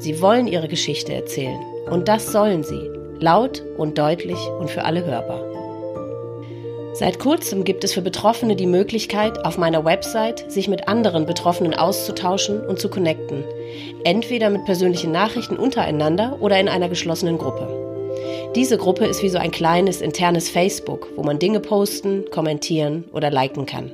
sie wollen ihre Geschichte erzählen. Und das sollen sie, laut und deutlich und für alle hörbar. Seit kurzem gibt es für Betroffene die Möglichkeit, auf meiner Website sich mit anderen Betroffenen auszutauschen und zu connecten. Entweder mit persönlichen Nachrichten untereinander oder in einer geschlossenen Gruppe. Diese Gruppe ist wie so ein kleines internes Facebook, wo man Dinge posten, kommentieren oder liken kann.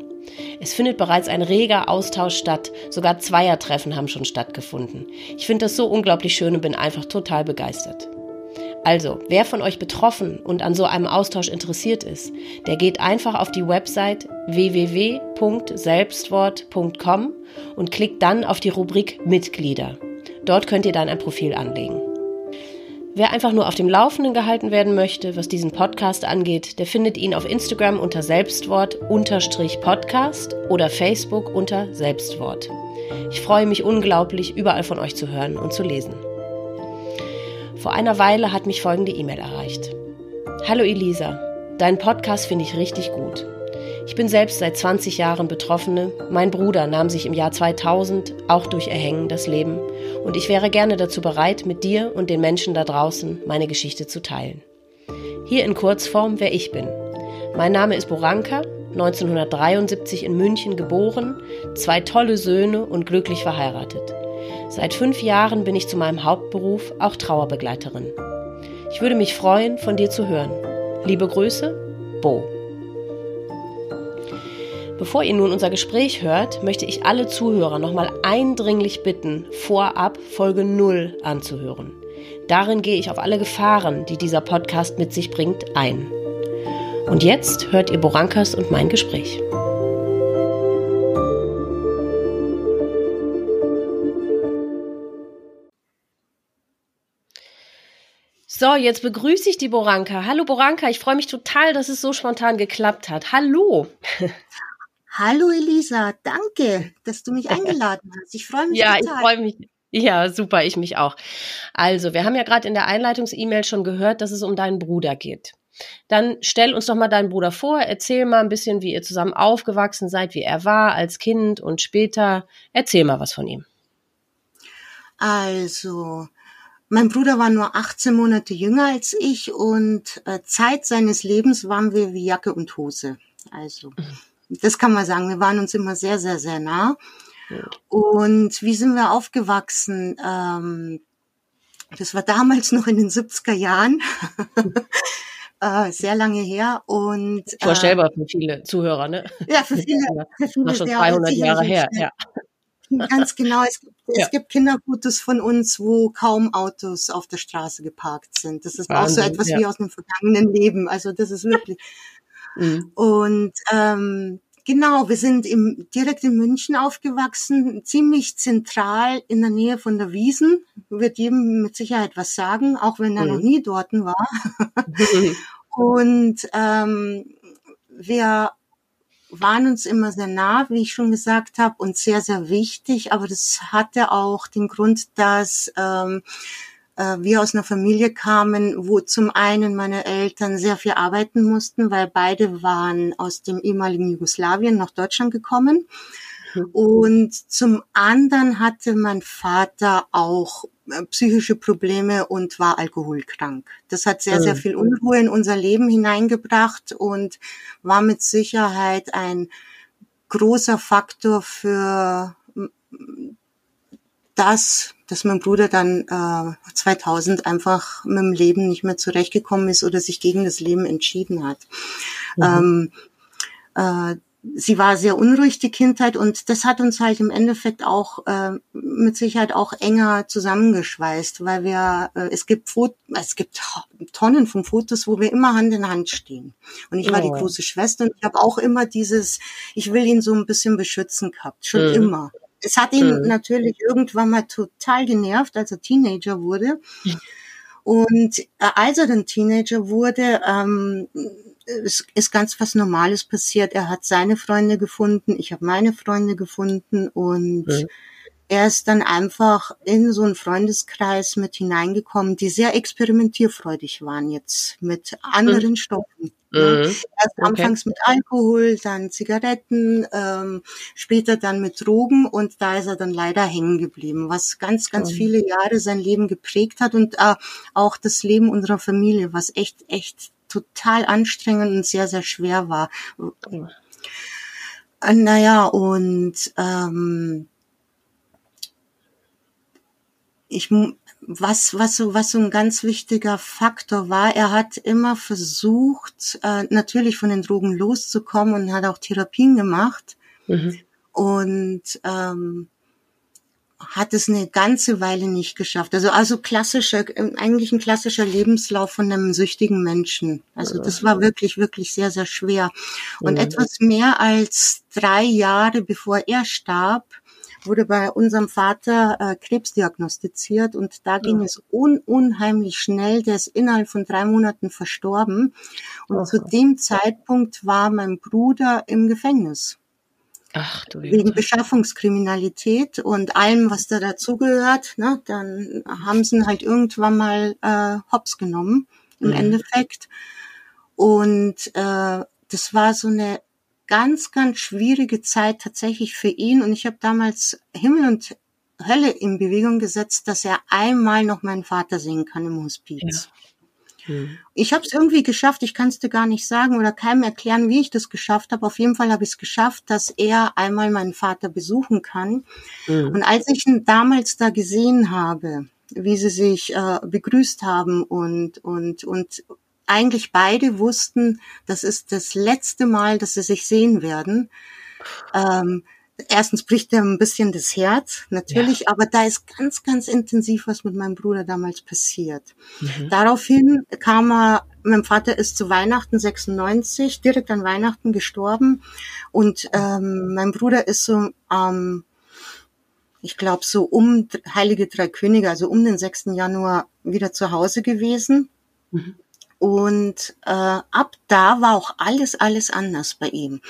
Es findet bereits ein reger Austausch statt, sogar Zweiertreffen haben schon stattgefunden. Ich finde das so unglaublich schön und bin einfach total begeistert. Also, wer von euch betroffen und an so einem Austausch interessiert ist, der geht einfach auf die Website www.selbstwort.com und klickt dann auf die Rubrik Mitglieder. Dort könnt ihr dann ein Profil anlegen. Wer einfach nur auf dem Laufenden gehalten werden möchte, was diesen Podcast angeht, der findet ihn auf Instagram unter Selbstwort-Podcast oder Facebook unter Selbstwort. Ich freue mich unglaublich, überall von euch zu hören und zu lesen. Vor einer Weile hat mich folgende E-Mail erreicht. Hallo Elisa, deinen Podcast finde ich richtig gut. Ich bin selbst seit 20 Jahren Betroffene. Mein Bruder nahm sich im Jahr 2000 auch durch Erhängen das Leben und ich wäre gerne dazu bereit, mit dir und den Menschen da draußen meine Geschichte zu teilen. Hier in Kurzform, wer ich bin. Mein Name ist Boranka, 1973 in München geboren, zwei tolle Söhne und glücklich verheiratet. Seit fünf Jahren bin ich zu meinem Hauptberuf auch Trauerbegleiterin. Ich würde mich freuen, von dir zu hören. Liebe Grüße, Bo. Bevor ihr nun unser Gespräch hört, möchte ich alle Zuhörer nochmal eindringlich bitten, vorab Folge 0 anzuhören. Darin gehe ich auf alle Gefahren, die dieser Podcast mit sich bringt, ein. Und jetzt hört ihr Borankas und mein Gespräch. So, jetzt begrüße ich die Boranka. Hallo Boranka, ich freue mich total, dass es so spontan geklappt hat. Hallo. Hallo Elisa, danke, dass du mich eingeladen hast. Ich freue mich ja, total. Ja, ich freue mich. Ja, super, ich mich auch. Also, wir haben ja gerade in der Einleitungs-E-Mail schon gehört, dass es um deinen Bruder geht. Dann stell uns doch mal deinen Bruder vor, erzähl mal ein bisschen, wie ihr zusammen aufgewachsen seid, wie er war als Kind und später. Erzähl mal was von ihm. Also, mein Bruder war nur 18 Monate jünger als ich und äh, Zeit seines Lebens waren wir wie Jacke und Hose. Also, mhm. Das kann man sagen. Wir waren uns immer sehr, sehr, sehr nah. Und wie sind wir aufgewachsen? Ähm, das war damals noch in den 70er Jahren. äh, sehr lange her und vorstellbar äh, für viele Zuhörer, ne? Ja, für viele, für viele schon 200 Jahre her, ja. Ganz genau. Es gibt, ja. es gibt Kinderfotos von uns, wo kaum Autos auf der Straße geparkt sind. Das ist Wahnsinn, auch so etwas ja. wie aus einem vergangenen Leben. Also das ist wirklich Mhm. Und ähm, genau, wir sind im, direkt in München aufgewachsen, ziemlich zentral in der Nähe von der Wiesen. Wird jedem mit Sicherheit was sagen, auch wenn er mhm. noch nie dort war. Mhm. Und ähm, wir waren uns immer sehr nah, wie ich schon gesagt habe, und sehr, sehr wichtig. Aber das hatte auch den Grund, dass ähm, äh, wir aus einer Familie kamen, wo zum einen meine Eltern sehr viel arbeiten mussten, weil beide waren aus dem ehemaligen Jugoslawien nach Deutschland gekommen. Mhm. Und zum anderen hatte mein Vater auch äh, psychische Probleme und war alkoholkrank. Das hat sehr, sehr mhm. viel Unruhe in unser Leben hineingebracht und war mit Sicherheit ein großer Faktor für das, dass mein Bruder dann äh, 2000 einfach mit dem Leben nicht mehr zurechtgekommen ist oder sich gegen das Leben entschieden hat. Mhm. Ähm, äh, sie war sehr unruhig die Kindheit und das hat uns halt im Endeffekt auch äh, mit Sicherheit auch enger zusammengeschweißt, weil wir äh, es gibt Fot es gibt Tonnen von Fotos, wo wir immer Hand in Hand stehen. Und ich war die große Schwester und ich habe auch immer dieses, ich will ihn so ein bisschen beschützen gehabt, schon mhm. immer. Es hat ihn mhm. natürlich irgendwann mal total genervt, als er Teenager wurde. Und äh, als er dann Teenager wurde, ähm, es ist ganz was Normales passiert. Er hat seine Freunde gefunden, ich habe meine Freunde gefunden und mhm er ist dann einfach in so einen Freundeskreis mit hineingekommen, die sehr experimentierfreudig waren jetzt mit anderen mhm. Stoffen. Ne? Mhm. Erst okay. anfangs mit Alkohol, dann Zigaretten, ähm, später dann mit Drogen und da ist er dann leider hängen geblieben, was ganz, ganz mhm. viele Jahre sein Leben geprägt hat und äh, auch das Leben unserer Familie, was echt, echt total anstrengend und sehr, sehr schwer war. Äh, naja, und ähm, ich, was, was so, was so ein ganz wichtiger Faktor war, er hat immer versucht, äh, natürlich von den Drogen loszukommen und hat auch Therapien gemacht. Mhm. Und ähm, hat es eine ganze Weile nicht geschafft. Also also klassischer, eigentlich ein klassischer Lebenslauf von einem süchtigen Menschen. Also das war wirklich, wirklich sehr, sehr schwer. Und mhm. etwas mehr als drei Jahre bevor er starb, wurde bei unserem Vater äh, Krebs diagnostiziert und da ging es un unheimlich schnell. Der ist innerhalb von drei Monaten verstorben. Und okay. zu dem Zeitpunkt war mein Bruder im Gefängnis. Ach, du wegen Beschaffungskriminalität und allem, was da dazugehört. Ne? Dann haben sie ihn halt irgendwann mal äh, hops genommen, im mhm. Endeffekt. Und äh, das war so eine ganz, ganz schwierige Zeit tatsächlich für ihn. Und ich habe damals Himmel und Hölle in Bewegung gesetzt, dass er einmal noch meinen Vater sehen kann im Hospiz. Ja. Hm. Ich habe es irgendwie geschafft, ich kann es dir gar nicht sagen oder keinem erklären, wie ich das geschafft habe. Auf jeden Fall habe ich es geschafft, dass er einmal meinen Vater besuchen kann. Mhm. Und als ich ihn damals da gesehen habe, wie sie sich äh, begrüßt haben und, und, und eigentlich beide wussten, das ist das letzte Mal, dass sie sich sehen werden. Ähm, erstens bricht er ein bisschen das Herz, natürlich, ja. aber da ist ganz, ganz intensiv was mit meinem Bruder damals passiert. Mhm. Daraufhin kam er, mein Vater ist zu Weihnachten 96, direkt an Weihnachten gestorben und ähm, mein Bruder ist so ähm, ich glaube, so um Heilige Drei Könige, also um den 6. Januar wieder zu Hause gewesen. Mhm. Und äh, ab da war auch alles, alles anders bei ihm.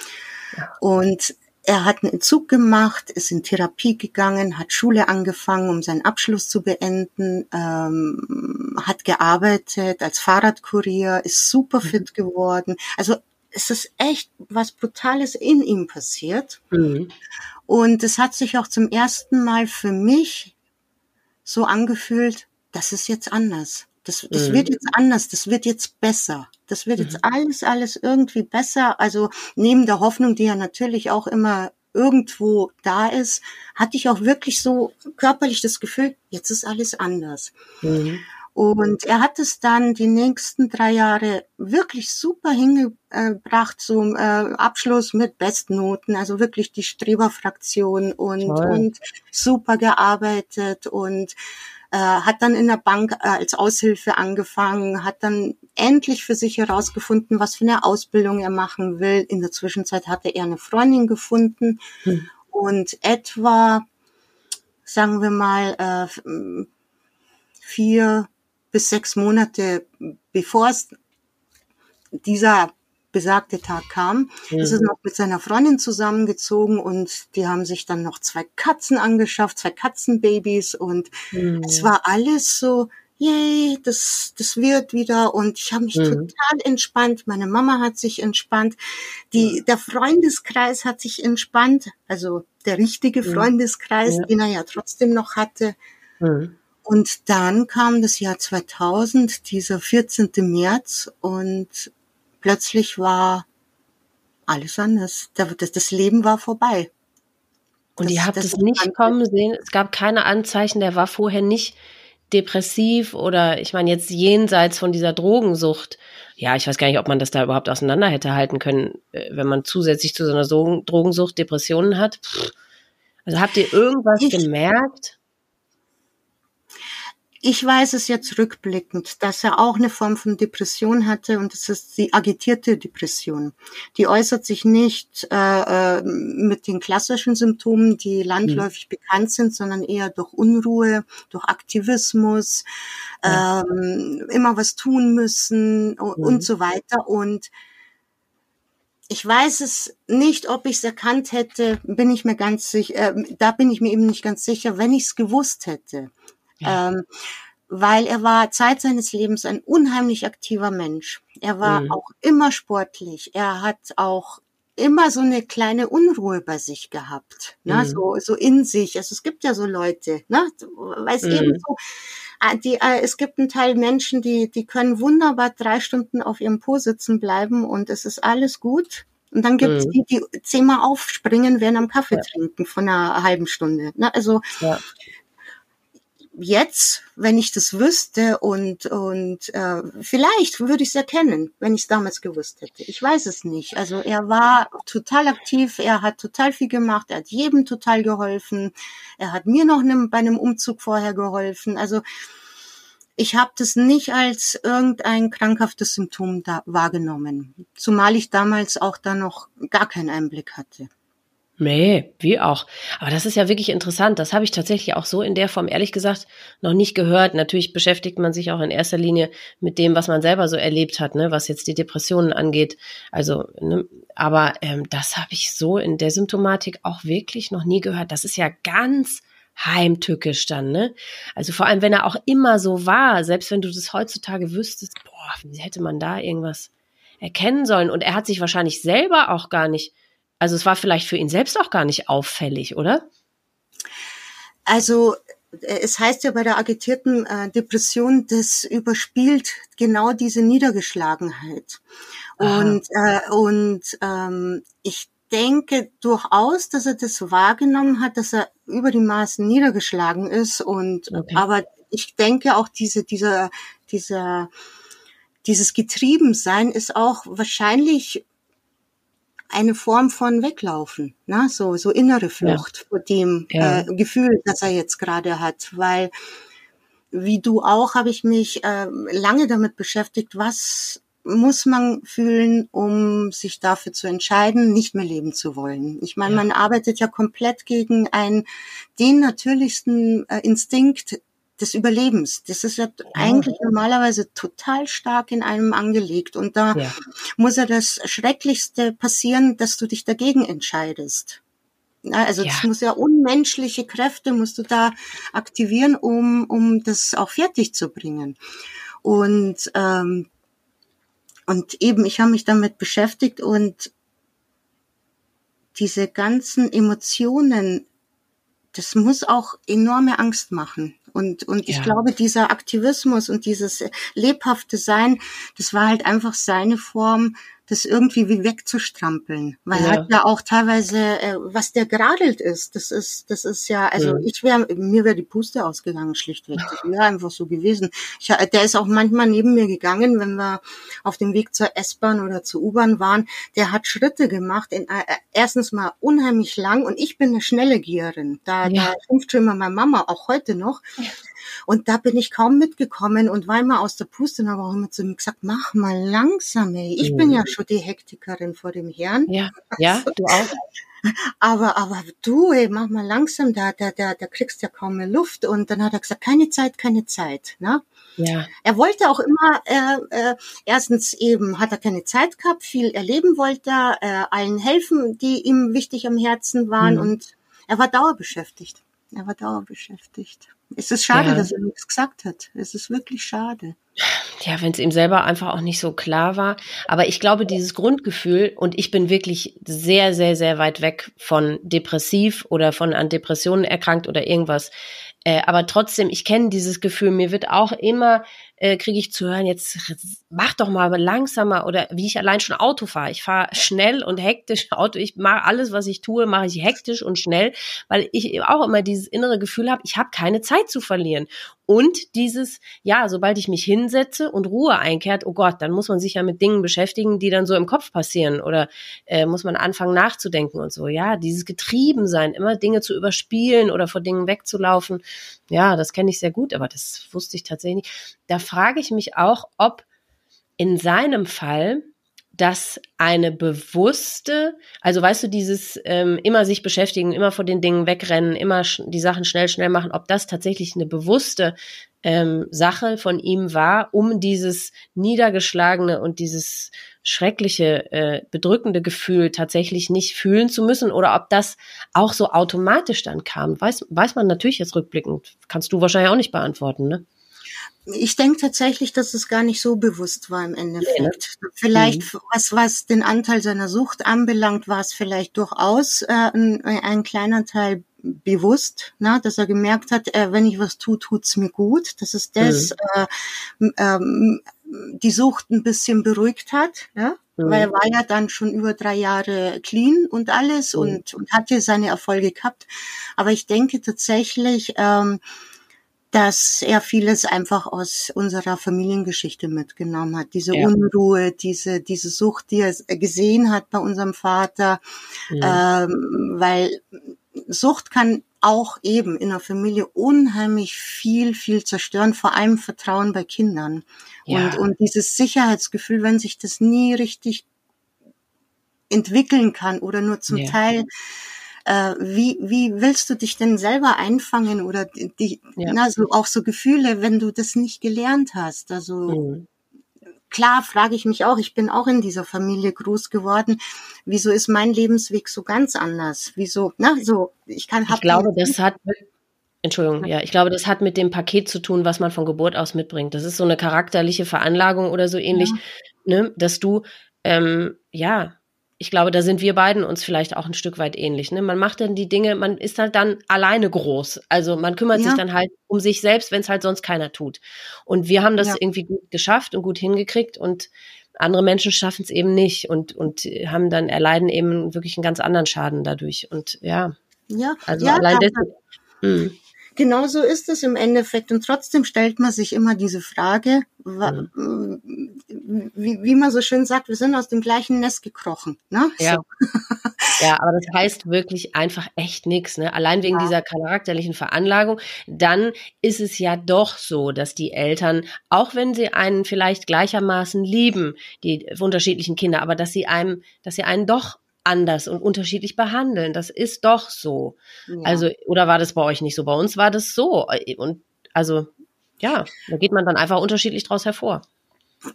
Und er hat einen Entzug gemacht, ist in Therapie gegangen, hat Schule angefangen, um seinen Abschluss zu beenden, ähm, hat gearbeitet als Fahrradkurier, ist super mhm. fit geworden. Also es ist echt was Brutales in ihm passiert. Mhm. Und es hat sich auch zum ersten Mal für mich so angefühlt, das ist jetzt anders. Das, das mhm. wird jetzt anders, das wird jetzt besser. Das wird mhm. jetzt alles, alles irgendwie besser. Also neben der Hoffnung, die ja natürlich auch immer irgendwo da ist, hatte ich auch wirklich so körperlich das Gefühl, jetzt ist alles anders. Mhm. Und er hat es dann die nächsten drei Jahre wirklich super hingebracht zum äh, Abschluss mit Bestnoten, also wirklich die Streberfraktion und, und super gearbeitet und äh, hat dann in der Bank äh, als Aushilfe angefangen, hat dann endlich für sich herausgefunden, was für eine Ausbildung er machen will. In der Zwischenzeit hatte er eine Freundin gefunden hm. und etwa, sagen wir mal, äh, vier bis sechs Monate bevor es dieser besagte Tag kam, mhm. ist er noch mit seiner Freundin zusammengezogen und die haben sich dann noch zwei Katzen angeschafft, zwei Katzenbabys und mhm. es war alles so, yay, das, das wird wieder und ich habe mich mhm. total entspannt. Meine Mama hat sich entspannt. Die, der Freundeskreis hat sich entspannt, also der richtige mhm. Freundeskreis, ja. den er ja trotzdem noch hatte. Mhm. Und dann kam das Jahr 2000, dieser 14. März und plötzlich war alles anders. Das, das Leben war vorbei. Und das, ihr habt es nicht kommen sehen. Es gab keine Anzeichen. Der war vorher nicht depressiv oder ich meine jetzt jenseits von dieser Drogensucht. Ja, ich weiß gar nicht, ob man das da überhaupt auseinander hätte halten können, äh, wenn man zusätzlich zu so einer Drogensucht Depressionen hat. Also habt ihr irgendwas ich, gemerkt? Ich weiß es jetzt rückblickend, dass er auch eine Form von Depression hatte und das ist die agitierte Depression. Die äußert sich nicht äh, äh mit den klassischen Symptomen, die landläufig mhm. bekannt sind, sondern eher durch Unruhe, durch Aktivismus, ja. ähm, immer was tun müssen mhm. und so weiter. Und ich weiß es nicht, ob ich es erkannt hätte, bin ich mir ganz sicher, äh, da bin ich mir eben nicht ganz sicher, wenn ich es gewusst hätte. Ja. Ähm, weil er war Zeit seines Lebens ein unheimlich aktiver Mensch. Er war mhm. auch immer sportlich. Er hat auch immer so eine kleine Unruhe bei sich gehabt, ne? Mhm. so so in sich. Also es gibt ja so Leute, ne, weil es mhm. eben so, ah, die, äh, es gibt einen Teil Menschen, die die können wunderbar drei Stunden auf ihrem Po sitzen bleiben und es ist alles gut. Und dann gibt es mhm. die, die zehnmal aufspringen, werden am Kaffee ja. trinken von einer halben Stunde. Ne? Also ja jetzt, wenn ich das wüsste und und äh, vielleicht würde ich es erkennen, wenn ich es damals gewusst hätte. Ich weiß es nicht. Also er war total aktiv, er hat total viel gemacht, er hat jedem total geholfen, er hat mir noch ne, bei einem Umzug vorher geholfen. Also ich habe das nicht als irgendein krankhaftes Symptom da wahrgenommen, zumal ich damals auch da noch gar keinen Einblick hatte. Nee, wie auch. Aber das ist ja wirklich interessant. Das habe ich tatsächlich auch so in der Form, ehrlich gesagt, noch nicht gehört. Natürlich beschäftigt man sich auch in erster Linie mit dem, was man selber so erlebt hat, ne, was jetzt die Depressionen angeht. Also, ne, aber ähm, das habe ich so in der Symptomatik auch wirklich noch nie gehört. Das ist ja ganz heimtückisch dann, ne? Also vor allem, wenn er auch immer so war, selbst wenn du das heutzutage wüsstest, boah, wie hätte man da irgendwas erkennen sollen? Und er hat sich wahrscheinlich selber auch gar nicht also es war vielleicht für ihn selbst auch gar nicht auffällig, oder? Also äh, es heißt ja bei der agitierten äh, Depression, das überspielt genau diese Niedergeschlagenheit. Aha. Und, äh, und ähm, ich denke durchaus, dass er das wahrgenommen hat, dass er über die Maßen niedergeschlagen ist. Und okay. aber ich denke auch diese, dieser, dieser, dieses Getriebensein ist auch wahrscheinlich eine Form von Weglaufen, ne? so, so innere Flucht ja. vor dem ja. äh, Gefühl, das er jetzt gerade hat, weil wie du auch habe ich mich äh, lange damit beschäftigt, was muss man fühlen, um sich dafür zu entscheiden, nicht mehr leben zu wollen. Ich meine, ja. man arbeitet ja komplett gegen einen den natürlichsten äh, Instinkt des Überlebens. Das ist ja eigentlich normalerweise total stark in einem angelegt. Und da ja. muss ja das Schrecklichste passieren, dass du dich dagegen entscheidest. Also ja. das muss ja unmenschliche Kräfte musst du da aktivieren, um, um das auch fertig zu bringen. Und, ähm, und eben, ich habe mich damit beschäftigt und diese ganzen Emotionen, das muss auch enorme Angst machen. Und, und ich glaube, dieser Aktivismus und dieses lebhafte Sein, das war halt einfach seine Form, das irgendwie wie wegzustrampeln. Weil ja. er hat ja auch teilweise, äh, was der geradelt ist, das ist, das ist ja, also ja. ich wäre, mir wäre die Puste ausgegangen, schlichtweg. Das wäre einfach so gewesen. Ich, der ist auch manchmal neben mir gegangen, wenn wir auf dem Weg zur S-Bahn oder zur U-Bahn waren. Der hat Schritte gemacht, in, äh, erstens mal unheimlich lang und ich bin eine schnelle Gierin. Da, ja. da schimpft schon immer meine Mama, auch heute noch. Und da bin ich kaum mitgekommen und war immer aus der Puste und habe auch immer zu ihm gesagt, mach mal langsam, ey. Ich bin ja. Schon die Hektikerin vor dem Herrn. Ja, ja, du auch. Aber, aber du, ey, mach mal langsam, da, da, da, da kriegst ja kaum mehr Luft. Und dann hat er gesagt, keine Zeit, keine Zeit, ne? Ja. Er wollte auch immer, äh, äh, erstens eben hat er keine Zeit gehabt, viel erleben wollte er, äh, allen helfen, die ihm wichtig am Herzen waren mhm. und er war dauerbeschäftigt. Er war dauerbeschäftigt. Es ist schade, ja. dass er nichts gesagt hat. Es ist wirklich schade. Ja, wenn es ihm selber einfach auch nicht so klar war. Aber ich glaube, dieses Grundgefühl, und ich bin wirklich sehr, sehr, sehr weit weg von depressiv oder von an Depressionen erkrankt oder irgendwas. Äh, aber trotzdem, ich kenne dieses Gefühl. Mir wird auch immer äh, kriege ich zu hören, jetzt mach doch mal langsamer oder wie ich allein schon Auto fahre. Ich fahre schnell und hektisch Auto. Ich mache alles, was ich tue, mache ich hektisch und schnell, weil ich auch immer dieses innere Gefühl habe, ich habe keine Zeit zu verlieren. Und dieses, ja, sobald ich mich hinsetze und Ruhe einkehrt, oh Gott, dann muss man sich ja mit Dingen beschäftigen, die dann so im Kopf passieren oder äh, muss man anfangen nachzudenken und so. Ja, dieses Getriebensein, immer Dinge zu überspielen oder vor Dingen wegzulaufen, ja, das kenne ich sehr gut, aber das wusste ich tatsächlich nicht. Da frage ich mich auch, ob in seinem Fall dass eine bewusste, also weißt du, dieses ähm, immer sich beschäftigen, immer vor den Dingen wegrennen, immer die Sachen schnell, schnell machen, ob das tatsächlich eine bewusste ähm, Sache von ihm war, um dieses niedergeschlagene und dieses schreckliche, äh, bedrückende Gefühl tatsächlich nicht fühlen zu müssen oder ob das auch so automatisch dann kam, weiß, weiß man natürlich jetzt rückblickend, kannst du wahrscheinlich auch nicht beantworten, ne? Ich denke tatsächlich, dass es gar nicht so bewusst war im Endeffekt. Ja. Vielleicht, mhm. was, was den Anteil seiner Sucht anbelangt, war es vielleicht durchaus äh, ein, ein kleiner Teil bewusst, na, dass er gemerkt hat, äh, wenn ich was tue, tut's mir gut. Das ist das, mhm. äh, ähm, die Sucht ein bisschen beruhigt hat, ja, mhm. weil er war ja dann schon über drei Jahre clean und alles mhm. und, und hatte seine Erfolge gehabt. Aber ich denke tatsächlich, ähm, dass er vieles einfach aus unserer Familiengeschichte mitgenommen hat. Diese ja. Unruhe, diese, diese Sucht, die er gesehen hat bei unserem Vater, ja. ähm, weil Sucht kann auch eben in der Familie unheimlich viel, viel zerstören, vor allem Vertrauen bei Kindern. Ja. Und, und dieses Sicherheitsgefühl, wenn sich das nie richtig entwickeln kann oder nur zum Teil äh, wie, wie willst du dich denn selber einfangen oder die, ja. na, so, auch so Gefühle, wenn du das nicht gelernt hast? Also mhm. klar frage ich mich auch, ich bin auch in dieser Familie groß geworden. Wieso ist mein Lebensweg so ganz anders? Wieso, na, so, ich kann, hab Ich glaube, das hat, Entschuldigung, ja, ich glaube, das hat mit dem Paket zu tun, was man von Geburt aus mitbringt. Das ist so eine charakterliche Veranlagung oder so ähnlich, ja. ne, dass du, ähm, ja, ich glaube, da sind wir beiden uns vielleicht auch ein Stück weit ähnlich. Ne? Man macht dann die Dinge, man ist halt dann alleine groß. Also man kümmert ja. sich dann halt um sich selbst, wenn es halt sonst keiner tut. Und wir haben das ja. irgendwie gut geschafft und gut hingekriegt und andere Menschen schaffen es eben nicht und, und haben dann erleiden eben wirklich einen ganz anderen Schaden dadurch. Und ja, ja. also ja, allein deswegen. Genau so ist es im Endeffekt. Und trotzdem stellt man sich immer diese Frage, mhm. wie, wie man so schön sagt, wir sind aus dem gleichen Nest gekrochen. Ne? Ja. So. ja, aber das heißt wirklich einfach echt nichts. Ne? Allein wegen ja. dieser charakterlichen Veranlagung. Dann ist es ja doch so, dass die Eltern, auch wenn sie einen vielleicht gleichermaßen lieben, die unterschiedlichen Kinder, aber dass sie einem, dass sie einen doch anders und unterschiedlich behandeln. Das ist doch so. Ja. Also, oder war das bei euch nicht so? Bei uns war das so. Und also, ja, da geht man dann einfach unterschiedlich draus hervor.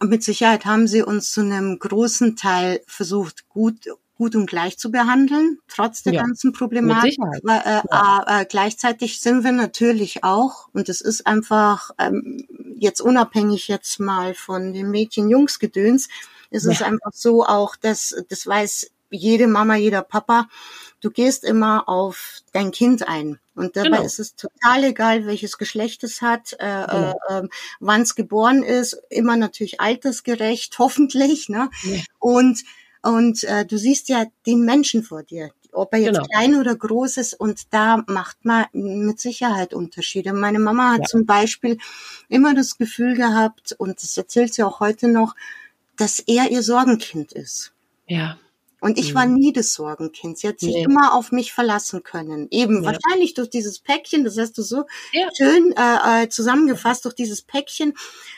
Mit Sicherheit haben sie uns zu einem großen Teil versucht, gut, gut und gleich zu behandeln, trotz der ja, ganzen Problematik. Weil, äh, ja. äh, gleichzeitig sind wir natürlich auch, und es ist einfach ähm, jetzt unabhängig jetzt mal von dem Mädchen-Jungs-Gedöns, ist es einfach so auch, dass das weiß jede Mama, jeder Papa, du gehst immer auf dein Kind ein. Und dabei genau. ist es total egal, welches Geschlecht es hat, äh, genau. äh, wann es geboren ist, immer natürlich altersgerecht, hoffentlich. Ne? Ja. Und und äh, du siehst ja den Menschen vor dir, ob er jetzt genau. klein oder groß ist. Und da macht man mit Sicherheit Unterschiede. Meine Mama hat ja. zum Beispiel immer das Gefühl gehabt, und das erzählt sie auch heute noch, dass er ihr Sorgenkind ist. Ja. Und ich war mhm. nie das Sorgenkind. Sie hat sich nee. immer auf mich verlassen können. Eben ja. wahrscheinlich durch dieses Päckchen, das hast du so ja. schön äh, äh zusammengefasst, durch dieses Päckchen,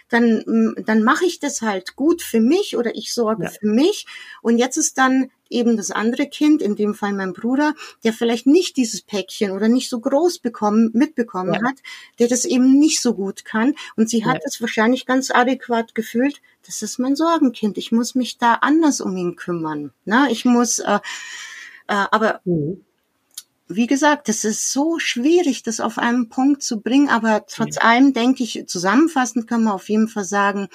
dann, mm, dann mache ich das halt gut für mich oder ich sorge ja. für mich. Und jetzt ist dann eben das andere Kind, in dem Fall mein Bruder, der vielleicht nicht dieses Päckchen oder nicht so groß bekommen, mitbekommen ja. hat, der das eben nicht so gut kann. Und sie hat es wahrscheinlich ganz adäquat gefühlt, das ist mein Sorgenkind. Ich muss mich da anders um ihn kümmern. Na, ich muss, äh, äh, aber mhm. wie gesagt, das ist so schwierig, das auf einen Punkt zu bringen. Aber trotz mhm. allem denke ich, zusammenfassend kann man auf jeden Fall sagen,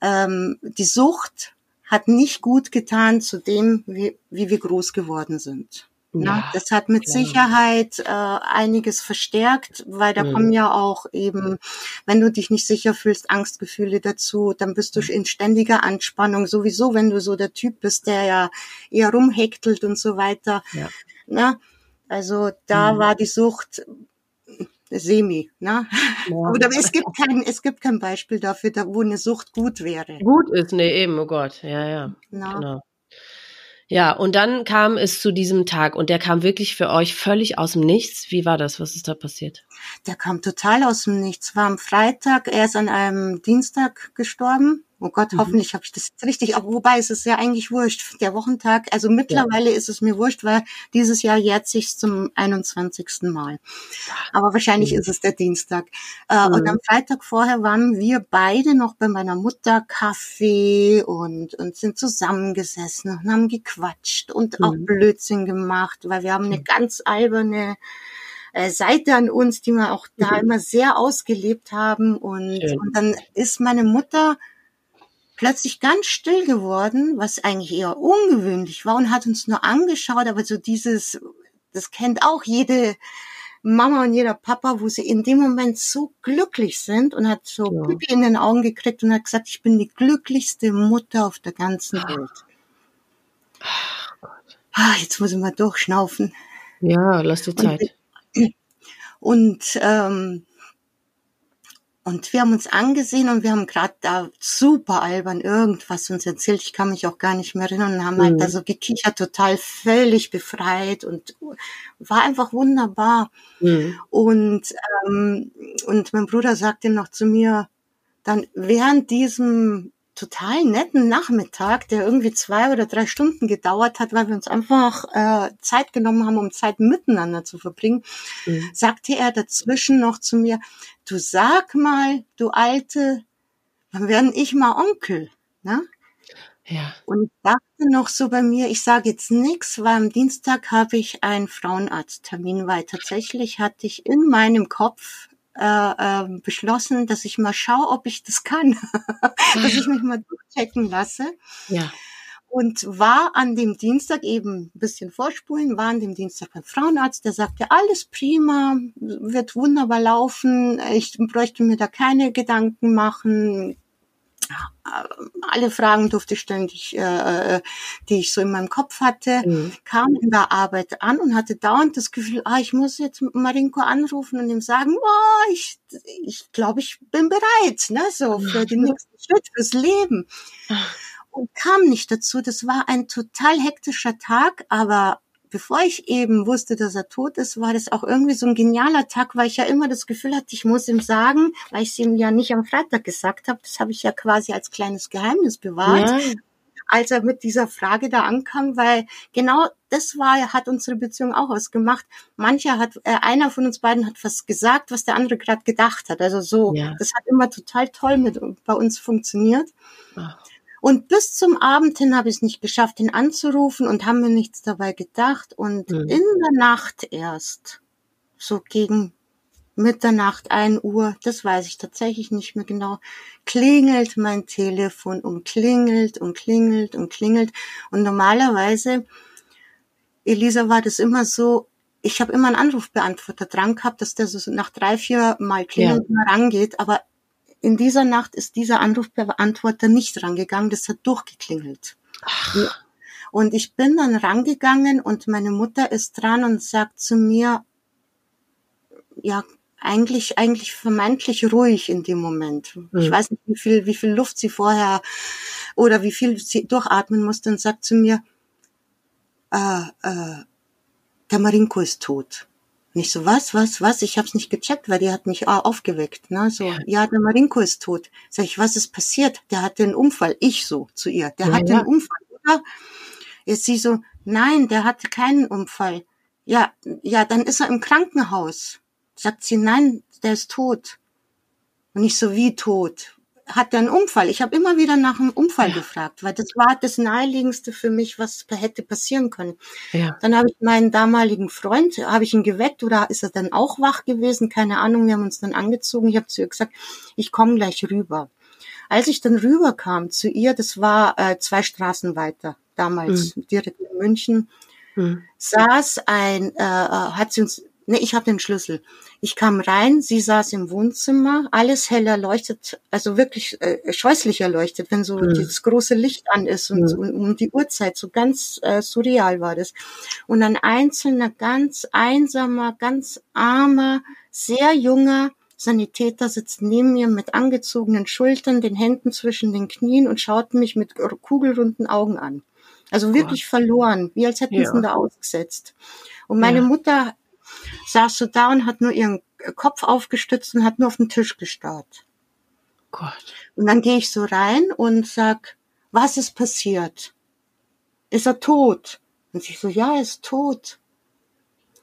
ähm, die Sucht hat nicht gut getan zu dem, wie, wie wir groß geworden sind. Ja, ja, das hat mit klar. Sicherheit äh, einiges verstärkt, weil da mhm. kommen ja auch eben, wenn du dich nicht sicher fühlst, Angstgefühle dazu, dann bist du mhm. in ständiger Anspannung. Sowieso, wenn du so der Typ bist, der ja eher rumhektelt und so weiter. Ja. Na, also da mhm. war die Sucht semi, ne? Ja. Oder es gibt kein, es gibt kein Beispiel dafür, da, wo eine Sucht gut wäre. Gut ist, nee, eben, oh Gott, ja, ja. Na. Genau. Ja, und dann kam es zu diesem Tag und der kam wirklich für euch völlig aus dem Nichts. Wie war das? Was ist da passiert? Der kam total aus dem Nichts. War am Freitag, er ist an einem Dienstag gestorben. Oh Gott, mhm. hoffentlich habe ich das richtig. Auch wobei es ist ja eigentlich wurscht. Der Wochentag, also mittlerweile ja. ist es mir wurscht, weil dieses Jahr jährt sich zum 21. Mal. Aber wahrscheinlich mhm. ist es der Dienstag. Äh, mhm. Und am Freitag vorher waren wir beide noch bei meiner Mutter Kaffee und, und sind zusammengesessen und haben gequatscht und auch mhm. Blödsinn gemacht, weil wir haben eine ganz alberne äh, Seite an uns, die wir auch da mhm. immer sehr ausgelebt haben. Und, und dann ist meine Mutter plötzlich ganz still geworden, was eigentlich eher ungewöhnlich war und hat uns nur angeschaut, aber so dieses, das kennt auch jede Mama und jeder Papa, wo sie in dem Moment so glücklich sind und hat so ja. Pipi in den Augen gekriegt und hat gesagt, ich bin die glücklichste Mutter auf der ganzen Welt. Ah, jetzt muss ich mal durchschnaufen. Ja, lass dir Zeit. Und, und ähm, und wir haben uns angesehen und wir haben gerade da super albern irgendwas uns erzählt. Ich kann mich auch gar nicht mehr erinnern und haben halt mhm. halt da so gekichert, total völlig befreit und war einfach wunderbar. Mhm. Und, ähm, und mein Bruder sagte noch zu mir, dann während diesem total netten Nachmittag, der irgendwie zwei oder drei Stunden gedauert hat, weil wir uns einfach äh, Zeit genommen haben, um Zeit miteinander zu verbringen, mhm. sagte er dazwischen noch zu mir, du sag mal, du Alte, wann werden ich mal Onkel? Ne? Ja. Und ich dachte noch so bei mir, ich sage jetzt nichts, weil am Dienstag habe ich einen Frauenarzttermin, weil tatsächlich hatte ich in meinem Kopf äh, äh, beschlossen, dass ich mal schaue, ob ich das kann, dass ich mich mal durchchecken lasse. Ja. Und war an dem Dienstag eben ein bisschen vorspulen, war an dem Dienstag beim Frauenarzt, der sagte, alles prima, wird wunderbar laufen, ich bräuchte mir da keine Gedanken machen, alle Fragen durfte ich ständig, äh, die ich so in meinem Kopf hatte, mhm. kam in der Arbeit an und hatte dauernd das Gefühl, ah, ich muss jetzt Marinko anrufen und ihm sagen, oh, ich, ich glaube, ich bin bereit, ne, so für den nächsten Schritt, fürs Leben. Und kam nicht dazu. Das war ein total hektischer Tag, aber bevor ich eben wusste, dass er tot ist, war das auch irgendwie so ein genialer Tag, weil ich ja immer das Gefühl hatte, ich muss ihm sagen, weil ich es ihm ja nicht am Freitag gesagt habe, das habe ich ja quasi als kleines Geheimnis bewahrt. Ja. Als er mit dieser Frage da ankam, weil genau das war, hat unsere Beziehung auch ausgemacht. Mancher hat, äh, einer von uns beiden hat was gesagt, was der andere gerade gedacht hat. Also so, ja. das hat immer total toll mit bei uns funktioniert. Ach. Und bis zum Abend hin habe ich es nicht geschafft, ihn anzurufen und haben mir nichts dabei gedacht. Und mhm. in der Nacht erst, so gegen Mitternacht, ein Uhr, das weiß ich tatsächlich nicht mehr genau, klingelt mein Telefon und klingelt und klingelt und klingelt. Und normalerweise, Elisa, war das immer so, ich habe immer einen Anrufbeantworter dran gehabt, dass der so nach drei, vier Mal klingelt ja. rangeht, aber in dieser Nacht ist dieser Anrufbeantworter nicht rangegangen, das hat durchgeklingelt. Ach. Und ich bin dann rangegangen und meine Mutter ist dran und sagt zu mir, ja, eigentlich, eigentlich vermeintlich ruhig in dem Moment. Mhm. Ich weiß nicht, wie viel, wie viel Luft sie vorher oder wie viel sie durchatmen musste und sagt zu mir, äh, äh, der Marinko ist tot. Nicht so, was, was, was? Ich habe es nicht gecheckt, weil die hat mich aufgeweckt. Ne? So, ja, ja der Marinko ist tot. Sag ich, was ist passiert? Der hatte einen Unfall. Ich so zu ihr. Der ja, hatte einen Unfall, oder? Jetzt sie so, nein, der hatte keinen Unfall. Ja, ja, dann ist er im Krankenhaus. Sagt sie, nein, der ist tot. Und nicht so wie tot hat er einen Unfall. Ich habe immer wieder nach einem Unfall ja. gefragt, weil das war das naheliegendste für mich, was hätte passieren können. Ja. Dann habe ich meinen damaligen Freund, habe ich ihn geweckt oder ist er dann auch wach gewesen? Keine Ahnung. Wir haben uns dann angezogen. Ich habe zu ihr gesagt, ich komme gleich rüber. Als ich dann rüberkam zu ihr, das war äh, zwei Straßen weiter damals, mhm. direkt in München, hm. saß ein, äh, äh hat sie uns Nee, ich habe den Schlüssel. Ich kam rein, sie saß im Wohnzimmer, alles hell erleuchtet, also wirklich äh, scheußlich erleuchtet, wenn so mhm. dieses große Licht an ist und mhm. um, um die Uhrzeit, so ganz äh, surreal war das. Und ein einzelner, ganz einsamer, ganz armer, sehr junger Sanitäter sitzt neben mir mit angezogenen Schultern, den Händen zwischen den Knien und schaut mich mit kugelrunden Augen an. Also wirklich Gott. verloren, wie als hätten ja. sie ihn da ausgesetzt. Und meine ja. Mutter saß so da und hat nur ihren Kopf aufgestützt und hat nur auf den Tisch gestarrt. Gott. Und dann gehe ich so rein und sag, was ist passiert? Ist er tot? Und sie so, ja, er ist tot.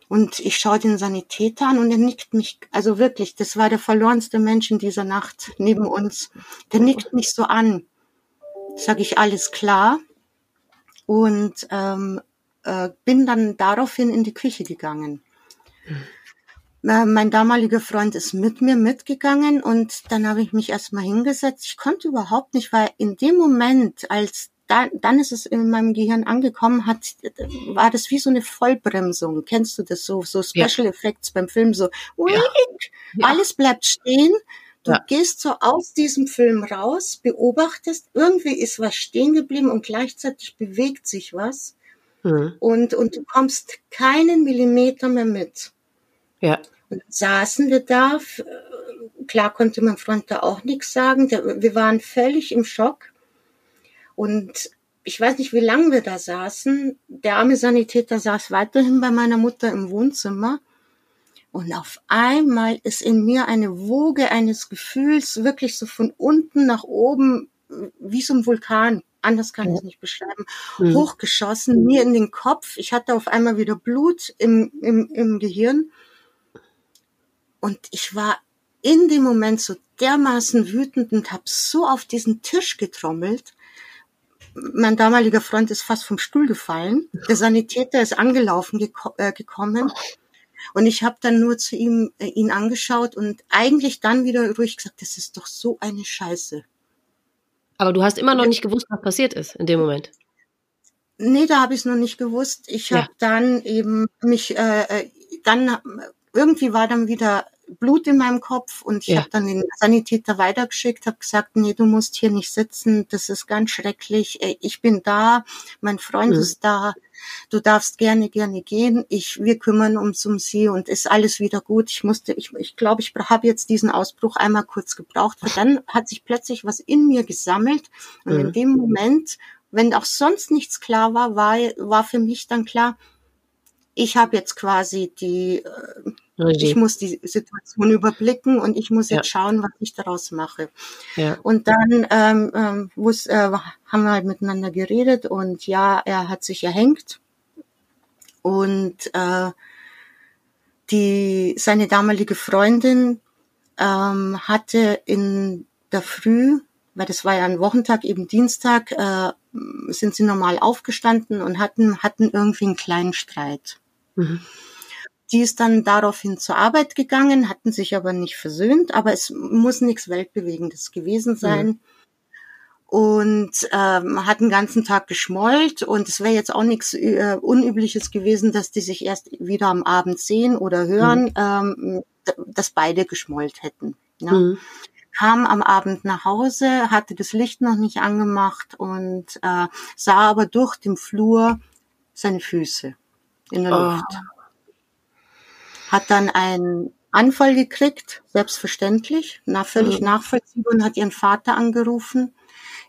Und ich schaue den Sanitäter an und er nickt mich, also wirklich, das war der verlorenste Mensch in dieser Nacht neben uns. Der nickt mich so an. Sag ich, alles klar. Und ähm, äh, bin dann daraufhin in die Küche gegangen. Mein damaliger Freund ist mit mir mitgegangen und dann habe ich mich erstmal hingesetzt. Ich konnte überhaupt nicht, weil in dem Moment, als da, dann ist es in meinem Gehirn angekommen, hat, war das wie so eine Vollbremsung. Kennst du das so, so Special ja. Effects beim Film so, ja. Ja. alles bleibt stehen. Du gehst so aus diesem Film raus, beobachtest, irgendwie ist was stehen geblieben und gleichzeitig bewegt sich was. Mhm. Und, und du kommst keinen Millimeter mehr mit. Ja. Und saßen wir da, klar konnte mein Freund da auch nichts sagen, wir waren völlig im Schock. Und ich weiß nicht, wie lange wir da saßen. Der arme Sanitäter saß weiterhin bei meiner Mutter im Wohnzimmer. Und auf einmal ist in mir eine Woge eines Gefühls wirklich so von unten nach oben, wie so ein Vulkan. Anders kann ich es nicht beschreiben. Mhm. Hochgeschossen, mir in den Kopf. Ich hatte auf einmal wieder Blut im, im, im Gehirn. Und ich war in dem Moment so dermaßen wütend und habe so auf diesen Tisch getrommelt. Mein damaliger Freund ist fast vom Stuhl gefallen. Der Sanitäter ist angelaufen geko äh, gekommen. Und ich habe dann nur zu ihm äh, ihn angeschaut und eigentlich dann wieder ruhig gesagt, das ist doch so eine Scheiße. Aber du hast immer noch nicht gewusst, was passiert ist in dem Moment. Nee, da habe ich es noch nicht gewusst. Ich ja. habe dann eben mich, äh, äh dann irgendwie war dann wieder Blut in meinem Kopf und ich ja. habe dann den Sanitäter weitergeschickt, habe gesagt, nee, du musst hier nicht sitzen, das ist ganz schrecklich. Ich bin da, mein Freund mhm. ist da, du darfst gerne, gerne gehen. Ich, wir kümmern uns um sie und ist alles wieder gut. Ich musste, ich, ich glaube, ich habe jetzt diesen Ausbruch einmal kurz gebraucht, weil dann hat sich plötzlich was in mir gesammelt und mhm. in dem Moment, wenn auch sonst nichts klar war, war, war für mich dann klar, ich habe jetzt quasi die, äh, Regie. ich muss die Situation überblicken und ich muss jetzt ja. schauen, was ich daraus mache. Ja. Und dann ähm, ähm, äh, haben wir halt miteinander geredet und ja, er hat sich erhängt und äh, die seine damalige Freundin ähm, hatte in der Früh, weil das war ja ein Wochentag, eben Dienstag, äh, sind sie normal aufgestanden und hatten hatten irgendwie einen kleinen Streit. Mhm. Die ist dann daraufhin zur Arbeit gegangen, hatten sich aber nicht versöhnt, aber es muss nichts Weltbewegendes gewesen sein. Mhm. Und ähm, hat den ganzen Tag geschmollt und es wäre jetzt auch nichts äh, Unübliches gewesen, dass die sich erst wieder am Abend sehen oder hören, mhm. ähm, dass beide geschmollt hätten. Ja. Mhm. Kam am Abend nach Hause, hatte das Licht noch nicht angemacht und äh, sah aber durch den Flur seine Füße in der oh. Luft. Hat dann einen Anfall gekriegt, selbstverständlich, na, völlig mhm. nachvollziehbar und hat ihren Vater angerufen.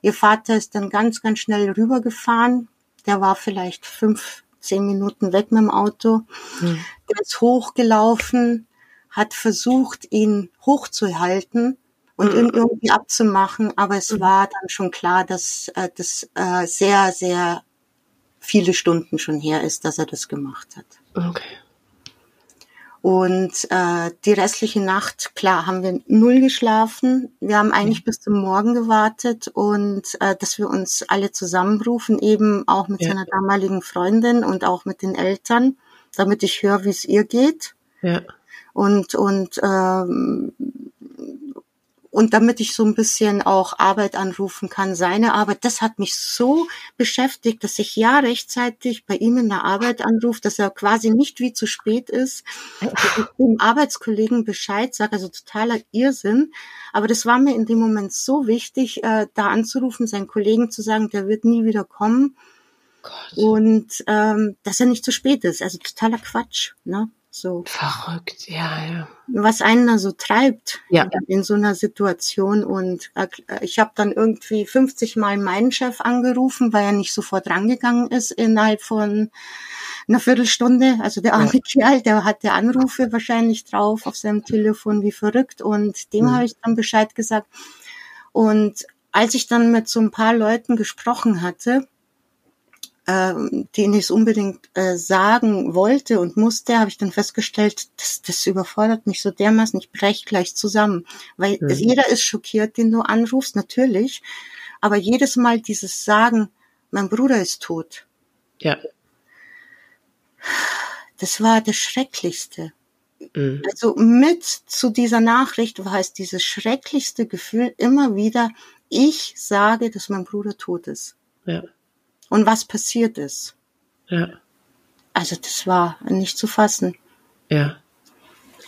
Ihr Vater ist dann ganz, ganz schnell rübergefahren. Der war vielleicht fünf, zehn Minuten weg mit dem Auto. Mhm. Der ist hochgelaufen, hat versucht, ihn hochzuhalten und mhm. ihn irgendwie abzumachen, aber es mhm. war dann schon klar, dass äh, das äh, sehr, sehr viele Stunden schon her ist, dass er das gemacht hat. Okay. Und äh, die restliche Nacht, klar, haben wir null geschlafen. Wir haben eigentlich bis zum Morgen gewartet und äh, dass wir uns alle zusammenrufen, eben auch mit ja. seiner damaligen Freundin und auch mit den Eltern, damit ich höre, wie es ihr geht. Ja. Und und ähm, und damit ich so ein bisschen auch Arbeit anrufen kann, seine Arbeit, das hat mich so beschäftigt, dass ich ja rechtzeitig bei ihm in der Arbeit anrufe, dass er quasi nicht wie zu spät ist, dem Arbeitskollegen Bescheid sage, also totaler Irrsinn. Aber das war mir in dem Moment so wichtig, äh, da anzurufen, seinen Kollegen zu sagen, der wird nie wieder kommen. Gott. Und ähm, dass er nicht zu spät ist. Also totaler Quatsch. Ne? So. Verrückt, ja, ja. Was einen da so treibt ja. in so einer Situation. Und äh, ich habe dann irgendwie 50 Mal meinen Chef angerufen, weil er nicht sofort rangegangen ist innerhalb von einer Viertelstunde. Also der arme ja. Kerl, der hatte Anrufe wahrscheinlich drauf auf seinem Telefon wie verrückt. Und dem mhm. habe ich dann Bescheid gesagt. Und als ich dann mit so ein paar Leuten gesprochen hatte, äh, den ich es unbedingt äh, sagen wollte und musste, habe ich dann festgestellt, das, das überfordert mich so dermaßen, ich brech gleich zusammen. Weil mhm. jeder ist schockiert, den du anrufst, natürlich. Aber jedes Mal dieses Sagen, mein Bruder ist tot. Ja. Das war das Schrecklichste. Mhm. Also mit zu dieser Nachricht war es dieses schrecklichste Gefühl immer wieder, ich sage, dass mein Bruder tot ist. Ja und was passiert ist. Ja. Also das war nicht zu fassen. Ja.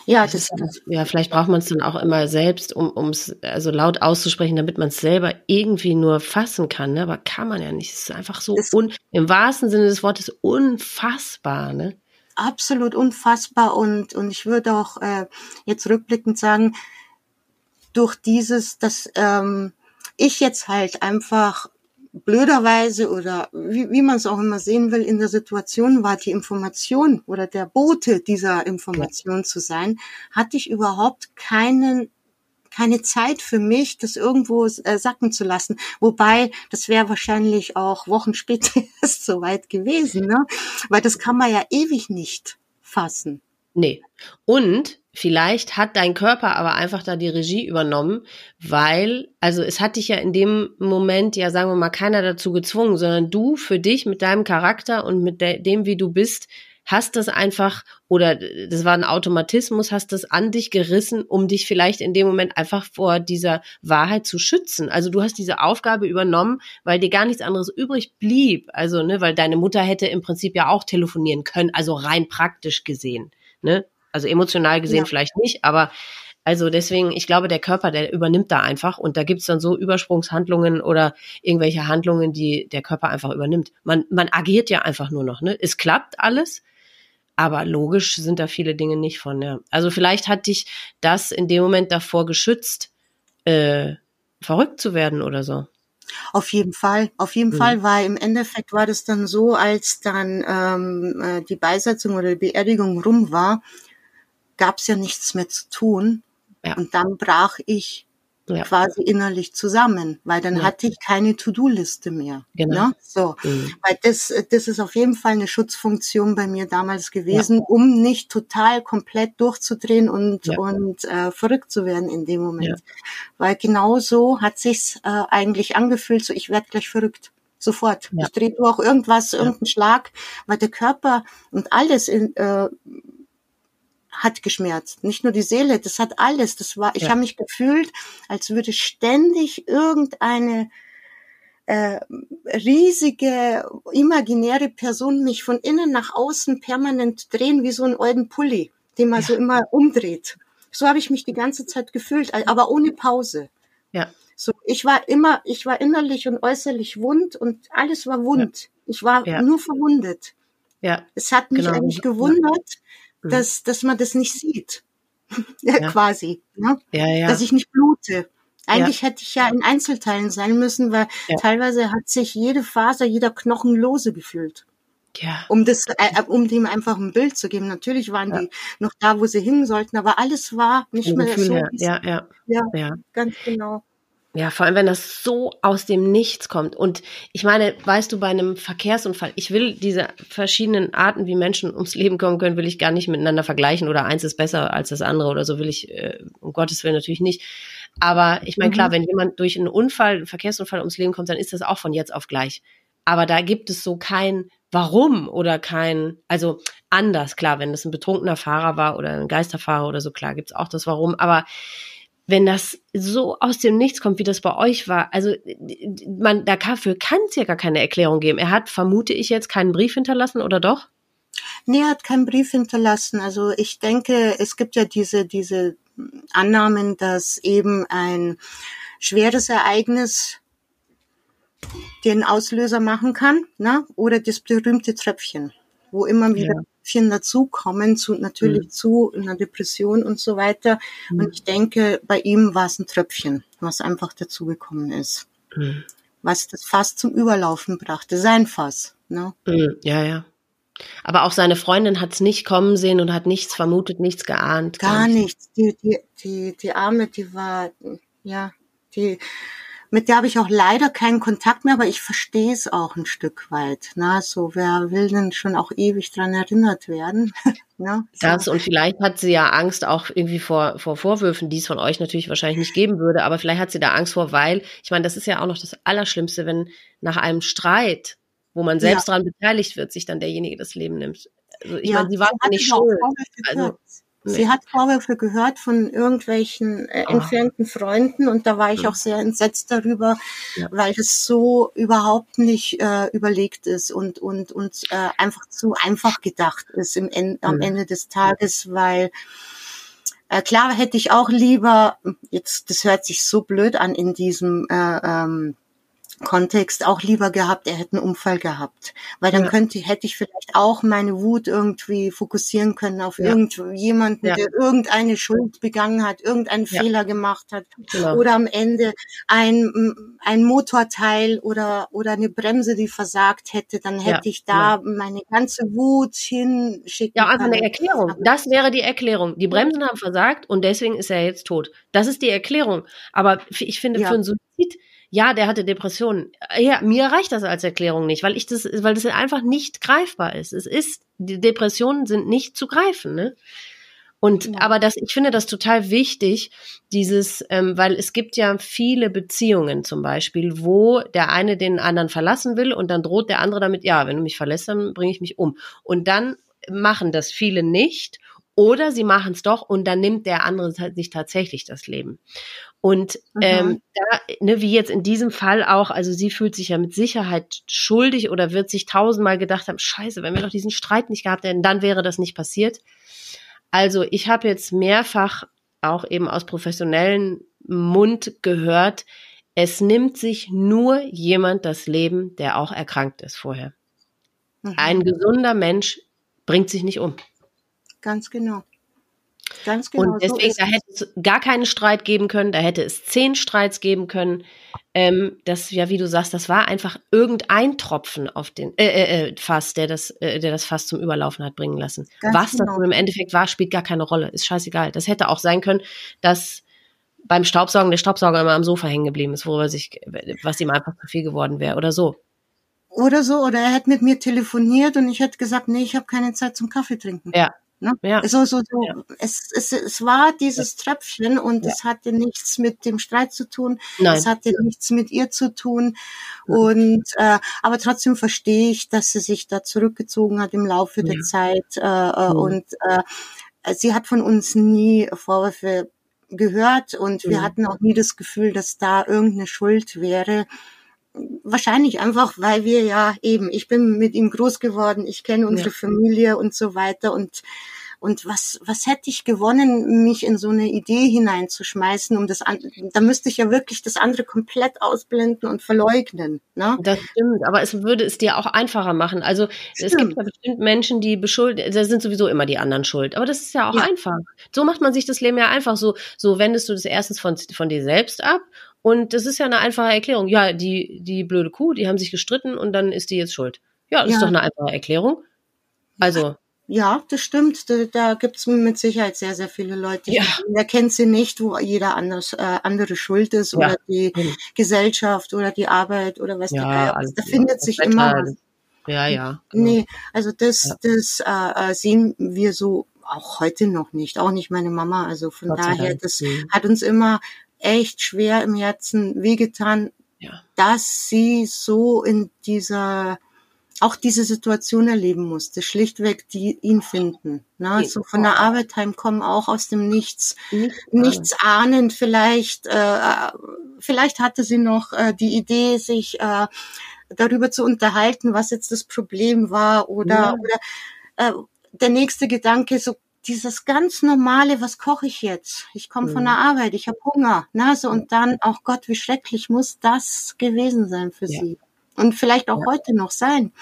Ja, das, das ja, vielleicht braucht man es dann auch immer selbst, um es also laut auszusprechen, damit man es selber irgendwie nur fassen kann. Ne? Aber kann man ja nicht. Es ist einfach so un, im wahrsten Sinne des Wortes unfassbar. Ne? Absolut unfassbar und und ich würde auch äh, jetzt rückblickend sagen, durch dieses, dass ähm, ich jetzt halt einfach blöderweise oder wie, wie man es auch immer sehen will, in der Situation war, die Information oder der Bote dieser Information zu sein, hatte ich überhaupt keinen keine Zeit für mich, das irgendwo äh, sacken zu lassen. Wobei, das wäre wahrscheinlich auch Wochen später erst soweit gewesen, ne? Weil das kann man ja ewig nicht fassen. Nee. Und vielleicht hat dein Körper aber einfach da die Regie übernommen, weil, also es hat dich ja in dem Moment, ja sagen wir mal, keiner dazu gezwungen, sondern du für dich mit deinem Charakter und mit de dem, wie du bist, hast das einfach, oder das war ein Automatismus, hast das an dich gerissen, um dich vielleicht in dem Moment einfach vor dieser Wahrheit zu schützen. Also du hast diese Aufgabe übernommen, weil dir gar nichts anderes übrig blieb. Also, ne, weil deine Mutter hätte im Prinzip ja auch telefonieren können, also rein praktisch gesehen. Ne? Also emotional gesehen ja. vielleicht nicht, aber also deswegen, ich glaube, der Körper, der übernimmt da einfach und da gibt's dann so Übersprungshandlungen oder irgendwelche Handlungen, die der Körper einfach übernimmt. Man, man agiert ja einfach nur noch, ne? Es klappt alles, aber logisch sind da viele Dinge nicht von, ja. Also vielleicht hat dich das in dem Moment davor geschützt, äh, verrückt zu werden oder so. Auf jeden Fall, auf jeden mhm. Fall, weil im Endeffekt war das dann so, als dann ähm, äh, die Beisetzung oder die Beerdigung rum war, gab es ja nichts mehr zu tun. Ja. Und dann brach ich ja. quasi innerlich zusammen, weil dann ja. hatte ich keine To-Do-Liste mehr. Genau. Ne? So, mhm. weil das, das ist auf jeden Fall eine Schutzfunktion bei mir damals gewesen, ja. um nicht total komplett durchzudrehen und und äh, verrückt zu werden in dem Moment, weil genau so hat sich's äh, eigentlich angefühlt. So, ich werde gleich verrückt. Sofort. Ich drehe durch irgendwas, irgendeinen Schlag, weil der Körper und alles in, äh, hat geschmerzt. Nicht nur die Seele, das hat alles. Das war, ich ja. habe mich gefühlt, als würde ständig irgendeine äh, riesige imaginäre Person mich von innen nach außen permanent drehen wie so ein alten Pulli, den man ja. so immer umdreht. So habe ich mich die ganze Zeit gefühlt, aber ohne Pause. Ja. So, ich war immer, ich war innerlich und äußerlich wund und alles war wund. Ja. Ich war nur verwundet. Ja. Es hat mich genau. eigentlich gewundert, Mhm. dass, dass man das nicht sieht. ja. Quasi. Ne? Ja, ja. Dass ich nicht blute. Eigentlich ja. hätte ich ja in Einzelteilen sein müssen, weil ja. teilweise hat sich jede Faser, jeder Knochen lose gefühlt. Ja. Um das, äh, um dem einfach ein Bild zu geben. Natürlich waren ja. die noch da, wo sie hin sollten, aber alles war nicht mehr so. Ja, ja, ja, ja, ganz genau. Ja, vor allem, wenn das so aus dem Nichts kommt. Und ich meine, weißt du, bei einem Verkehrsunfall, ich will diese verschiedenen Arten, wie Menschen ums Leben kommen können, will ich gar nicht miteinander vergleichen oder eins ist besser als das andere oder so will ich, äh, um Gottes Willen natürlich nicht. Aber ich meine, klar, mhm. wenn jemand durch einen Unfall, einen Verkehrsunfall ums Leben kommt, dann ist das auch von jetzt auf gleich. Aber da gibt es so kein Warum oder kein, also anders, klar, wenn das ein betrunkener Fahrer war oder ein Geisterfahrer oder so, klar, gibt's auch das Warum. Aber wenn das so aus dem Nichts kommt, wie das bei euch war, also man, dafür kann es ja gar keine Erklärung geben. Er hat, vermute ich jetzt, keinen Brief hinterlassen, oder doch? Nee, er hat keinen Brief hinterlassen. Also ich denke, es gibt ja diese, diese Annahmen, dass eben ein schweres Ereignis den Auslöser machen kann, ne? oder das berühmte Tröpfchen, wo immer wieder ja. Tröpfchen dazukommen, zu, natürlich mhm. zu einer Depression und so weiter. Mhm. Und ich denke, bei ihm war es ein Tröpfchen, was einfach dazugekommen ist. Mhm. Was das Fass zum Überlaufen brachte, sein Fass. Ne? Mhm. Ja, ja. Aber auch seine Freundin hat es nicht kommen sehen und hat nichts vermutet, nichts geahnt. Gar nichts. Die, die, die, die Arme, die war, ja, die, mit der habe ich auch leider keinen Kontakt mehr, aber ich verstehe es auch ein Stück weit. Na, so wer will denn schon auch ewig dran erinnert werden? Na, so. Das und vielleicht hat sie ja Angst auch irgendwie vor, vor Vorwürfen, die es von euch natürlich wahrscheinlich nicht geben würde, aber vielleicht hat sie da Angst vor, weil, ich meine, das ist ja auch noch das Allerschlimmste, wenn nach einem Streit wo man selbst ja. daran beteiligt wird, sich dann derjenige das Leben nimmt. Also ich ja, meine, sie war nicht schuld. Also, Sie hat Vorwürfe gehört von irgendwelchen äh, entfernten Freunden und da war ich auch sehr entsetzt darüber, ja. weil es so überhaupt nicht äh, überlegt ist und und und äh, einfach zu einfach gedacht ist im en am Ende des Tages, weil äh, klar hätte ich auch lieber jetzt das hört sich so blöd an in diesem äh, ähm, Kontext auch lieber gehabt, er hätte einen Unfall gehabt. Weil dann ja. könnte, hätte ich vielleicht auch meine Wut irgendwie fokussieren können auf ja. irgendjemanden, ja. der irgendeine Schuld begangen hat, irgendeinen Fehler gemacht hat. Genau. Oder am Ende ein, ein Motorteil oder, oder eine Bremse, die versagt hätte, dann hätte ich da meine ganze Wut hinschicken Ja, einfach eine Erklärung. Das wäre die Erklärung. Die Bremsen haben versagt und deswegen ist er jetzt tot. Das ist die Erklärung. Aber ich finde, für einen Suizid ja, der hatte Depressionen. Ja, mir reicht das als Erklärung nicht, weil ich das, weil das einfach nicht greifbar ist. Es ist, die Depressionen sind nicht zu greifen, ne? Und ja. aber das, ich finde das total wichtig, dieses, ähm, weil es gibt ja viele Beziehungen zum Beispiel, wo der eine den anderen verlassen will und dann droht der andere damit, ja, wenn du mich verlässt, dann bringe ich mich um. Und dann machen das viele nicht oder sie machen es doch und dann nimmt der andere sich tatsächlich das Leben. Und ähm, da, ne, wie jetzt in diesem Fall auch, also sie fühlt sich ja mit Sicherheit schuldig oder wird sich tausendmal gedacht haben, scheiße, wenn wir doch diesen Streit nicht gehabt hätten, dann wäre das nicht passiert. Also ich habe jetzt mehrfach auch eben aus professionellen Mund gehört, es nimmt sich nur jemand das Leben, der auch erkrankt ist vorher. Mhm. Ein gesunder Mensch bringt sich nicht um. Ganz genau. Ganz genau. Und deswegen, so da hätte es gar keinen Streit geben können, da hätte es zehn Streits geben können. Ähm, das, ja, wie du sagst, das war einfach irgendein Tropfen auf den äh, äh, äh Fass, der das, äh, der das Fass zum Überlaufen hat bringen lassen. Ganz Was genau. das im Endeffekt war, spielt gar keine Rolle. Ist scheißegal. Das hätte auch sein können, dass beim Staubsaugen der Staubsauger immer am Sofa hängen geblieben ist, worüber sich, was ihm einfach zu viel geworden wäre oder so. Oder so, oder er hätte mit mir telefoniert und ich hätte gesagt, nee, ich habe keine Zeit zum Kaffee trinken. Ja, Ne? Ja. So, so, so. Ja. Es, es, es war dieses. Tröpfchen und ja. es hatte nichts mit dem Streit zu tun. Nein. Es hatte nichts mit ihr zu tun. Und äh, aber trotzdem verstehe ich, dass sie sich da zurückgezogen hat im Laufe der Zeit. Äh, äh, Und äh, sie hat von uns nie Vorwürfe gehört und wir hatten auch nie das Gefühl, dass da irgendeine Schuld wäre wahrscheinlich einfach, weil wir ja eben, ich bin mit ihm groß geworden, ich kenne unsere ja. Familie und so weiter und und was, was hätte ich gewonnen, mich in so eine Idee hineinzuschmeißen, um das, da müsste ich ja wirklich das andere komplett ausblenden und verleugnen. Ne? Das stimmt, aber es würde es dir auch einfacher machen. Also stimmt. es gibt ja bestimmt Menschen, die beschuldigt, da sind sowieso immer die anderen schuld. Aber das ist ja auch ja. einfach. So macht man sich das Leben ja einfach. So, so wendest du das erstens von, von dir selbst ab und das ist ja eine einfache Erklärung. Ja, die, die blöde Kuh, die haben sich gestritten und dann ist die jetzt schuld. Ja, das ja. ist doch eine einfache Erklärung. Also. Ja, das stimmt. Da, da gibt es mit Sicherheit sehr, sehr viele Leute. Ja. Wer kennt sie nicht, wo jeder anders, äh, andere schuld ist ja. oder die mhm. Gesellschaft oder die Arbeit oder was ja, die Da findet sich immer was. Ja, ja. Genau. Nee, also das, das äh, äh, sehen wir so auch heute noch nicht. Auch nicht meine Mama. Also von Gott daher, das hat uns immer echt schwer im Herzen wehgetan, ja. dass sie so in dieser auch diese Situation erleben musste, schlichtweg die ihn finden. Ne? So von der Arbeit heimkommen, auch aus dem Nichts, nichts, ahnend. Vielleicht, äh, vielleicht hatte sie noch äh, die Idee, sich äh, darüber zu unterhalten, was jetzt das Problem war oder, ja. oder äh, der nächste Gedanke, so dieses ganz normale, was koche ich jetzt? Ich komme mhm. von der Arbeit, ich habe Hunger. So, und dann, auch oh Gott, wie schrecklich muss das gewesen sein für ja. sie. Und vielleicht auch ja. heute noch sein.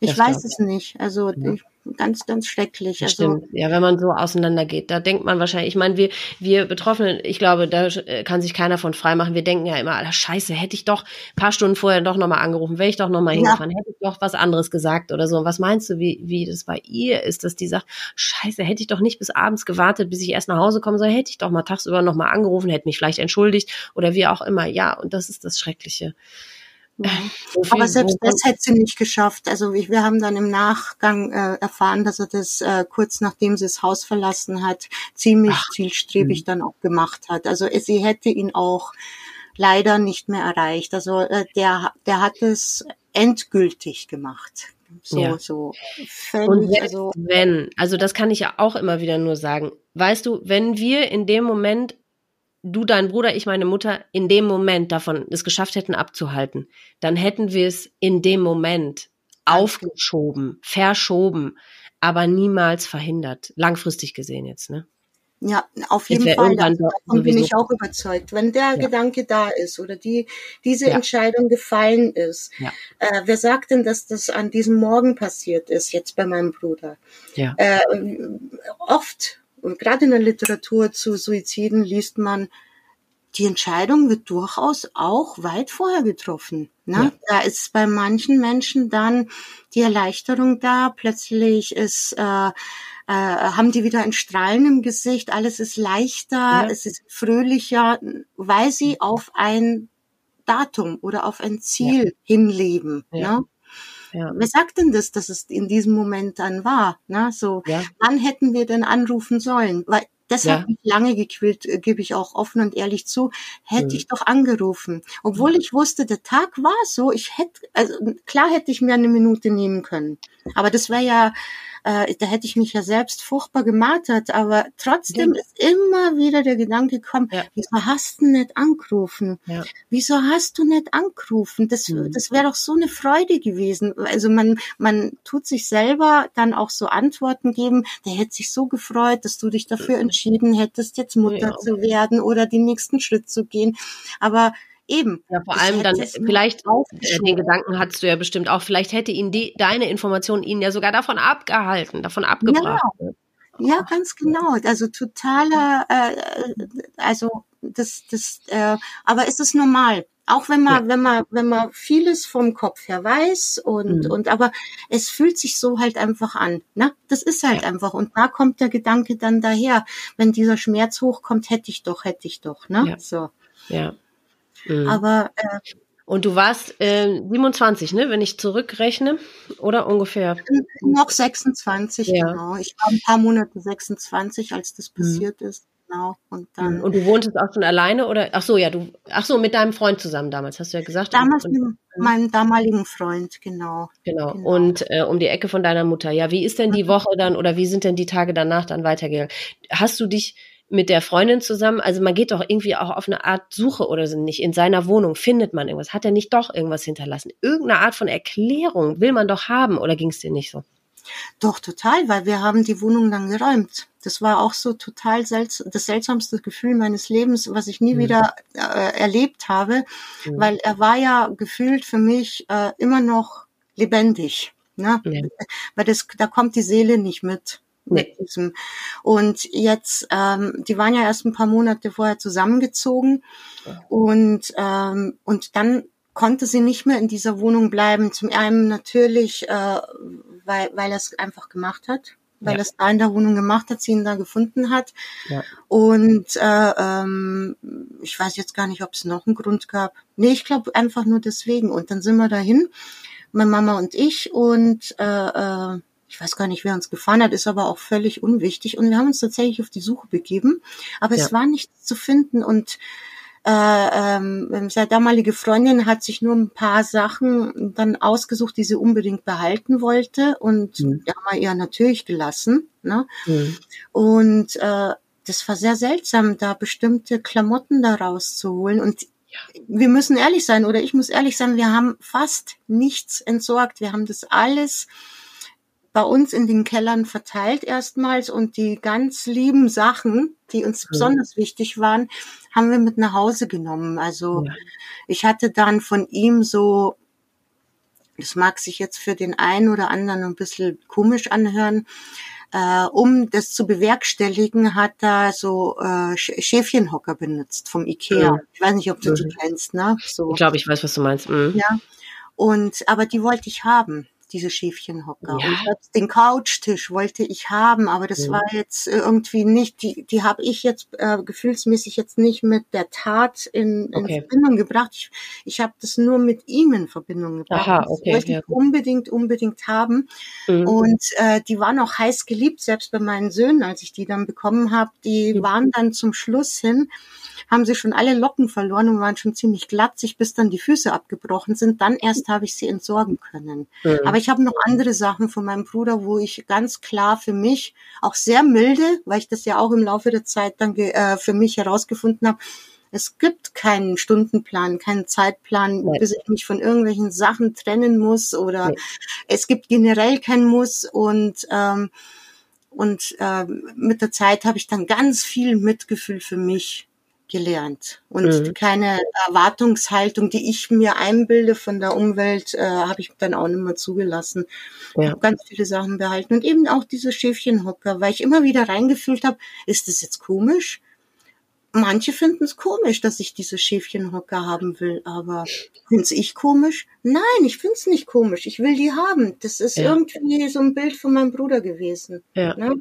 Ich das weiß es nicht. Also ja. ich, ganz, ganz schrecklich. Also, Stimmt. Ja, wenn man so auseinandergeht, da denkt man wahrscheinlich, ich meine, wir, wir Betroffenen, ich glaube, da äh, kann sich keiner von frei machen. Wir denken ja immer, Alter, scheiße, hätte ich doch paar Stunden vorher doch nochmal angerufen, wäre ich doch nochmal hingefahren, ja. hätte ich doch was anderes gesagt oder so. Was meinst du, wie, wie das bei ihr ist, dass die sagt, scheiße, hätte ich doch nicht bis abends gewartet, bis ich erst nach Hause komme, sondern hätte ich doch mal tagsüber nochmal angerufen, hätte mich vielleicht entschuldigt oder wie auch immer. Ja, und das ist das Schreckliche. So Aber selbst das hätte sie nicht geschafft. Also wir haben dann im Nachgang äh, erfahren, dass er das äh, kurz nachdem sie das Haus verlassen hat, ziemlich Ach, zielstrebig mh. dann auch gemacht hat. Also sie hätte ihn auch leider nicht mehr erreicht. Also äh, der, der hat es endgültig gemacht. So, ja. so völlig, Und also, wenn, also das kann ich ja auch immer wieder nur sagen. Weißt du, wenn wir in dem Moment du, dein Bruder, ich, meine Mutter in dem Moment davon es geschafft hätten abzuhalten, dann hätten wir es in dem Moment aufgeschoben, verschoben, aber niemals verhindert. Langfristig gesehen jetzt, ne? Ja, auf jeden Fall. Davon bin ich auch überzeugt. Wenn der ja. Gedanke da ist oder die diese ja. Entscheidung gefallen ist, ja. äh, wer sagt denn, dass das an diesem Morgen passiert ist, jetzt bei meinem Bruder? Ja. Äh, oft gerade in der Literatur zu Suiziden liest man, die Entscheidung wird durchaus auch weit vorher getroffen. Ne? Ja. Da ist bei manchen Menschen dann die Erleichterung da, plötzlich ist, äh, äh, haben die wieder ein Strahlen im Gesicht, alles ist leichter, ja. es ist fröhlicher, weil sie auf ein Datum oder auf ein Ziel ja. hinleben. Ne? Ja. Wer sagt denn das, dass es in diesem Moment dann war? Na, so, ja. wann hätten wir denn anrufen sollen? Weil das ja. hat mich lange gequält, äh, gebe ich auch offen und ehrlich zu. Hätte mhm. ich doch angerufen. Obwohl ich wusste, der Tag war so, ich hätte, also klar hätte ich mir eine Minute nehmen können. Aber das wäre ja, äh, da hätte ich mich ja selbst furchtbar gemartert, aber trotzdem ja. ist immer wieder der Gedanke gekommen, ja. wieso hast du nicht angerufen? Ja. Wieso hast du nicht angerufen? Das, mhm. das wäre doch so eine Freude gewesen. Also man, man tut sich selber dann auch so Antworten geben, der hätte sich so gefreut, dass du dich dafür entschieden hättest, jetzt Mutter zu werden oder den nächsten Schritt zu gehen. Aber Eben. Ja, vor allem dann vielleicht äh, den Gedanken hattest du ja bestimmt auch, vielleicht hätte ihn die, deine Information ihn ja sogar davon abgehalten, davon abgebracht. Ja, ja ganz genau. Also totaler, äh, also das, das, äh, aber ist es normal? Auch wenn man, ja. wenn man, wenn man vieles vom Kopf her weiß und, mhm. und, aber es fühlt sich so halt einfach an. Ne? Das ist halt ja. einfach. Und da kommt der Gedanke dann daher. Wenn dieser Schmerz hochkommt, hätte ich doch, hätte ich doch, ne? Ja. So. Ja. Mhm. Aber äh, und du warst äh, 27, ne, wenn ich zurückrechne, oder ungefähr? Noch 26, ja. genau. Ich war ein paar Monate 26, als das mhm. passiert mhm. ist. Genau. Und dann. Mhm. Und du wohntest auch schon alleine oder? Ach so, ja, du. Ach so, mit deinem Freund zusammen damals, hast du ja gesagt. Damals und, mit meinem damaligen Freund, genau. Genau. genau. Und äh, um die Ecke von deiner Mutter. Ja, wie ist denn die mhm. Woche dann oder wie sind denn die Tage danach dann weitergegangen? Hast du dich mit der Freundin zusammen, also man geht doch irgendwie auch auf eine Art Suche oder so nicht. In seiner Wohnung findet man irgendwas. Hat er nicht doch irgendwas hinterlassen? Irgendeine Art von Erklärung will man doch haben oder ging es dir nicht so? Doch, total, weil wir haben die Wohnung dann geräumt. Das war auch so total selts das seltsamste Gefühl meines Lebens, was ich nie mhm. wieder äh, erlebt habe, mhm. weil er war ja gefühlt für mich äh, immer noch lebendig. Ne? Ja. Weil das, da kommt die Seele nicht mit mit diesem. Und jetzt, ähm, die waren ja erst ein paar Monate vorher zusammengezogen und ähm, und dann konnte sie nicht mehr in dieser Wohnung bleiben. Zum einen natürlich, äh, weil weil er es einfach gemacht hat, weil ja. er es da in der Wohnung gemacht hat, sie ihn da gefunden hat. Ja. Und äh, ähm, ich weiß jetzt gar nicht, ob es noch einen Grund gab. Nee, ich glaube einfach nur deswegen. Und dann sind wir dahin, meine Mama und ich, und äh, äh, ich weiß gar nicht, wer uns gefahren hat, ist aber auch völlig unwichtig. Und wir haben uns tatsächlich auf die Suche begeben, aber ja. es war nichts zu finden. Und äh, ähm, seine damalige Freundin hat sich nur ein paar Sachen dann ausgesucht, die sie unbedingt behalten wollte und mhm. die haben wir ihr natürlich gelassen. Ne? Mhm. Und äh, das war sehr seltsam, da bestimmte Klamotten da rauszuholen und wir müssen ehrlich sein, oder ich muss ehrlich sein, wir haben fast nichts entsorgt. Wir haben das alles bei uns in den Kellern verteilt erstmals und die ganz lieben Sachen, die uns mhm. besonders wichtig waren, haben wir mit nach Hause genommen. Also ja. ich hatte dann von ihm so, das mag sich jetzt für den einen oder anderen ein bisschen komisch anhören, äh, um das zu bewerkstelligen, hat er so äh, Schäfchenhocker benutzt vom Ikea. Mhm. Ich weiß nicht, ob du mhm. die kennst, ne? So. Ich glaube, ich weiß, was du meinst. Mhm. Ja. Und aber die wollte ich haben diese Schäfchenhocker. Ja. Und selbst den Couchtisch wollte ich haben, aber das ja. war jetzt irgendwie nicht, die, die habe ich jetzt äh, gefühlsmäßig jetzt nicht mit der Tat in, in okay. Verbindung gebracht. Ich, ich habe das nur mit ihm in Verbindung gebracht. Aha, okay, das wollte ja. ich unbedingt, unbedingt haben. Mhm. Und äh, die waren auch heiß geliebt, selbst bei meinen Söhnen, als ich die dann bekommen habe. Die mhm. waren dann zum Schluss hin haben sie schon alle Locken verloren und waren schon ziemlich glatzig, bis dann die Füße abgebrochen sind. Dann erst habe ich sie entsorgen können. Mhm. Aber ich habe noch andere Sachen von meinem Bruder, wo ich ganz klar für mich auch sehr milde, weil ich das ja auch im Laufe der Zeit dann äh, für mich herausgefunden habe, es gibt keinen Stundenplan, keinen Zeitplan, Nein. bis ich mich von irgendwelchen Sachen trennen muss oder Nein. es gibt generell kein Muss und ähm, und äh, mit der Zeit habe ich dann ganz viel Mitgefühl für mich gelernt. Und mhm. keine Erwartungshaltung, die ich mir einbilde von der Umwelt, äh, habe ich dann auch nicht mehr zugelassen. Ja. Ich habe ganz viele Sachen behalten. Und eben auch diese Schäfchenhocker, weil ich immer wieder reingefühlt habe, ist das jetzt komisch? Manche finden es komisch, dass ich diese Schäfchenhocker haben will, aber finde ich komisch? Nein, ich finde es nicht komisch. Ich will die haben. Das ist ja. irgendwie so ein Bild von meinem Bruder gewesen. Ja. Ne?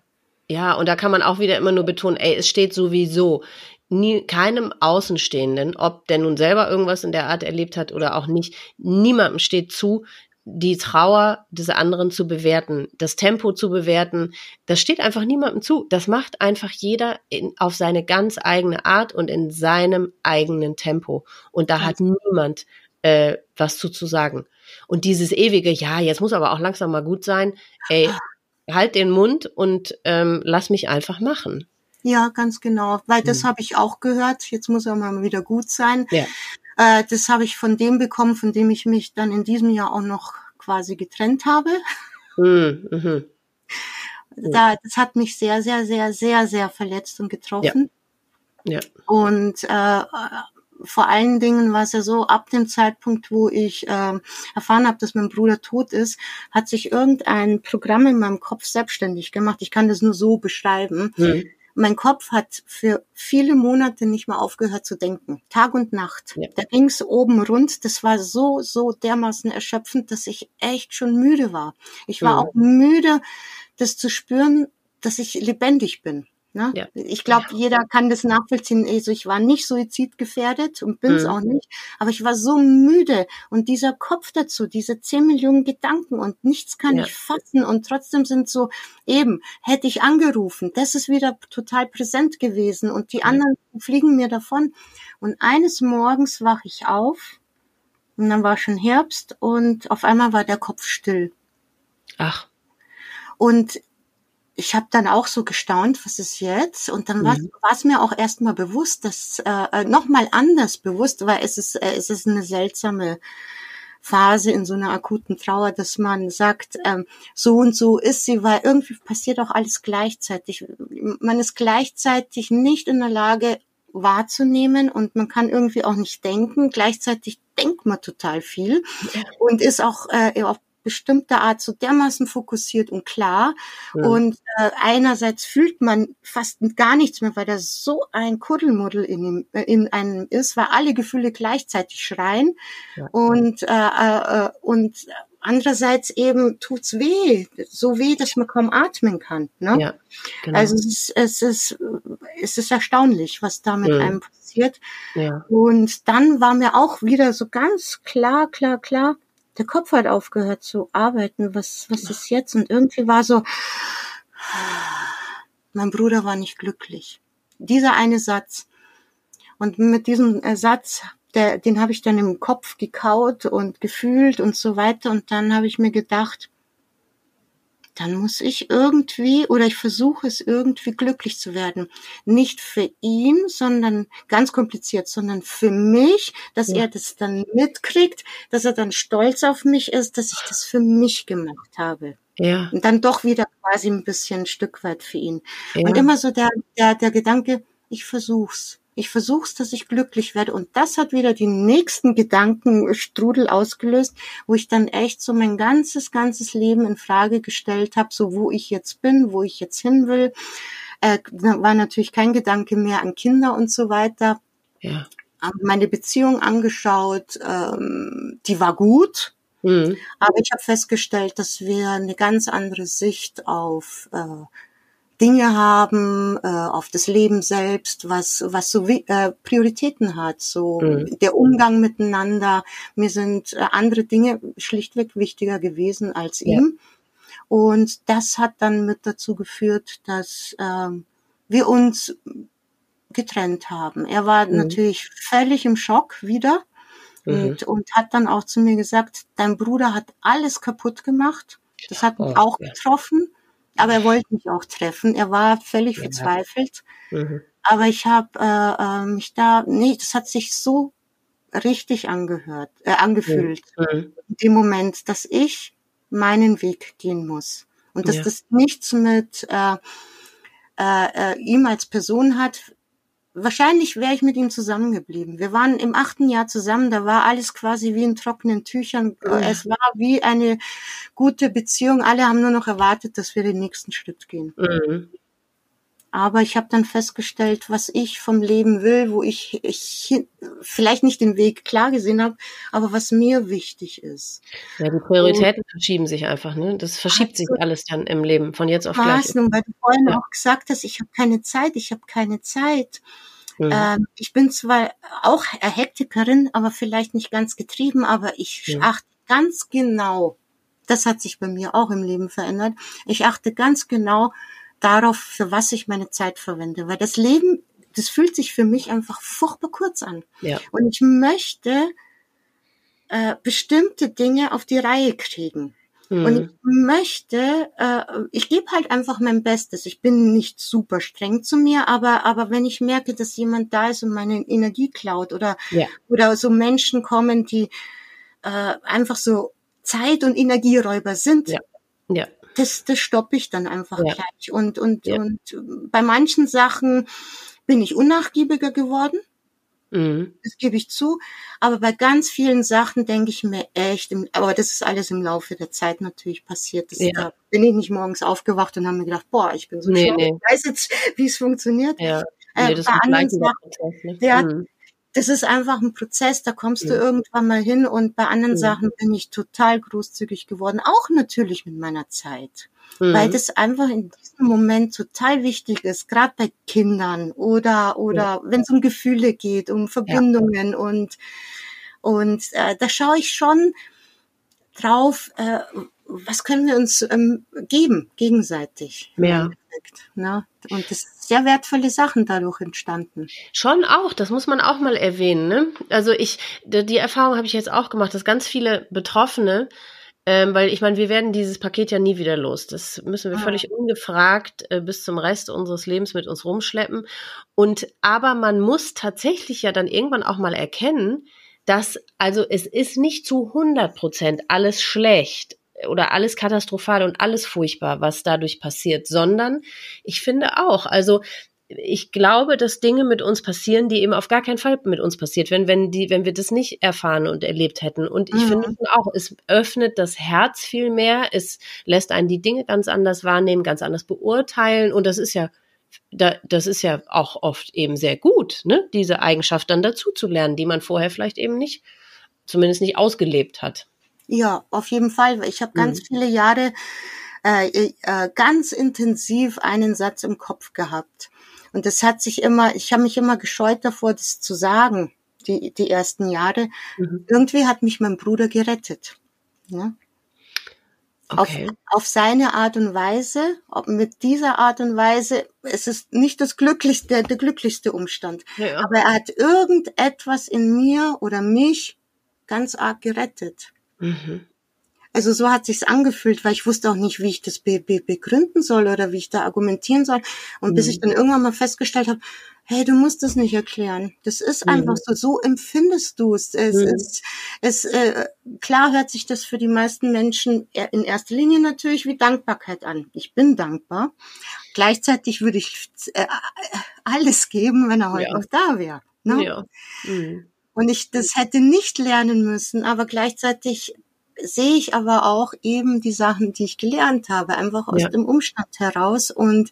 Ja, und da kann man auch wieder immer nur betonen, ey, es steht sowieso nie, keinem Außenstehenden, ob der nun selber irgendwas in der Art erlebt hat oder auch nicht, niemandem steht zu, die Trauer des anderen zu bewerten, das Tempo zu bewerten, das steht einfach niemandem zu. Das macht einfach jeder in, auf seine ganz eigene Art und in seinem eigenen Tempo. Und da hat niemand äh, was zu, zu sagen. Und dieses ewige, ja, jetzt muss aber auch langsam mal gut sein, ey, halt den Mund und ähm, lass mich einfach machen. Ja, ganz genau. Weil das mhm. habe ich auch gehört. Jetzt muss er mal wieder gut sein. Ja. Äh, das habe ich von dem bekommen, von dem ich mich dann in diesem Jahr auch noch quasi getrennt habe. Mhm. Mhm. Da, das hat mich sehr, sehr, sehr, sehr, sehr verletzt und getroffen. Ja. ja. Und äh, vor allen Dingen war es ja so, ab dem Zeitpunkt, wo ich äh, erfahren habe, dass mein Bruder tot ist, hat sich irgendein Programm in meinem Kopf selbstständig gemacht. Ich kann das nur so beschreiben. Mhm mein Kopf hat für viele Monate nicht mehr aufgehört zu denken. Tag und Nacht. Ja. Da ging's oben rund. Das war so, so dermaßen erschöpfend, dass ich echt schon müde war. Ich war mhm. auch müde, das zu spüren, dass ich lebendig bin. Ne? Ja. Ich glaube, ja. jeder kann das nachvollziehen. Also ich war nicht suizidgefährdet und bin es mhm. auch nicht, aber ich war so müde und dieser Kopf dazu, diese zehn Millionen Gedanken und nichts kann ja. ich fassen und trotzdem sind so eben hätte ich angerufen, das ist wieder total präsent gewesen und die anderen fliegen mir davon und eines Morgens wach ich auf und dann war schon Herbst und auf einmal war der Kopf still. Ach. Und ich habe dann auch so gestaunt, was ist jetzt? Und dann mhm. war es mir auch erstmal bewusst, dass äh, äh nochmal anders bewusst, weil es ist, äh, es ist eine seltsame Phase in so einer akuten Trauer, dass man sagt, ähm, so und so ist sie, weil irgendwie passiert auch alles gleichzeitig. Man ist gleichzeitig nicht in der Lage wahrzunehmen und man kann irgendwie auch nicht denken. Gleichzeitig denkt man total viel und ist auch äh, auf bestimmter Art so dermaßen fokussiert und klar. Ja. Und äh, einerseits fühlt man fast gar nichts mehr, weil da so ein Kuddelmuddel in, ihm, äh, in einem ist, weil alle Gefühle gleichzeitig schreien. Ja. Und, äh, äh, und andererseits eben tut's weh, so weh, dass man kaum atmen kann. Ne? Ja, genau. Also es ist, es ist, es ist erstaunlich, was da mit mhm. einem passiert. Ja. Und dann war mir auch wieder so ganz klar, klar, klar, der Kopf hat aufgehört zu arbeiten. Was, was ist jetzt? Und irgendwie war so, mein Bruder war nicht glücklich. Dieser eine Satz. Und mit diesem Ersatz, der, den habe ich dann im Kopf gekaut und gefühlt und so weiter. Und dann habe ich mir gedacht, dann muss ich irgendwie oder ich versuche es irgendwie glücklich zu werden. Nicht für ihn, sondern ganz kompliziert, sondern für mich, dass ja. er das dann mitkriegt, dass er dann stolz auf mich ist, dass ich das für mich gemacht habe. Ja. Und dann doch wieder quasi ein bisschen ein Stück weit für ihn. Ja. Und immer so der, der, der Gedanke, ich versuch's. Ich versuch's, dass ich glücklich werde. Und das hat wieder die nächsten Gedankenstrudel ausgelöst, wo ich dann echt so mein ganzes, ganzes Leben in Frage gestellt habe, so wo ich jetzt bin, wo ich jetzt hin will. Äh, war natürlich kein Gedanke mehr an Kinder und so weiter. Ja. Meine Beziehung angeschaut, ähm, die war gut. Mhm. Aber ich habe festgestellt, dass wir eine ganz andere Sicht auf äh, Dinge haben, äh, auf das Leben selbst, was, was so äh, Prioritäten hat, so mhm. der Umgang miteinander. Mir sind äh, andere Dinge schlichtweg wichtiger gewesen als ja. ihm. Und das hat dann mit dazu geführt, dass äh, wir uns getrennt haben. Er war mhm. natürlich völlig im Schock wieder mhm. und, und hat dann auch zu mir gesagt, dein Bruder hat alles kaputt gemacht. Das hat mich oh, auch ja. getroffen. Aber er wollte mich auch treffen. Er war völlig ja. verzweifelt. Mhm. Aber ich habe äh, äh, mich da, nee, das hat sich so richtig angehört, äh, angefühlt mhm. in dem Moment, dass ich meinen Weg gehen muss und dass ja. das nichts mit äh, äh, äh, ihm als Person hat, wahrscheinlich wäre ich mit ihm zusammengeblieben. Wir waren im achten Jahr zusammen, da war alles quasi wie in trockenen Tüchern. Es war wie eine gute Beziehung. Alle haben nur noch erwartet, dass wir den nächsten Schritt gehen. Mhm. Aber ich habe dann festgestellt, was ich vom Leben will, wo ich, ich vielleicht nicht den Weg klar gesehen habe, aber was mir wichtig ist. Ja, die Prioritäten und, verschieben sich einfach, ne? Das verschiebt also, sich alles dann im Leben von jetzt auf gleich. Nun, weil du vorhin ja. auch gesagt hast, ich habe keine Zeit, ich habe keine Zeit. Mhm. Ähm, ich bin zwar auch Hektikerin, aber vielleicht nicht ganz getrieben, aber ich mhm. achte ganz genau, das hat sich bei mir auch im Leben verändert, ich achte ganz genau darauf, für was ich meine Zeit verwende. Weil das Leben, das fühlt sich für mich einfach furchtbar kurz an. Ja. Und ich möchte äh, bestimmte Dinge auf die Reihe kriegen. Mhm. Und ich möchte, äh, ich gebe halt einfach mein Bestes. Ich bin nicht super streng zu mir, aber, aber wenn ich merke, dass jemand da ist und meine Energie klaut oder, ja. oder so Menschen kommen, die äh, einfach so Zeit- und Energieräuber sind, ja. Ja das, das stoppe ich dann einfach ja. gleich. Und, und, ja. und bei manchen Sachen bin ich unnachgiebiger geworden. Mhm. Das gebe ich zu. Aber bei ganz vielen Sachen denke ich mir echt, aber das ist alles im Laufe der Zeit natürlich passiert. Das, ja. Da bin ich nicht morgens aufgewacht und habe mir gedacht, boah, ich bin so nee, schlau, nee. ich weiß jetzt, wie es funktioniert. Ja. Äh, nee, das bei anderen Sachen, ne? der, mhm das ist einfach ein Prozess, da kommst ja. du irgendwann mal hin und bei anderen ja. Sachen bin ich total großzügig geworden, auch natürlich mit meiner Zeit. Mhm. Weil das einfach in diesem Moment total wichtig ist, gerade bei Kindern oder oder ja. wenn es um Gefühle geht, um Verbindungen und und äh, da schaue ich schon drauf, äh, was können wir uns ähm, geben gegenseitig. Ja. Ne? Und das sind sehr wertvolle Sachen dadurch entstanden. Schon auch, das muss man auch mal erwähnen. Ne? Also ich, die Erfahrung habe ich jetzt auch gemacht, dass ganz viele Betroffene, ähm, weil ich meine, wir werden dieses Paket ja nie wieder los. Das müssen wir ah. völlig ungefragt äh, bis zum Rest unseres Lebens mit uns rumschleppen. Und aber man muss tatsächlich ja dann irgendwann auch mal erkennen, dass also es ist nicht zu 100 Prozent alles schlecht oder alles katastrophal und alles furchtbar, was dadurch passiert, sondern ich finde auch, also ich glaube, dass Dinge mit uns passieren, die eben auf gar keinen Fall mit uns passiert, wenn, wenn die, wenn wir das nicht erfahren und erlebt hätten. Und ich mhm. finde auch, es öffnet das Herz viel mehr, es lässt einen die Dinge ganz anders wahrnehmen, ganz anders beurteilen. Und das ist ja, da, das ist ja auch oft eben sehr gut, ne, diese Eigenschaft dann dazu zu lernen, die man vorher vielleicht eben nicht, zumindest nicht ausgelebt hat. Ja, auf jeden Fall. Ich habe ganz mhm. viele Jahre äh, äh, ganz intensiv einen Satz im Kopf gehabt. Und das hat sich immer, ich habe mich immer gescheut davor, das zu sagen, die, die ersten Jahre. Mhm. Irgendwie hat mich mein Bruder gerettet. Ja? Okay. Auf, auf seine Art und Weise, ob mit dieser Art und Weise, es ist nicht das glücklichste, der glücklichste Umstand. Ja. Aber er hat irgendetwas in mir oder mich ganz arg gerettet. Mhm. Also so hat sich's angefühlt, weil ich wusste auch nicht, wie ich das be be begründen soll oder wie ich da argumentieren soll. Und mhm. bis ich dann irgendwann mal festgestellt habe, hey, du musst das nicht erklären. Das ist mhm. einfach so. So empfindest du es. Es mhm. ist, es, äh, klar hört sich das für die meisten Menschen in erster Linie natürlich wie Dankbarkeit an. Ich bin dankbar. Gleichzeitig würde ich äh, alles geben, wenn er heute ja. noch da wäre. Ne? Ja. Mhm. Und ich das hätte nicht lernen müssen, aber gleichzeitig sehe ich aber auch eben die Sachen, die ich gelernt habe, einfach aus ja. dem Umstand heraus und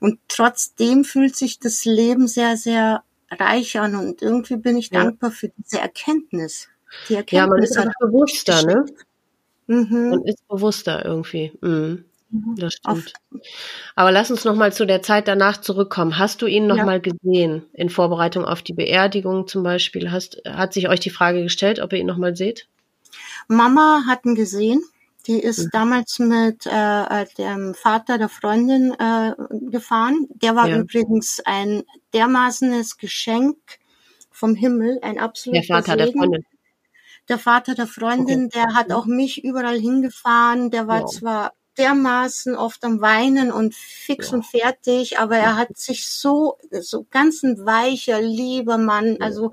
und trotzdem fühlt sich das Leben sehr, sehr reich an und irgendwie bin ich ja. dankbar für diese Erkenntnis. Die Erkenntnis ja, man ist einfach bewusster, ne? Mhm. Man ist bewusster irgendwie. Mhm. mhm. Das stimmt. Aber lass uns noch mal zu der Zeit danach zurückkommen. Hast du ihn noch ja. mal gesehen in Vorbereitung auf die Beerdigung zum Beispiel? Hast, hat sich euch die Frage gestellt, ob ihr ihn noch mal seht? Mama hat ihn gesehen. Die ist mhm. damals mit äh, dem Vater der Freundin äh, gefahren. Der war ja. übrigens ein dermaßenes Geschenk vom Himmel, ein absoluter Der Vater Segen. der Freundin. Der Vater der Freundin, okay. der hat auch mich überall hingefahren. Der war wow. zwar dermaßen oft am Weinen und fix ja. und fertig, aber er hat sich so, so ganz ein weicher, lieber Mann, also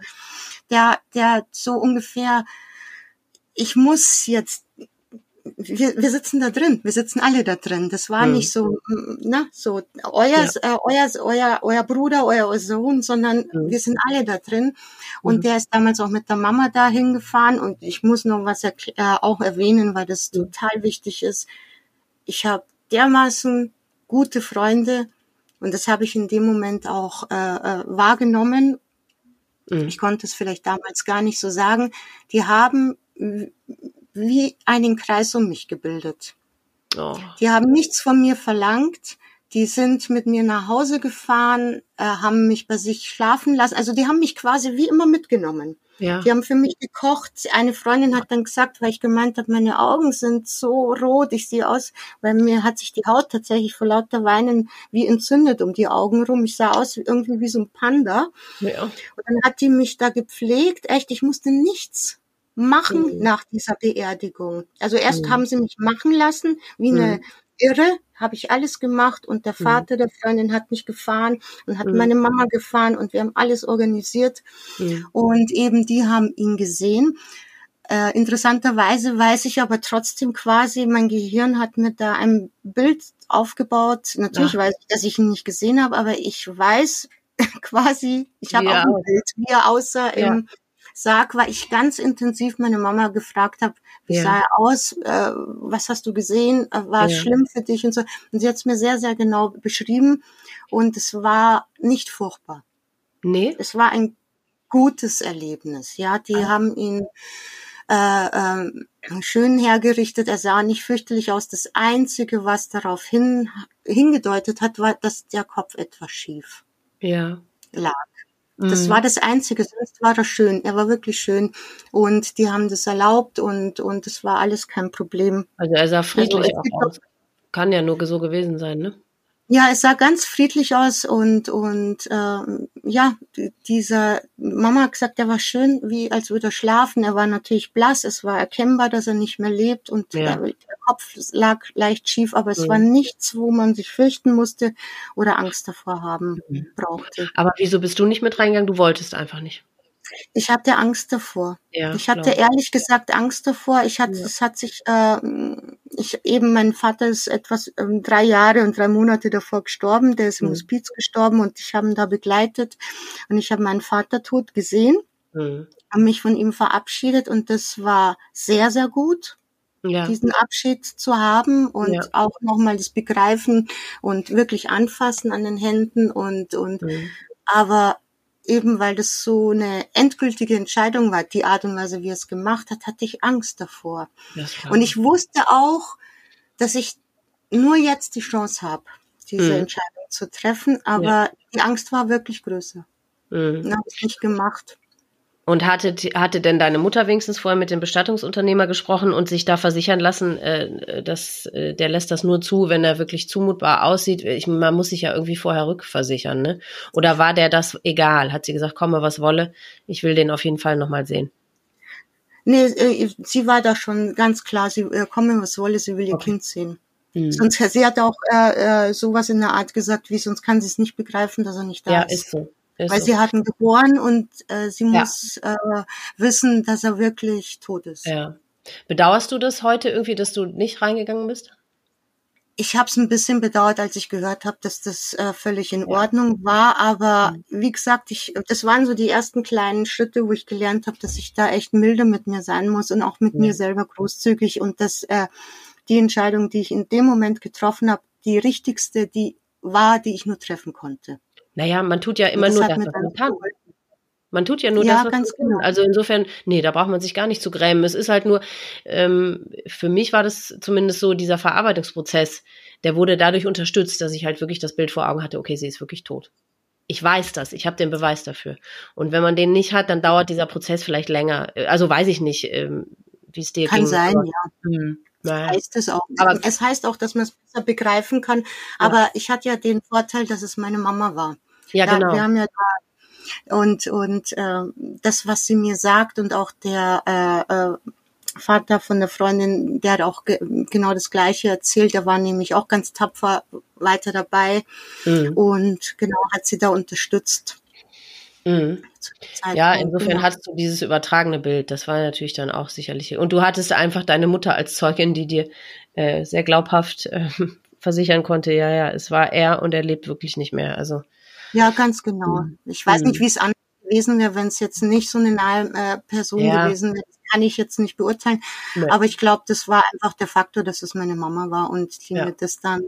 der, der so ungefähr ich muss jetzt, wir, wir sitzen da drin, wir sitzen alle da drin. Das war mhm. nicht so, na, so euer, ja. äh, euer, euer, euer Bruder, euer Sohn, sondern mhm. wir sind alle da drin. Und mhm. der ist damals auch mit der Mama da hingefahren. Und ich muss noch was äh, auch erwähnen, weil das total wichtig ist. Ich habe dermaßen gute Freunde und das habe ich in dem Moment auch äh, äh, wahrgenommen. Mhm. Ich konnte es vielleicht damals gar nicht so sagen. Die haben wie einen Kreis um mich gebildet. Oh. Die haben nichts von mir verlangt. Die sind mit mir nach Hause gefahren, äh, haben mich bei sich schlafen lassen. Also die haben mich quasi wie immer mitgenommen. Ja. Die haben für mich gekocht. Eine Freundin hat dann gesagt, weil ich gemeint habe, meine Augen sind so rot, ich sehe aus, weil mir hat sich die Haut tatsächlich vor lauter Weinen wie entzündet um die Augen rum. Ich sah aus wie irgendwie wie so ein Panda. Ja. Und dann hat die mich da gepflegt. Echt, ich musste nichts machen mhm. nach dieser Beerdigung. Also erst mhm. haben sie mich machen lassen, wie eine mhm. Irre, habe ich alles gemacht und der mhm. Vater der Freundin hat mich gefahren und hat mhm. meine Mama gefahren und wir haben alles organisiert und eben die haben ihn gesehen. Äh, interessanterweise weiß ich aber trotzdem quasi, mein Gehirn hat mir da ein Bild aufgebaut. Natürlich ja. weiß ich, dass ich ihn nicht gesehen habe, aber ich weiß quasi, ich habe ja. auch ein Bild, wie er aussah ja. im Sarg, weil ich ganz intensiv meine Mama gefragt habe, wie ja. sah er aus, äh, was hast du gesehen, äh, war es ja. schlimm für dich und so. Und sie hat es mir sehr, sehr genau beschrieben und es war nicht furchtbar. Nee. Es war ein gutes Erlebnis. Ja, die ah. haben ihn äh, äh, schön hergerichtet. Er sah nicht fürchterlich aus. Das Einzige, was darauf hin, hingedeutet hat, war, dass der Kopf etwas schief ja. lag. Das mhm. war das Einzige, sonst war das schön. Er war wirklich schön. Und die haben das erlaubt und, und es war alles kein Problem. Also er sah friedlich also, aus. Kann ja nur so gewesen sein, ne? Ja, es sah ganz friedlich aus und und ähm, ja, dieser Mama hat gesagt, er war schön, wie als würde er schlafen. Er war natürlich blass, es war erkennbar, dass er nicht mehr lebt und ja. der, Kopf lag leicht schief, aber es mhm. war nichts, wo man sich fürchten musste oder Angst davor haben mhm. brauchte. Aber wieso bist du nicht mit reingegangen? Du wolltest einfach nicht. Ich hatte Angst davor. Ja, ich hatte klar. ehrlich gesagt Angst davor. Ich hatte, ja. es hat sich, äh, ich eben, mein Vater ist etwas ähm, drei Jahre und drei Monate davor gestorben. Der ist im mhm. Hospiz gestorben und ich habe ihn da begleitet und ich habe meinen Vater tot gesehen, mhm. habe mich von ihm verabschiedet und das war sehr, sehr gut. Ja. diesen Abschied zu haben und ja. auch nochmal das Begreifen und wirklich anfassen an den Händen und und mhm. aber eben weil das so eine endgültige Entscheidung war, die Art und Weise, wie er es gemacht hat, hatte ich Angst davor. Und ich wusste auch, dass ich nur jetzt die Chance habe, diese mhm. Entscheidung zu treffen, aber ja. die Angst war wirklich größer. Mhm. habe ich nicht gemacht. Und hatte, hatte denn deine Mutter wenigstens vorher mit dem Bestattungsunternehmer gesprochen und sich da versichern lassen, äh, dass äh, der lässt das nur zu, wenn er wirklich zumutbar aussieht? Ich, man muss sich ja irgendwie vorher rückversichern, ne? Oder war der das egal? Hat sie gesagt, komme was wolle, ich will den auf jeden Fall nochmal sehen? Nee, äh, sie war da schon ganz klar, sie äh, komme was wolle, sie will ihr okay. Kind sehen. Mhm. Sonst, sie hat auch äh, äh, sowas in der Art gesagt, wie sonst kann sie es nicht begreifen, dass er nicht da ja, ist. Ja, ist so. Ist Weil so. sie hatten geboren und äh, sie ja. muss äh, wissen, dass er wirklich tot ist. Ja. Bedauerst du das heute irgendwie, dass du nicht reingegangen bist? Ich habe es ein bisschen bedauert, als ich gehört habe, dass das äh, völlig in ja. Ordnung war. Aber mhm. wie gesagt, ich, das waren so die ersten kleinen Schritte, wo ich gelernt habe, dass ich da echt milde mit mir sein muss und auch mit ja. mir selber großzügig und dass äh, die Entscheidung, die ich in dem Moment getroffen habe, die richtigste, die war, die ich nur treffen konnte. Naja, man tut ja immer nur das, was man kann. Man tut ja nur ja, das, was ganz man genau. Also insofern, nee, da braucht man sich gar nicht zu grämen. Es ist halt nur, ähm, für mich war das zumindest so, dieser Verarbeitungsprozess, der wurde dadurch unterstützt, dass ich halt wirklich das Bild vor Augen hatte, okay, sie ist wirklich tot. Ich weiß das, ich habe den Beweis dafür. Und wenn man den nicht hat, dann dauert dieser Prozess vielleicht länger. Also weiß ich nicht, ähm, wie es dir Kann ging. sein, aber, ja. Hm. Naja. heißt es auch. Aber es heißt auch, dass man es besser begreifen kann. Aber ja. ich hatte ja den Vorteil, dass es meine Mama war. Ja, genau. wir haben ja da und und äh, das, was sie mir sagt und auch der äh, äh, Vater von der Freundin, der hat auch ge genau das Gleiche erzählt. Der war nämlich auch ganz tapfer weiter dabei mhm. und genau hat sie da unterstützt. Mhm. Ja, insofern genau. hattest du dieses übertragene Bild. Das war natürlich dann auch sicherlich. Und du hattest einfach deine Mutter als Zeugin, die dir äh, sehr glaubhaft äh, versichern konnte, ja, ja, es war er und er lebt wirklich nicht mehr. Also ja, ganz genau. Mhm. Ich weiß nicht, mhm. wie es anders gewesen wäre, wenn es jetzt nicht so eine nahe äh, Person ja. gewesen wäre. Das kann ich jetzt nicht beurteilen. Nee. Aber ich glaube, das war einfach der Faktor, dass es meine Mama war und die ja. mir das dann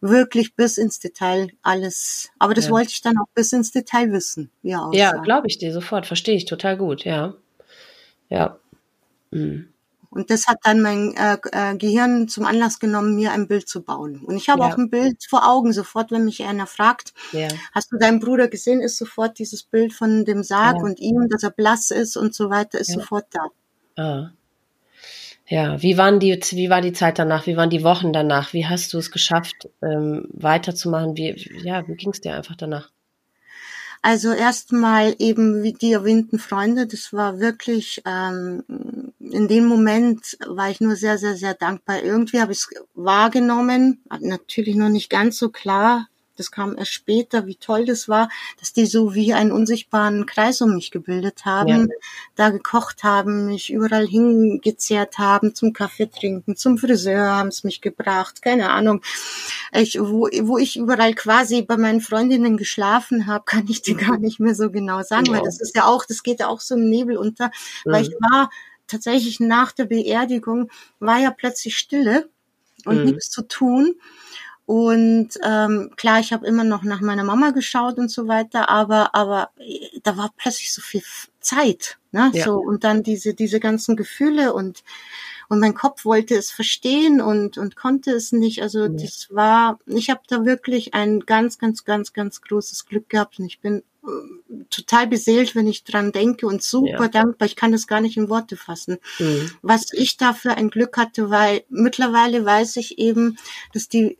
wirklich bis ins Detail alles. Aber das ja. wollte ich dann auch bis ins Detail wissen. Ja, ja glaube ich dir sofort. Verstehe ich total gut. Ja. Ja. Mhm. Und das hat dann mein äh, äh, Gehirn zum Anlass genommen, mir ein Bild zu bauen. Und ich habe ja. auch ein Bild vor Augen. Sofort, wenn mich einer fragt, ja. hast du deinen Bruder gesehen, ist sofort dieses Bild von dem Sarg ja. und ihm, dass er blass ist und so weiter, ist sofort da. Ah. Ja, wie waren die, wie war die Zeit danach? Wie waren die Wochen danach? Wie hast du es geschafft, ähm, weiterzumachen? Wie, ja, wie ging es dir einfach danach? Also erstmal eben wie die erwähnten Freunde, das war wirklich, ähm, in dem Moment war ich nur sehr, sehr, sehr dankbar. Irgendwie habe ich es wahrgenommen, natürlich noch nicht ganz so klar, das kam erst später, wie toll das war, dass die so wie einen unsichtbaren Kreis um mich gebildet haben, ja. da gekocht haben, mich überall hingezehrt haben, zum Kaffee trinken, zum Friseur haben es mich gebracht, keine Ahnung. Ich, wo, wo ich überall quasi bei meinen Freundinnen geschlafen habe, kann ich dir gar nicht mehr so genau sagen, ja. weil das ist ja auch, das geht ja auch so im Nebel unter, mhm. weil ich war tatsächlich nach der Beerdigung, war ja plötzlich Stille und mhm. nichts zu tun. Und ähm, klar, ich habe immer noch nach meiner Mama geschaut und so weiter, aber aber äh, da war plötzlich so viel Zeit, ne? Ja. So und dann diese diese ganzen Gefühle und und mein Kopf wollte es verstehen und und konnte es nicht. Also ja. das war, ich habe da wirklich ein ganz ganz ganz ganz großes Glück gehabt und ich bin äh, total beseelt, wenn ich dran denke und super ja. dankbar. Ich kann das gar nicht in Worte fassen, mhm. was ich da für ein Glück hatte, weil mittlerweile weiß ich eben, dass die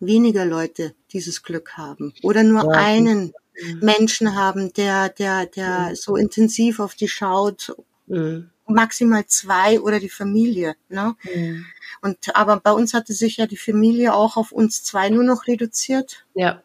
weniger Leute dieses Glück haben oder nur ja. einen. Menschen haben, der, der, der mhm. so intensiv auf die schaut. Mhm. Maximal zwei oder die Familie. Ne? Mhm. Und aber bei uns hatte sich ja die Familie auch auf uns zwei nur noch reduziert. Ja.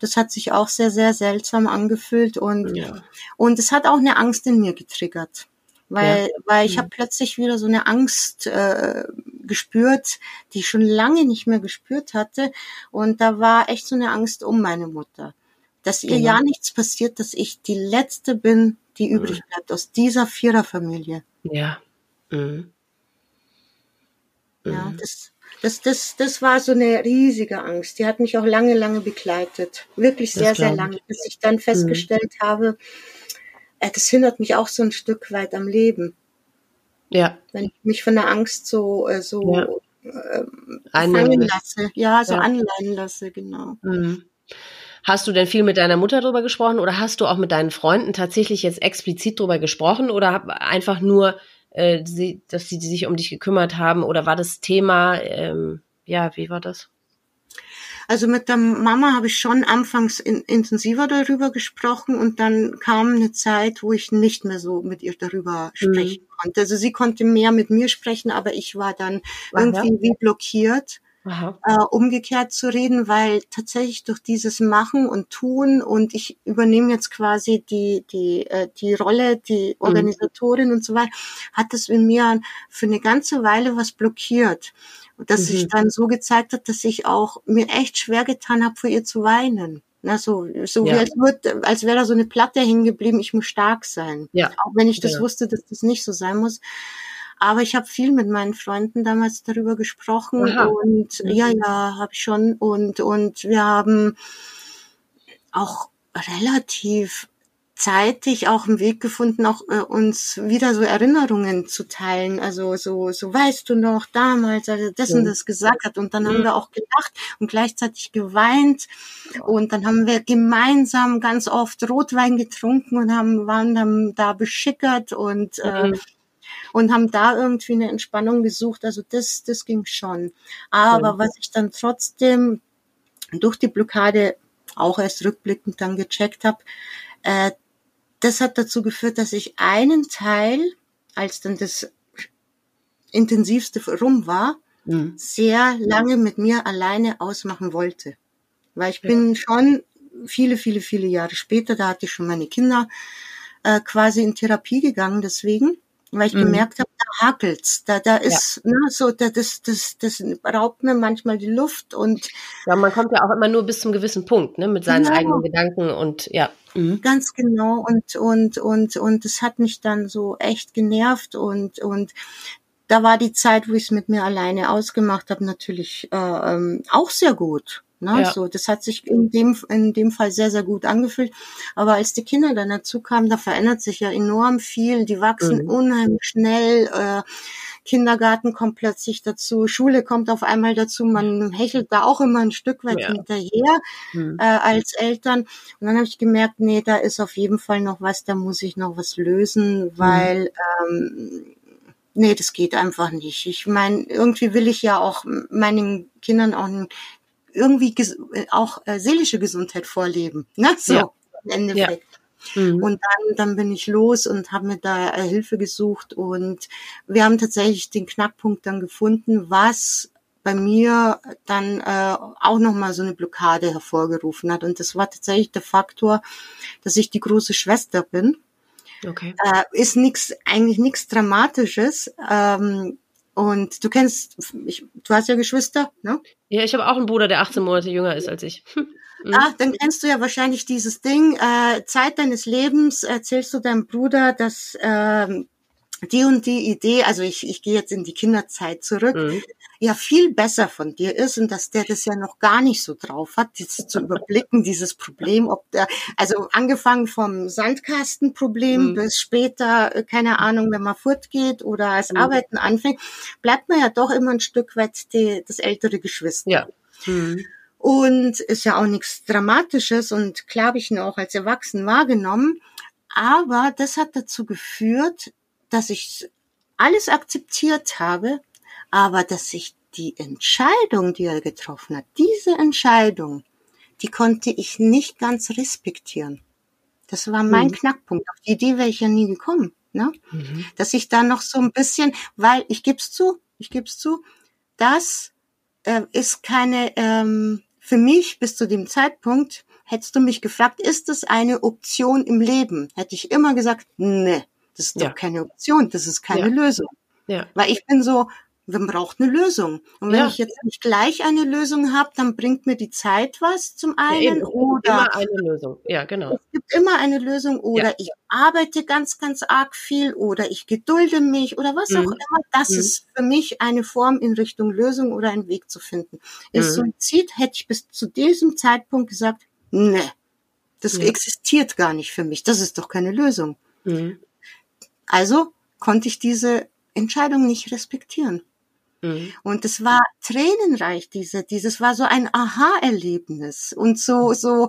Das hat sich auch sehr, sehr seltsam angefühlt und, ja. und es hat auch eine Angst in mir getriggert weil ja. weil ich mhm. habe plötzlich wieder so eine Angst äh, gespürt, die ich schon lange nicht mehr gespürt hatte und da war echt so eine Angst um meine Mutter, dass ihr genau. ja nichts passiert, dass ich die letzte bin, die mhm. übrig bleibt aus dieser Viererfamilie. Ja. Mhm. Ja, mhm. das das, das, das war so eine riesige Angst. Die hat mich auch lange, lange begleitet. Wirklich sehr, sehr lange, bis ich dann festgestellt mhm. habe, das hindert mich auch so ein Stück weit am Leben. Ja. Wenn ich mich von der Angst so, äh, so ja. äh, fangen lasse. Ja, so ja. anleihen lasse, genau. Mhm. Hast du denn viel mit deiner Mutter drüber gesprochen oder hast du auch mit deinen Freunden tatsächlich jetzt explizit drüber gesprochen oder einfach nur, äh, sie, dass sie sich um dich gekümmert haben oder war das Thema, ähm, ja, wie war das? Also mit der Mama habe ich schon anfangs in, intensiver darüber gesprochen und dann kam eine Zeit, wo ich nicht mehr so mit ihr darüber mhm. sprechen mhm. konnte. Also sie konnte mehr mit mir sprechen, aber ich war dann Aha. irgendwie wie blockiert. Äh, umgekehrt zu reden, weil tatsächlich durch dieses Machen und Tun und ich übernehme jetzt quasi die die äh, die Rolle, die mhm. Organisatorin mhm. und so weiter, hat das in mir für eine ganze Weile was blockiert dass mhm. sich dann so gezeigt hat, dass ich auch mir echt schwer getan habe, vor ihr zu weinen. Na, so, so ja. wie als, wird, als wäre da so eine Platte hängen geblieben, ich muss stark sein. Ja. Auch wenn ich das ja. wusste, dass das nicht so sein muss. Aber ich habe viel mit meinen Freunden damals darüber gesprochen Aha. und mhm. ja, ja, habe ich schon. Und, und wir haben auch relativ zeitig auch einen Weg gefunden, auch äh, uns wieder so Erinnerungen zu teilen. Also so, so weißt du noch damals, als er das und das gesagt hat. Und dann haben wir auch gelacht und gleichzeitig geweint. Und dann haben wir gemeinsam ganz oft Rotwein getrunken und haben, waren dann da beschickert und äh, mhm. und haben da irgendwie eine Entspannung gesucht. Also das, das ging schon. Aber was ich dann trotzdem durch die Blockade auch erst rückblickend dann gecheckt habe, äh, das hat dazu geführt, dass ich einen Teil, als dann das intensivste rum war, mhm. sehr lange mit mir alleine ausmachen wollte. Weil ich ja. bin schon viele, viele, viele Jahre später, da hatte ich schon meine Kinder, äh, quasi in Therapie gegangen deswegen weil ich mhm. gemerkt habe, da hakelt's, da da ist ja. ne, so, da, das das das raubt mir manchmal die Luft und ja, man kommt ja auch immer nur bis zum gewissen Punkt, ne, mit seinen genau. eigenen Gedanken und ja, mhm. ganz genau und und und und das hat mich dann so echt genervt und und da war die Zeit, wo ich es mit mir alleine ausgemacht habe, natürlich äh, ähm, auch sehr gut. Ne? Ja. So, das hat sich in dem, in dem Fall sehr, sehr gut angefühlt. Aber als die Kinder dann dazu kamen, da verändert sich ja enorm viel. Die wachsen mhm. unheimlich schnell. Äh, Kindergarten kommt plötzlich dazu, Schule kommt auf einmal dazu, man hechelt da auch immer ein Stück weit ja. hinterher mhm. äh, als Eltern. Und dann habe ich gemerkt, nee, da ist auf jeden Fall noch was, da muss ich noch was lösen, mhm. weil mhm. ähm, nee, das geht einfach nicht. Ich meine, irgendwie will ich ja auch meinen Kindern auch ein irgendwie äh, auch äh, seelische Gesundheit vorleben. Ne? So ja. im Endeffekt. Ja. Mhm. Und dann, dann bin ich los und habe mir da äh, Hilfe gesucht und wir haben tatsächlich den Knackpunkt dann gefunden, was bei mir dann äh, auch nochmal so eine Blockade hervorgerufen hat. Und das war tatsächlich der Faktor, dass ich die große Schwester bin. Okay. Äh, ist nichts, eigentlich nichts Dramatisches. Ähm, und du kennst, ich, du hast ja Geschwister, ne? Ja, ich habe auch einen Bruder, der 18 Monate jünger ist als ich. Mhm. Ah, dann kennst du ja wahrscheinlich dieses Ding. Äh, Zeit deines Lebens erzählst du deinem Bruder, dass ähm, die und die Idee, also ich, ich gehe jetzt in die Kinderzeit zurück, mhm. Ja viel besser von dir ist und dass der das ja noch gar nicht so drauf hat, das zu überblicken, dieses Problem, ob der, also angefangen vom Sandkastenproblem mhm. bis später, äh, keine Ahnung, wenn man fortgeht oder als mhm. Arbeiten anfängt, bleibt man ja doch immer ein Stück weit die, das ältere Geschwister. Ja. Mhm. Und ist ja auch nichts Dramatisches und klar habe ich ihn auch als Erwachsen wahrgenommen. Aber das hat dazu geführt, dass ich alles akzeptiert habe, aber dass ich die Entscheidung, die er getroffen hat, diese Entscheidung, die konnte ich nicht ganz respektieren. Das war mein mhm. Knackpunkt. Auf die Idee wäre ich ja nie gekommen. Ne? Mhm. Dass ich da noch so ein bisschen, weil ich geb's zu, ich geb's zu, das äh, ist keine, ähm, für mich bis zu dem Zeitpunkt, hättest du mich gefragt, ist das eine Option im Leben? Hätte ich immer gesagt, ne. Das ist ja. doch keine Option, das ist keine ja. Lösung. Ja. Weil ich bin so, man braucht eine Lösung. Und wenn ja. ich jetzt nicht gleich eine Lösung habe, dann bringt mir die Zeit was zum einen ja, oder immer eine Lösung. Ja, genau. Es gibt immer eine Lösung oder ja. ich arbeite ganz, ganz arg viel oder ich gedulde mich oder was mhm. auch immer. Das mhm. ist für mich eine Form in Richtung Lösung oder einen Weg zu finden. Mhm. Suizid hätte ich bis zu diesem Zeitpunkt gesagt, ne, das existiert gar nicht für mich. Das ist doch keine Lösung. Mhm. Also konnte ich diese Entscheidung nicht respektieren. Mhm. Und es war tränenreich, diese, dieses war so ein Aha-Erlebnis. Und so, so,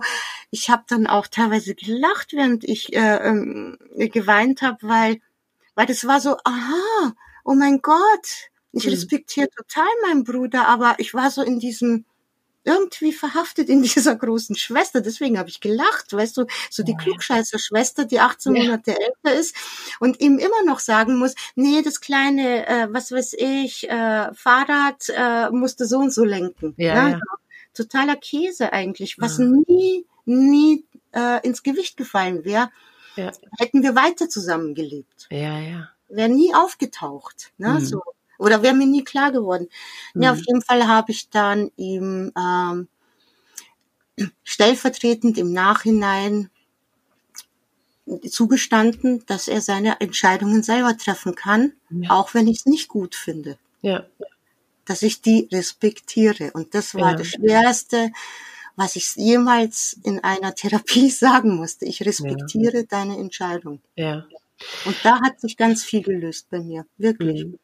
ich habe dann auch teilweise gelacht, während ich äh, ähm, geweint habe, weil, weil das war so, aha, oh mein Gott, ich mhm. respektiere total meinen Bruder, aber ich war so in diesem, irgendwie verhaftet in dieser großen Schwester. Deswegen habe ich gelacht, weißt du, so die klugscheißer Schwester, die 18 ja. Monate älter ist und ihm immer noch sagen muss, nee, das kleine, äh, was weiß ich, äh, Fahrrad äh, musste so und so lenken. Ja, ja? ja. Totaler Käse eigentlich, was ja. nie, nie äh, ins Gewicht gefallen wäre, ja. hätten wir weiter zusammengelebt. Ja, ja. Wäre nie aufgetaucht. Ne? Mhm. So oder wäre mir nie klar geworden. Mhm. Ja, auf jeden Fall habe ich dann ihm ähm, stellvertretend im Nachhinein zugestanden, dass er seine Entscheidungen selber treffen kann, ja. auch wenn ich es nicht gut finde. Ja. Dass ich die respektiere. Und das war ja. das Schwerste, was ich jemals in einer Therapie sagen musste. Ich respektiere ja. deine Entscheidung. Ja. Und da hat sich ganz viel gelöst bei mir. Wirklich. Mhm.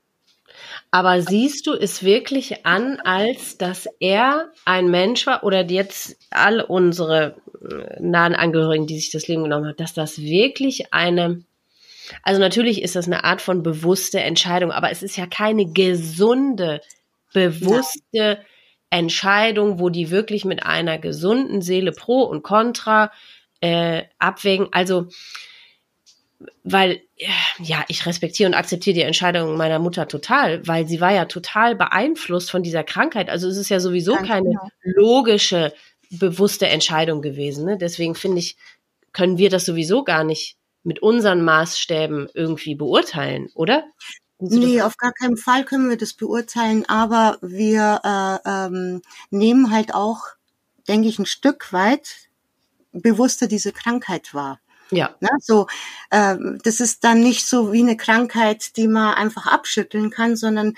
Aber siehst du es wirklich an, als dass er ein Mensch war oder jetzt all unsere äh, nahen Angehörigen, die sich das Leben genommen haben, dass das wirklich eine, also natürlich ist das eine Art von bewusste Entscheidung, aber es ist ja keine gesunde, bewusste ja. Entscheidung, wo die wirklich mit einer gesunden Seele pro und contra äh, abwägen. Also weil ja, ich respektiere und akzeptiere die Entscheidung meiner Mutter total, weil sie war ja total beeinflusst von dieser Krankheit. Also es ist ja sowieso Ganz keine genau. logische, bewusste Entscheidung gewesen. Ne? Deswegen finde ich, können wir das sowieso gar nicht mit unseren Maßstäben irgendwie beurteilen, oder? Nee, auf gar keinen Fall können wir das beurteilen, aber wir äh, ähm, nehmen halt auch, denke ich, ein Stück weit bewusster diese Krankheit wahr. Ja. Ne, so, äh, das ist dann nicht so wie eine Krankheit, die man einfach abschütteln kann, sondern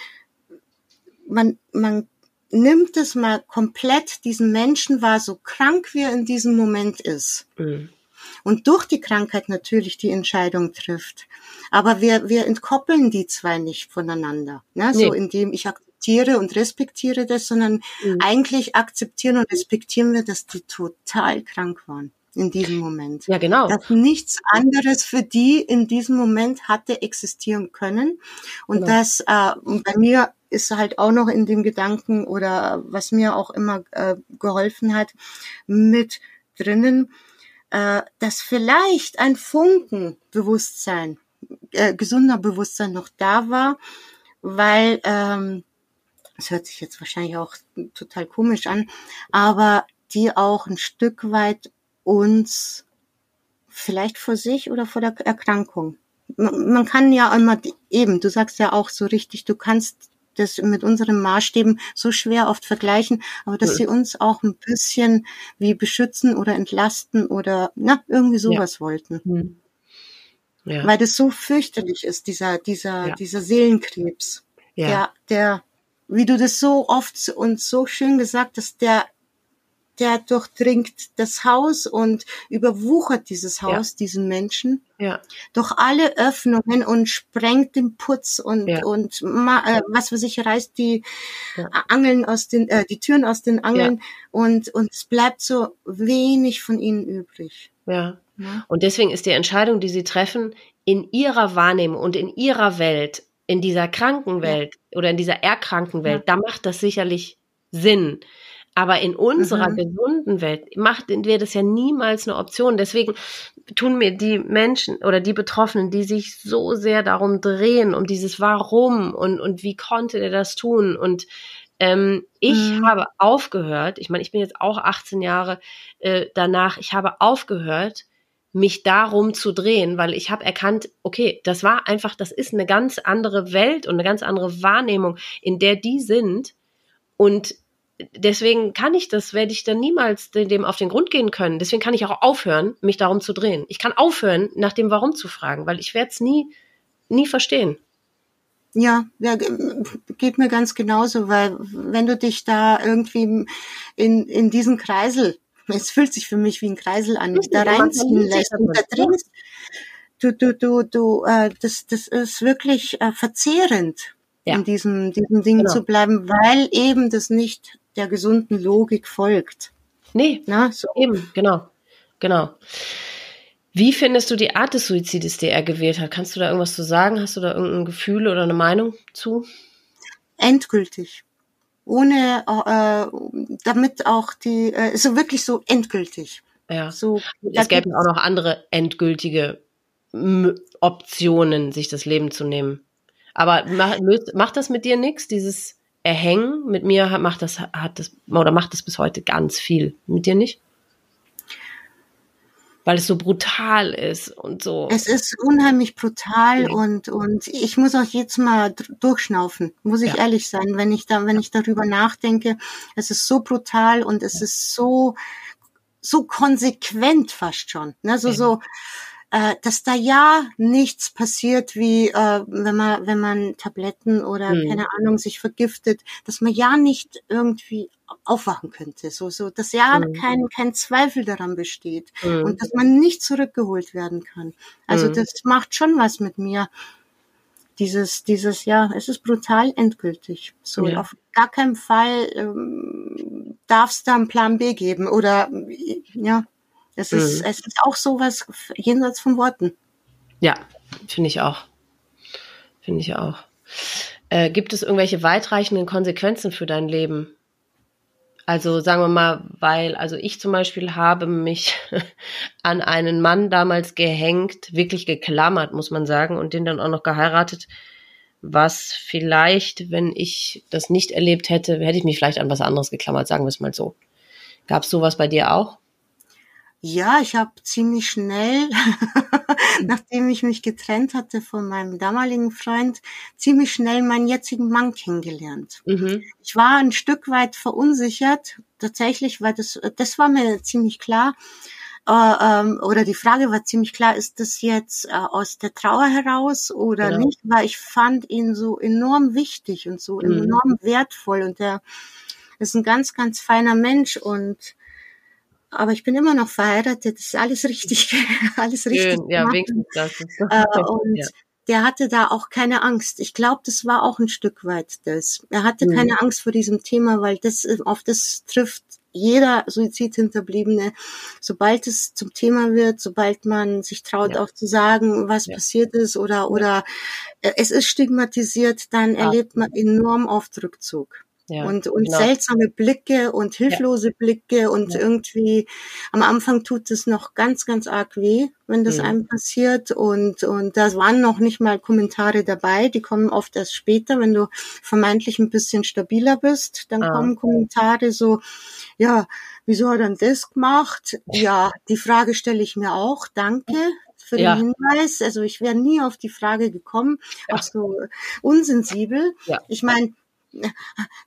man, man nimmt es mal komplett diesen Menschen wahr, so krank wie er in diesem Moment ist. Mhm. Und durch die Krankheit natürlich die Entscheidung trifft. Aber wir, wir entkoppeln die zwei nicht voneinander. Ne? So nee. indem ich akzeptiere und respektiere das, sondern mhm. eigentlich akzeptieren und respektieren wir, dass die total krank waren in diesem Moment. Ja, genau. Dass nichts anderes für die in diesem Moment hatte existieren können. Und genau. das äh, bei mir ist halt auch noch in dem Gedanken oder was mir auch immer äh, geholfen hat, mit drinnen, äh, dass vielleicht ein Funken Bewusstsein, äh, gesunder Bewusstsein noch da war, weil ähm, das hört sich jetzt wahrscheinlich auch total komisch an, aber die auch ein Stück weit uns vielleicht vor sich oder vor der Erkrankung. Man kann ja immer eben, du sagst ja auch so richtig, du kannst das mit unseren Maßstäben so schwer oft vergleichen, aber dass ja. sie uns auch ein bisschen wie beschützen oder entlasten oder na, irgendwie sowas ja. wollten. Hm. Ja. Weil das so fürchterlich ist, dieser, dieser, dieser Seelenkrebs. Ja. Der, der, wie du das so oft und so schön gesagt hast, der der durchdringt das Haus und überwuchert dieses Haus, ja. diesen Menschen. Ja. Durch alle Öffnungen und sprengt den Putz und, ja. und äh, was für sich reißt die ja. Angeln aus den, äh, die Türen aus den Angeln und, und es bleibt so wenig von ihnen übrig. Ja. Und deswegen ist die Entscheidung, die sie treffen, in ihrer Wahrnehmung und in ihrer Welt, in dieser Krankenwelt oder in dieser erkrankten Welt, da macht das sicherlich Sinn. Aber in unserer mhm. gesunden Welt macht wir das ja niemals eine Option. Deswegen tun mir die Menschen oder die Betroffenen, die sich so sehr darum drehen, um dieses Warum und, und wie konnte der das tun? Und ähm, ich mhm. habe aufgehört, ich meine, ich bin jetzt auch 18 Jahre äh, danach, ich habe aufgehört, mich darum zu drehen, weil ich habe erkannt, okay, das war einfach, das ist eine ganz andere Welt und eine ganz andere Wahrnehmung, in der die sind. Und deswegen kann ich das, werde ich dann niemals dem auf den Grund gehen können. Deswegen kann ich auch aufhören, mich darum zu drehen. Ich kann aufhören, nach dem Warum zu fragen, weil ich werde es nie, nie verstehen. Ja, ja, geht mir ganz genauso, weil wenn du dich da irgendwie in, in diesen Kreisel, es fühlt sich für mich wie ein Kreisel an, da reinziehen lässt und da drehst, du, du, du, du, äh, das, das ist wirklich äh, verzehrend. ja. in diesem, diesem Ding genau. zu bleiben, weil eben das nicht der gesunden Logik folgt. Nee, Na, so. eben, genau, genau. Wie findest du die Art des Suizides, die er gewählt hat? Kannst du da irgendwas zu sagen? Hast du da irgendein Gefühl oder eine Meinung zu? Endgültig. Ohne, äh, damit auch die, äh, so wirklich so endgültig. Ja. So, es gäbe auch noch andere endgültige Optionen, sich das Leben zu nehmen. Aber macht, macht das mit dir nichts, dieses Erhängen? Mit mir macht das, hat das, oder macht das bis heute ganz viel. Mit dir nicht? weil es so brutal ist und so. Es ist unheimlich brutal ja. und, und ich muss auch jetzt mal durchschnaufen, muss ich ja. ehrlich sein, wenn ich da, wenn ich darüber nachdenke. Es ist so brutal und es ist so, so konsequent fast schon. Ne? So, ja. so, äh, dass da ja nichts passiert, wie äh, wenn man wenn man Tabletten oder mhm. keine Ahnung sich vergiftet, dass man ja nicht irgendwie aufwachen könnte, so so, dass ja mhm. kein kein Zweifel daran besteht mhm. und dass man nicht zurückgeholt werden kann. Also mhm. das macht schon was mit mir. Dieses dieses ja, es ist brutal endgültig. So ja. auf gar keinen Fall ähm, darf es da einen Plan B geben oder ja. Es ist, mhm. es ist auch sowas jenseits von Worten. Ja, finde ich auch. Finde ich auch. Äh, gibt es irgendwelche weitreichenden Konsequenzen für dein Leben? Also sagen wir mal, weil, also ich zum Beispiel habe mich an einen Mann damals gehängt, wirklich geklammert, muss man sagen, und den dann auch noch geheiratet, was vielleicht, wenn ich das nicht erlebt hätte, hätte ich mich vielleicht an was anderes geklammert, sagen wir es mal so. Gab es sowas bei dir auch? Ja, ich habe ziemlich schnell, nachdem ich mich getrennt hatte von meinem damaligen Freund, ziemlich schnell meinen jetzigen Mann kennengelernt. Mhm. Ich war ein Stück weit verunsichert, tatsächlich, weil das, das war mir ziemlich klar. Äh, ähm, oder die Frage war ziemlich klar, ist das jetzt äh, aus der Trauer heraus oder genau. nicht? Weil ich fand ihn so enorm wichtig und so mhm. enorm wertvoll und der ist ein ganz, ganz feiner Mensch und aber ich bin immer noch verheiratet, das ist alles richtig, alles richtig. Schön, ja, wenigstens das. Äh, und ja. der hatte da auch keine Angst. Ich glaube, das war auch ein Stück weit das. Er hatte mhm. keine Angst vor diesem Thema, weil das auf das trifft jeder Suizidhinterbliebene, sobald es zum Thema wird, sobald man sich traut, ja. auch zu sagen, was ja. passiert ist oder, oder äh, es ist stigmatisiert, dann erlebt man enorm oft Rückzug. Ja, und und genau. seltsame Blicke und hilflose ja. Blicke und ja. irgendwie am Anfang tut es noch ganz ganz arg weh, wenn das mhm. einem passiert und und da waren noch nicht mal Kommentare dabei, die kommen oft erst später, wenn du vermeintlich ein bisschen stabiler bist, dann ah. kommen Kommentare so ja, wieso hat er das gemacht? Ja, die Frage stelle ich mir auch. Danke für den Hinweis. Also ich wäre nie auf die Frage gekommen, auch so unsensibel. Ja. Ich meine,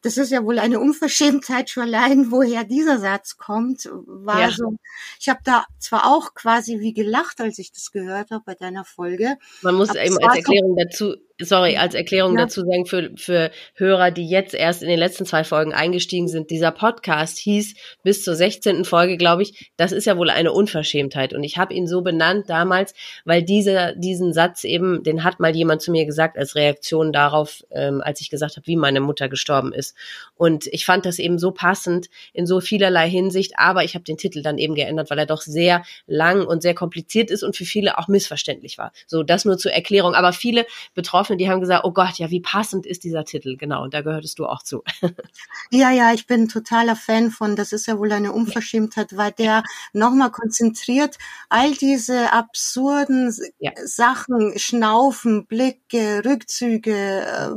das ist ja wohl eine Unverschämtheit schon allein, woher dieser Satz kommt, war ja. so, ich habe da zwar auch quasi wie gelacht, als ich das gehört habe bei deiner Folge. Man muss eben als Erklärung dazu sorry, als Erklärung ja. dazu sagen für, für Hörer, die jetzt erst in den letzten zwei Folgen eingestiegen sind. Dieser Podcast hieß bis zur 16. Folge, glaube ich, das ist ja wohl eine Unverschämtheit. Und ich habe ihn so benannt damals, weil dieser, diesen Satz eben, den hat mal jemand zu mir gesagt als Reaktion darauf, ähm, als ich gesagt habe, wie meine Mutter gestorben ist. Und ich fand das eben so passend in so vielerlei Hinsicht, aber ich habe den Titel dann eben geändert, weil er doch sehr lang und sehr kompliziert ist und für viele auch missverständlich war. So, das nur zur Erklärung. Aber viele Betroffene getroffen, die haben gesagt, oh Gott, ja, wie passend ist dieser Titel, genau, und da gehörtest du auch zu. ja, ja, ich bin totaler Fan von, das ist ja wohl eine Unverschämtheit, weil der nochmal konzentriert all diese absurden ja. Sachen, Schnaufen, Blicke, Rückzüge, äh,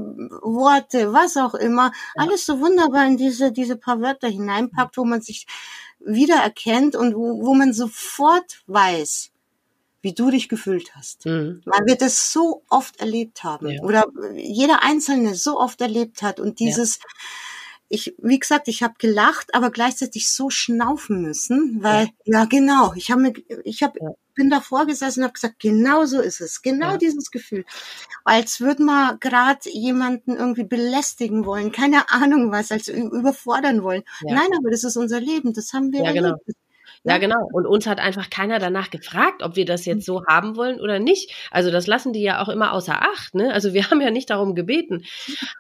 Worte, was auch immer, ja. alles so wunderbar in diese, diese paar Wörter hineinpackt, wo man sich wiedererkennt und wo, wo man sofort weiß, wie du dich gefühlt hast. Mhm. Weil wir das so oft erlebt haben. Ja. Oder jeder Einzelne so oft erlebt hat. Und dieses, ja. ich, wie gesagt, ich habe gelacht, aber gleichzeitig so schnaufen müssen, weil, ja, ja genau, ich habe mir, ich habe, bin davor gesessen und habe gesagt, genau so ist es, genau dieses Gefühl. Als würde man gerade jemanden irgendwie belästigen wollen, keine Ahnung was, als überfordern wollen. Nein, aber das ist unser Leben, das haben wir erlebt. Genau. Ja, genau. Und uns hat einfach keiner danach gefragt, ob wir das jetzt so haben wollen oder nicht. Also das lassen die ja auch immer außer Acht. Ne? Also wir haben ja nicht darum gebeten.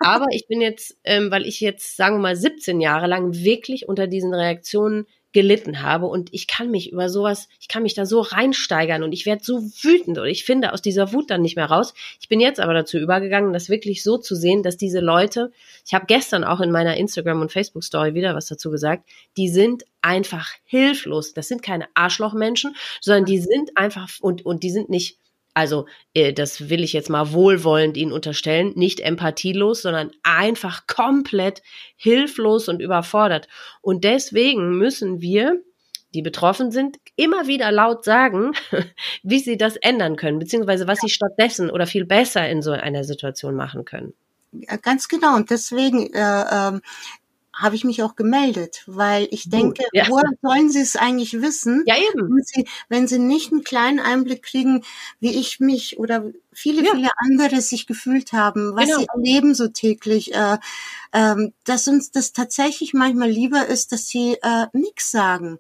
Aber ich bin jetzt, ähm, weil ich jetzt, sagen wir mal, 17 Jahre lang wirklich unter diesen Reaktionen gelitten habe und ich kann mich über sowas, ich kann mich da so reinsteigern und ich werde so wütend und ich finde aus dieser Wut dann nicht mehr raus. Ich bin jetzt aber dazu übergegangen, das wirklich so zu sehen, dass diese Leute, ich habe gestern auch in meiner Instagram und Facebook Story wieder was dazu gesagt, die sind einfach hilflos. Das sind keine Arschlochmenschen, sondern die sind einfach und und die sind nicht also äh, das will ich jetzt mal wohlwollend Ihnen unterstellen, nicht empathielos, sondern einfach komplett hilflos und überfordert. Und deswegen müssen wir, die betroffen sind, immer wieder laut sagen, wie sie das ändern können, beziehungsweise was sie stattdessen oder viel besser in so einer Situation machen können. Ja, ganz genau. Und deswegen äh, ähm, habe ich mich auch gemeldet, weil ich denke, ja. woher sollen sie es eigentlich wissen, ja, eben. Wenn, sie, wenn sie nicht einen kleinen Einblick kriegen, wie ich mich oder viele, ja. viele andere sich gefühlt haben, was genau. sie erleben so täglich, äh, äh, dass uns das tatsächlich manchmal lieber ist, dass sie äh, nichts sagen,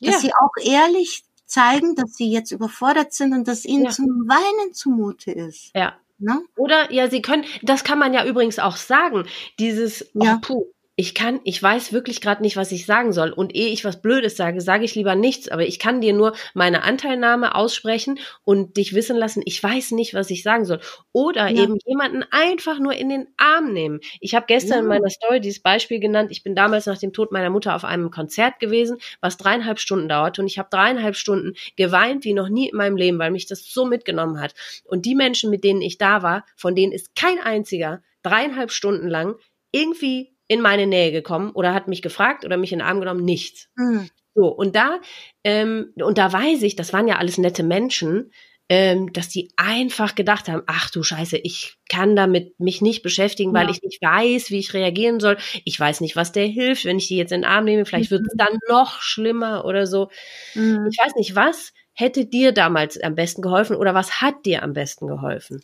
dass sie auch ehrlich zeigen, dass sie jetzt überfordert sind und dass ihnen zum Weinen zumute ist. Ja. Ne? Oder ja, sie können, das kann man ja übrigens auch sagen, dieses, ja. oh, puh, ich kann, ich weiß wirklich gerade nicht, was ich sagen soll. Und ehe ich was Blödes sage, sage ich lieber nichts. Aber ich kann dir nur meine Anteilnahme aussprechen und dich wissen lassen, ich weiß nicht, was ich sagen soll. Oder ja. eben jemanden einfach nur in den Arm nehmen. Ich habe gestern ja. in meiner Story dieses Beispiel genannt. Ich bin damals nach dem Tod meiner Mutter auf einem Konzert gewesen, was dreieinhalb Stunden dauerte. Und ich habe dreieinhalb Stunden geweint wie noch nie in meinem Leben, weil mich das so mitgenommen hat. Und die Menschen, mit denen ich da war, von denen ist kein einziger dreieinhalb Stunden lang irgendwie in meine Nähe gekommen oder hat mich gefragt oder mich in den Arm genommen, nichts. Mhm. So, und da, ähm, und da weiß ich, das waren ja alles nette Menschen, ähm, dass die einfach gedacht haben, ach du Scheiße, ich kann damit mich nicht beschäftigen, ja. weil ich nicht weiß, wie ich reagieren soll. Ich weiß nicht, was der hilft, wenn ich die jetzt in den Arm nehme. Vielleicht mhm. wird es dann noch schlimmer oder so. Mhm. Ich weiß nicht, was hätte dir damals am besten geholfen oder was hat dir am besten geholfen?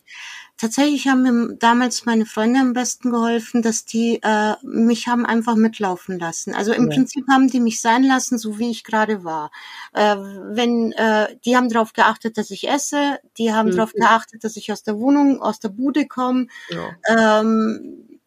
Tatsächlich haben mir damals meine Freunde am besten geholfen, dass die äh, mich haben einfach mitlaufen lassen. Also im ja. Prinzip haben die mich sein lassen, so wie ich gerade war. Äh, wenn äh, die haben darauf geachtet, dass ich esse, die haben mhm. darauf geachtet, dass ich aus der Wohnung, aus der Bude komme. Ja. Ähm,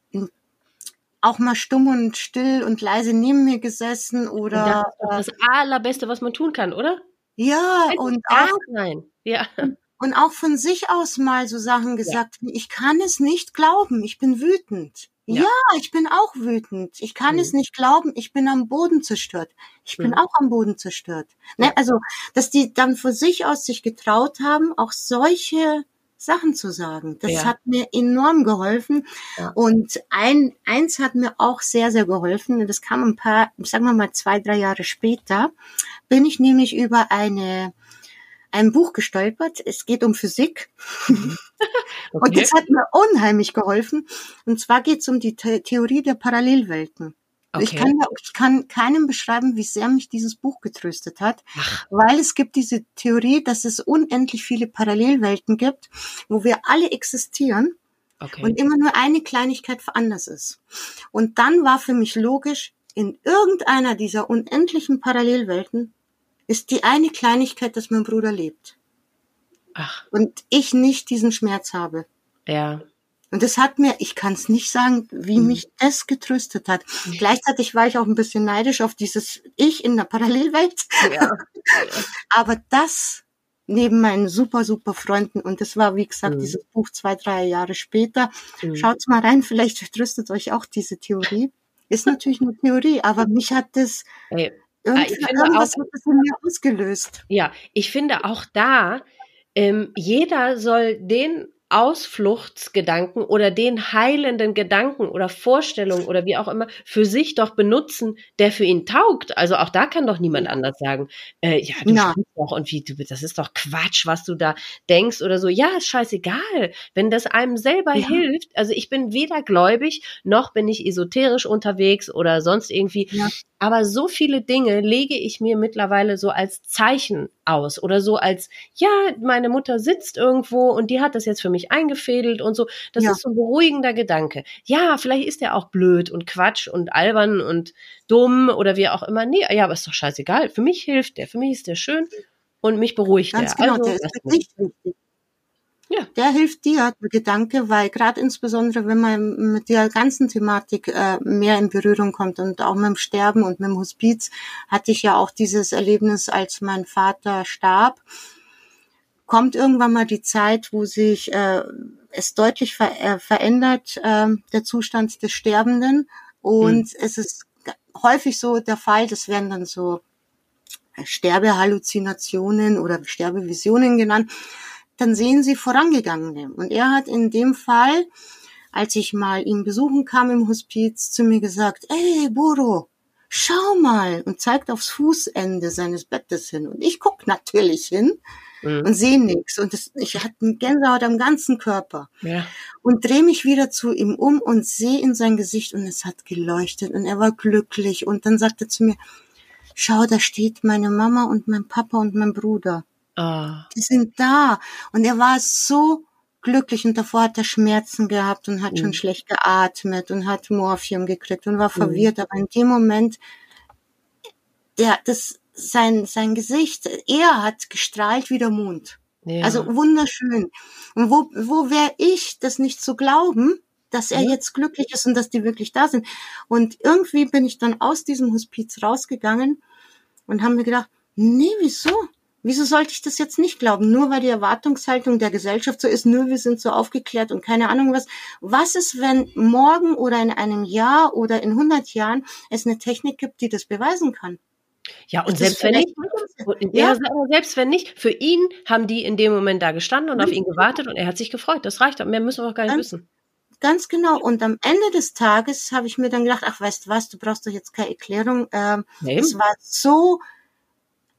auch mal stumm und still und leise neben mir gesessen oder das, das allerbeste, was man tun kann, oder? Ja, und auch, sein. Ja. Und auch von sich aus mal so Sachen gesagt, ja. ich kann es nicht glauben, ich bin wütend. Ja, ja ich bin auch wütend. Ich kann mhm. es nicht glauben, ich bin am Boden zerstört. Ich bin mhm. auch am Boden zerstört. Ne? Also, dass die dann von sich aus sich getraut haben, auch solche Sachen zu sagen. Das ja. hat mir enorm geholfen. Ja. Und ein, eins hat mir auch sehr, sehr geholfen. Das kam ein paar, sagen wir mal zwei, drei Jahre später, bin ich nämlich über eine, ein Buch gestolpert. Es geht um Physik. Mhm. Okay. Und das hat mir unheimlich geholfen. Und zwar geht es um die The Theorie der Parallelwelten. Okay. Ich, kann, ich kann keinem beschreiben, wie sehr mich dieses Buch getröstet hat, Ach. weil es gibt diese Theorie, dass es unendlich viele Parallelwelten gibt, wo wir alle existieren okay. und immer nur eine Kleinigkeit anders ist. Und dann war für mich logisch, in irgendeiner dieser unendlichen Parallelwelten ist die eine Kleinigkeit, dass mein Bruder lebt. Ach. Und ich nicht diesen Schmerz habe. Ja. Und das hat mir, ich kann es nicht sagen, wie mhm. mich das getröstet hat. Mhm. Gleichzeitig war ich auch ein bisschen neidisch auf dieses Ich in der Parallelwelt. Ja. Aber das neben meinen super, super Freunden, und das war, wie gesagt, mhm. dieses Buch zwei, drei Jahre später. Mhm. Schaut's mal rein, vielleicht tröstet euch auch diese Theorie. Ist natürlich eine Theorie, aber mich hat das Ey. Irgendwie, irgendwas auch, hat das in mir ausgelöst. Ja, ich finde auch da, ähm, jeder soll den Ausfluchtsgedanken oder den heilenden Gedanken oder Vorstellungen oder wie auch immer für sich doch benutzen, der für ihn taugt. Also auch da kann doch niemand anders sagen, äh, ja, du ja. doch und wie du, das ist doch Quatsch, was du da denkst oder so. Ja, ist scheißegal, wenn das einem selber ja. hilft. Also ich bin weder gläubig noch bin ich esoterisch unterwegs oder sonst irgendwie. Ja. Aber so viele Dinge lege ich mir mittlerweile so als Zeichen aus oder so als, ja, meine Mutter sitzt irgendwo und die hat das jetzt für mich eingefädelt und so. Das ja. ist so ein beruhigender Gedanke. Ja, vielleicht ist der auch blöd und Quatsch und albern und dumm oder wie auch immer. Nee, ja, aber ist doch scheißegal. Für mich hilft der, für mich ist der schön und mich beruhigt Ganz der. Genau, also, der ist wirklich wichtig. Ja. Der hilft dir, der Gedanke, weil gerade insbesondere, wenn man mit der ganzen Thematik äh, mehr in Berührung kommt und auch mit dem Sterben und mit dem Hospiz, hatte ich ja auch dieses Erlebnis, als mein Vater starb, kommt irgendwann mal die Zeit, wo sich äh, es deutlich ver äh, verändert, äh, der Zustand des Sterbenden. Und mhm. es ist häufig so der Fall, das werden dann so Sterbehalluzinationen oder Sterbevisionen genannt, dann sehen Sie Vorangegangene. Und er hat in dem Fall, als ich mal ihn besuchen kam im Hospiz, zu mir gesagt, ey, Boro, schau mal und zeigt aufs Fußende seines Bettes hin. Und ich guck natürlich hin mhm. und sehe nichts. Und das, ich hatte einen Gänsehaut am ganzen Körper. Ja. Und drehe mich wieder zu ihm um und sehe in sein Gesicht und es hat geleuchtet und er war glücklich. Und dann sagte er zu mir, schau, da steht meine Mama und mein Papa und mein Bruder. Ah. Die sind da. Und er war so glücklich und davor hat er Schmerzen gehabt und hat mhm. schon schlecht geatmet und hat Morphium gekriegt und war mhm. verwirrt. Aber in dem Moment, der, das, sein, sein Gesicht, er hat gestrahlt wie der Mond. Ja. Also wunderschön. Und wo, wo wäre ich, das nicht zu glauben, dass er ja. jetzt glücklich ist und dass die wirklich da sind. Und irgendwie bin ich dann aus diesem Hospiz rausgegangen und haben mir gedacht, nee, wieso? Wieso sollte ich das jetzt nicht glauben? Nur weil die Erwartungshaltung der Gesellschaft so ist, nur wir sind so aufgeklärt und keine Ahnung was. Was ist, wenn morgen oder in einem Jahr oder in 100 Jahren es eine Technik gibt, die das beweisen kann? Ja, und selbst wenn nicht, ja. selbst wenn nicht, für ihn haben die in dem Moment da gestanden und auf ihn gewartet und er hat sich gefreut. Das reicht, mehr müssen wir auch gar nicht ganz, wissen. Ganz genau. Und am Ende des Tages habe ich mir dann gedacht, ach, weißt du was, du brauchst doch jetzt keine Erklärung. Ähm, nee. Es war so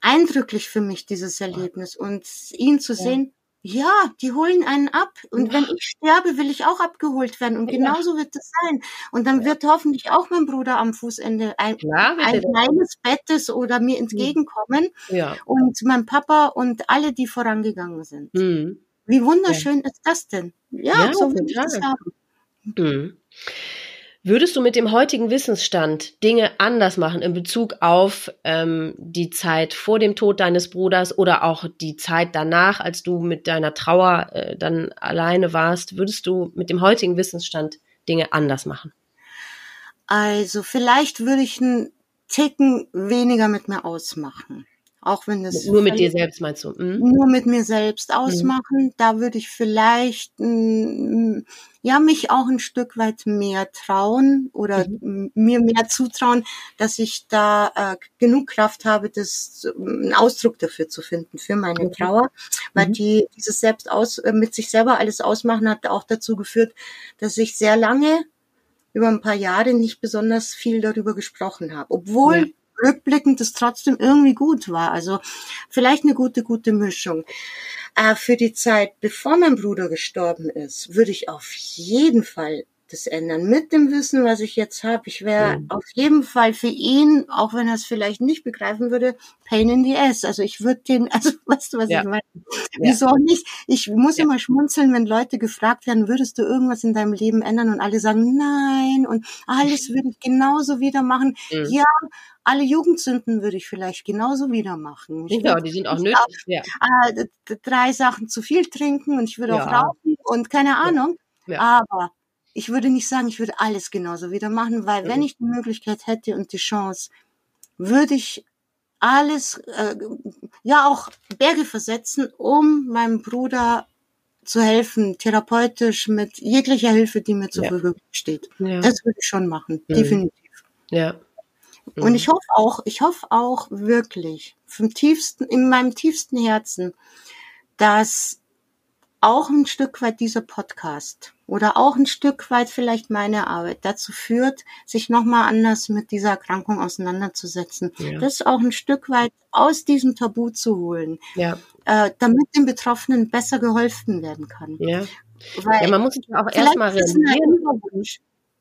eindrücklich für mich, dieses Erlebnis. Und ihn zu sehen, ja, die holen einen ab. Und wenn ich sterbe, will ich auch abgeholt werden. Und genauso wird es sein. Und dann wird hoffentlich auch mein Bruder am Fußende ein, Klar, ein kleines Bettes oder mir hm. entgegenkommen. Ja. Und mein Papa und alle, die vorangegangen sind. Mhm. Wie wunderschön ja. ist das denn? Ja, ja so will ich das haben. Mhm. Würdest du mit dem heutigen Wissensstand Dinge anders machen in Bezug auf ähm, die Zeit vor dem Tod deines Bruders oder auch die Zeit danach, als du mit deiner Trauer äh, dann alleine warst? Würdest du mit dem heutigen Wissensstand Dinge anders machen? Also vielleicht würde ich einen Ticken weniger mit mir ausmachen. Auch wenn das. Nur mit dir selbst meinst du? Mhm. Nur mit mir selbst mhm. ausmachen. Mhm. Da würde ich vielleicht, mm, ja, mich auch ein Stück weit mehr trauen oder mhm. mir mehr zutrauen, dass ich da äh, genug Kraft habe, das, einen Ausdruck dafür zu finden, für meine okay. Trauer. Weil mhm. die, dieses selbst aus, äh, mit sich selber alles ausmachen hat auch dazu geführt, dass ich sehr lange über ein paar Jahre nicht besonders viel darüber gesprochen habe. Obwohl ja rückblickend es trotzdem irgendwie gut war. Also vielleicht eine gute, gute Mischung. Äh, für die Zeit, bevor mein Bruder gestorben ist, würde ich auf jeden Fall das ändern. Mit dem Wissen, was ich jetzt habe. Ich wäre mhm. auf jeden Fall für ihn, auch wenn er es vielleicht nicht begreifen würde, Pain in the ass. Also ich würde den, also weißt du, was ja. ich meine? Wieso nicht? Ich muss ja. immer schmunzeln, wenn Leute gefragt werden, würdest du irgendwas in deinem Leben ändern? Und alle sagen, nein. Und alles würde ich genauso wieder machen. Mhm. Ja, alle Jugendsünden würde ich vielleicht genauso wieder machen. Ich ja, die sind auch nötig. Auch, ja. äh, drei Sachen zu viel trinken und ich würde auch rauchen und keine Ahnung. Ja. Aber ich würde nicht sagen, ich würde alles genauso wieder machen, weil wenn ich die Möglichkeit hätte und die Chance, würde ich alles, äh, ja auch Berge versetzen, um meinem Bruder zu helfen, therapeutisch mit jeglicher Hilfe, die mir zur Verfügung steht. Ja. Das würde ich schon machen, mhm. definitiv. Ja. Und mhm. ich hoffe auch, ich hoffe auch wirklich vom tiefsten, in meinem tiefsten Herzen, dass auch ein Stück weit dieser Podcast oder auch ein Stück weit vielleicht meine Arbeit dazu führt, sich nochmal anders mit dieser Erkrankung auseinanderzusetzen. Ja. Das auch ein Stück weit aus diesem Tabu zu holen, ja. äh, damit den Betroffenen besser geholfen werden kann. Ja, Weil ja man muss sich auch erstmal realisieren.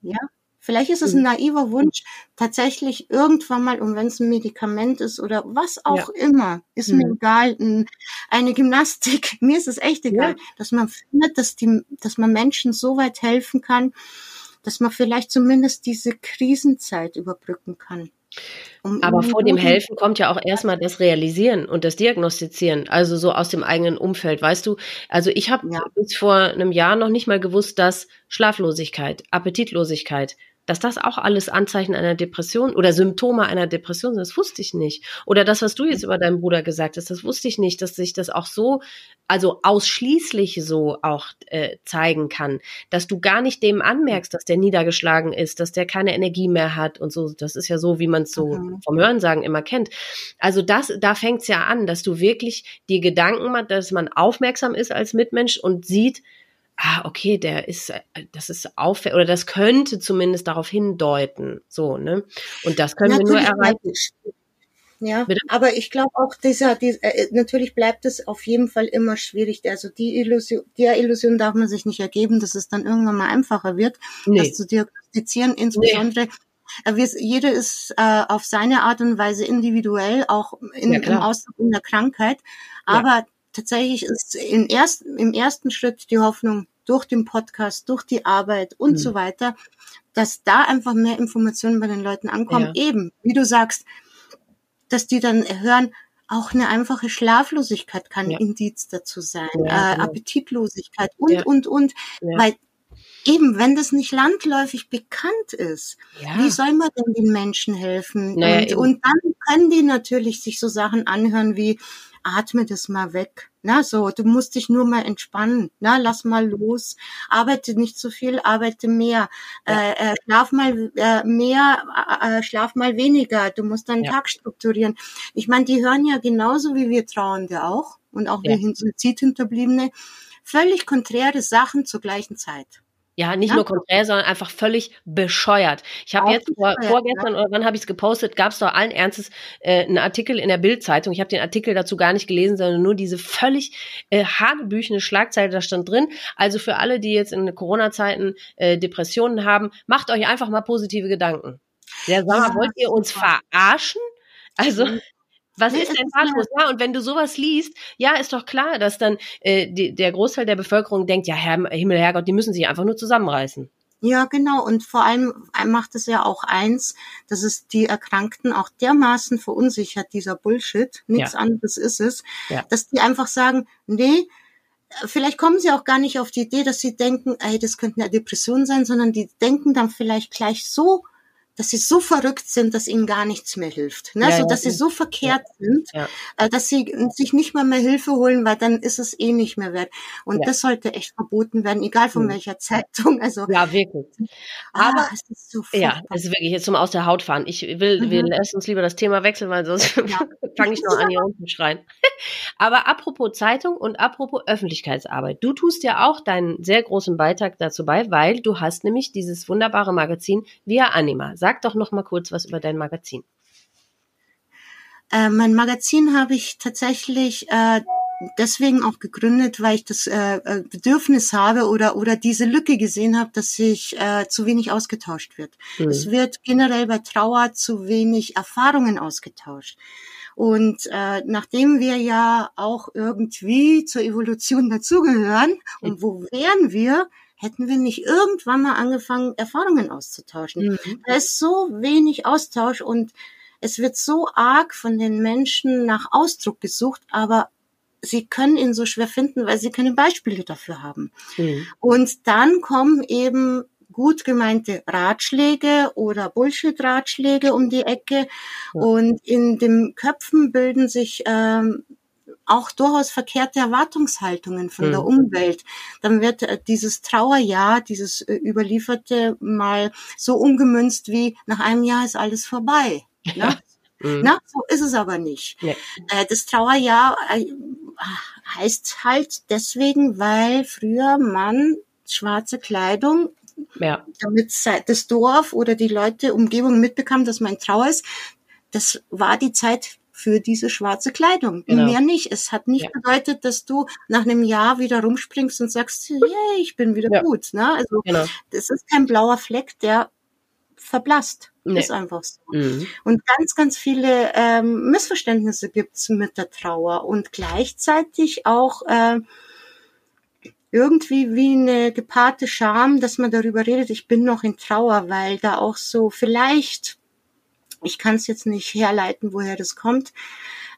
Ja, Vielleicht ist es ein mhm. naiver Wunsch, tatsächlich irgendwann mal, und wenn es ein Medikament ist oder was auch ja. immer, ist mhm. mir egal, eine Gymnastik, mir ist es echt egal, ja. dass man findet, dass die, dass man Menschen so weit helfen kann, dass man vielleicht zumindest diese Krisenzeit überbrücken kann. Um Aber vor dem Helfen kommt ja auch erstmal das Realisieren und das Diagnostizieren, also so aus dem eigenen Umfeld, weißt du? Also ich habe ja. bis vor einem Jahr noch nicht mal gewusst, dass Schlaflosigkeit, Appetitlosigkeit, dass das auch alles Anzeichen einer Depression oder Symptome einer Depression sind, das wusste ich nicht. Oder das, was du jetzt über deinen Bruder gesagt hast, das wusste ich nicht, dass sich das auch so, also ausschließlich so auch äh, zeigen kann, dass du gar nicht dem anmerkst, dass der niedergeschlagen ist, dass der keine Energie mehr hat und so. Das ist ja so, wie man es so mhm. vom Hörensagen immer kennt. Also das, da fängt es ja an, dass du wirklich die Gedanken machst, dass man aufmerksam ist als Mitmensch und sieht, ah, okay, der ist, äh, das ist auffällig, oder das könnte zumindest darauf hindeuten, so, ne? Und das können natürlich wir nur erreichen. Ja, Bitte? aber ich glaube auch dieser, dieser äh, natürlich bleibt es auf jeden Fall immer schwierig. Also die Illusion, der Illusion darf man sich nicht ergeben, dass es dann irgendwann mal einfacher wird, nee. das zu diagnostizieren, insbesondere nee. jeder ist äh, auf seine Art und Weise individuell, auch in, ja, im Ausdruck in der Krankheit. Aber ja tatsächlich ist im ersten, im ersten Schritt die Hoffnung durch den Podcast, durch die Arbeit und mhm. so weiter, dass da einfach mehr Informationen bei den Leuten ankommen. Ja. Eben, wie du sagst, dass die dann hören, auch eine einfache Schlaflosigkeit kann ja. Indiz dazu sein, ja, äh, genau. Appetitlosigkeit und, und, und, weil Eben, wenn das nicht landläufig bekannt ist, ja. wie soll man denn den Menschen helfen? Naja, und, und dann können die natürlich sich so Sachen anhören wie, atme das mal weg. Na, so, du musst dich nur mal entspannen. Na, lass mal los. Arbeite nicht zu viel, arbeite mehr. Ja. Äh, äh, schlaf mal äh, mehr, äh, äh, schlaf mal weniger. Du musst deinen ja. Tag strukturieren. Ich meine, die hören ja genauso wie wir Trauernde auch und auch wir Suizidhinterbliebene völlig konträre Sachen zur gleichen Zeit. Ja, nicht ja. nur konträr, sondern einfach völlig bescheuert. Ich habe jetzt vor, vorgestern ja. oder wann habe ich es gepostet, gab es doch allen Ernstes äh, einen Artikel in der Bildzeitung. Ich habe den Artikel dazu gar nicht gelesen, sondern nur diese völlig äh, hanebüchene Schlagzeile, da stand drin. Also für alle, die jetzt in Corona-Zeiten äh, Depressionen haben, macht euch einfach mal positive Gedanken. Ja, sag mal, wollt ihr uns verarschen? Also Was ist denn da los? Ja, und wenn du sowas liest, ja, ist doch klar, dass dann äh, die, der Großteil der Bevölkerung denkt, ja, Herr, Himmel, Herrgott, die müssen sich einfach nur zusammenreißen. Ja, genau. Und vor allem macht es ja auch eins, dass es die Erkrankten auch dermaßen verunsichert, dieser Bullshit, nichts ja. anderes ist es, ja. dass die einfach sagen, nee, vielleicht kommen sie auch gar nicht auf die Idee, dass sie denken, ey, das könnte eine Depression sein, sondern die denken dann vielleicht gleich so dass sie so verrückt sind, dass ihnen gar nichts mehr hilft. Ne? Ja, so, dass ja. sie so verkehrt ja. sind, äh, dass sie sich nicht mal mehr Hilfe holen, weil dann ist es eh nicht mehr wert. Und das sollte echt verboten werden, egal von mhm. welcher Zeitung. Also ja, wirklich. Ah, Aber ah, es ist so ja, es ist wirklich jetzt zum aus der Haut fahren. Ich will, mhm. wir lassen uns lieber das Thema wechseln, weil sonst fange ich noch an, hier unten zu schreien. Aber apropos Zeitung und apropos Öffentlichkeitsarbeit, du tust ja auch deinen sehr großen Beitrag dazu bei, weil du hast nämlich dieses wunderbare Magazin Via Anima Sag doch noch mal kurz was über dein Magazin. Äh, mein Magazin habe ich tatsächlich äh, deswegen auch gegründet, weil ich das äh, äh, Bedürfnis habe oder oder diese Lücke gesehen habe, dass sich äh, zu wenig ausgetauscht wird. Mhm. Es wird generell bei Trauer zu wenig Erfahrungen ausgetauscht. Und äh, nachdem wir ja auch irgendwie zur Evolution dazugehören, und wo wären wir, hätten wir nicht irgendwann mal angefangen, Erfahrungen auszutauschen. Mhm. Da ist so wenig Austausch und es wird so arg von den Menschen nach Ausdruck gesucht, aber sie können ihn so schwer finden, weil sie keine Beispiele dafür haben. Mhm. Und dann kommen eben gut gemeinte Ratschläge oder Bullshit-Ratschläge um die Ecke ja. und in den Köpfen bilden sich ähm, auch durchaus verkehrte Erwartungshaltungen von mhm. der Umwelt. Dann wird äh, dieses Trauerjahr, dieses äh, überlieferte mal so umgemünzt wie nach einem Jahr ist alles vorbei. Ne? mhm. Na, so ist es aber nicht. Nee. Äh, das Trauerjahr heißt halt deswegen, weil früher man schwarze Kleidung ja. damit das Dorf oder die Leute Umgebung mitbekam, dass man Trauer ist. Das war die Zeit für diese schwarze Kleidung. Genau. Mehr nicht. Es hat nicht ja. bedeutet, dass du nach einem Jahr wieder rumspringst und sagst, yay, ich bin wieder ja. gut. Ne? Also genau. das ist kein blauer Fleck, der verblasst. Nee. Ist einfach so. Mhm. Und ganz, ganz viele ähm, Missverständnisse gibt's mit der Trauer und gleichzeitig auch äh, irgendwie wie eine gepaarte Scham, dass man darüber redet, ich bin noch in Trauer, weil da auch so vielleicht, ich kann es jetzt nicht herleiten, woher das kommt,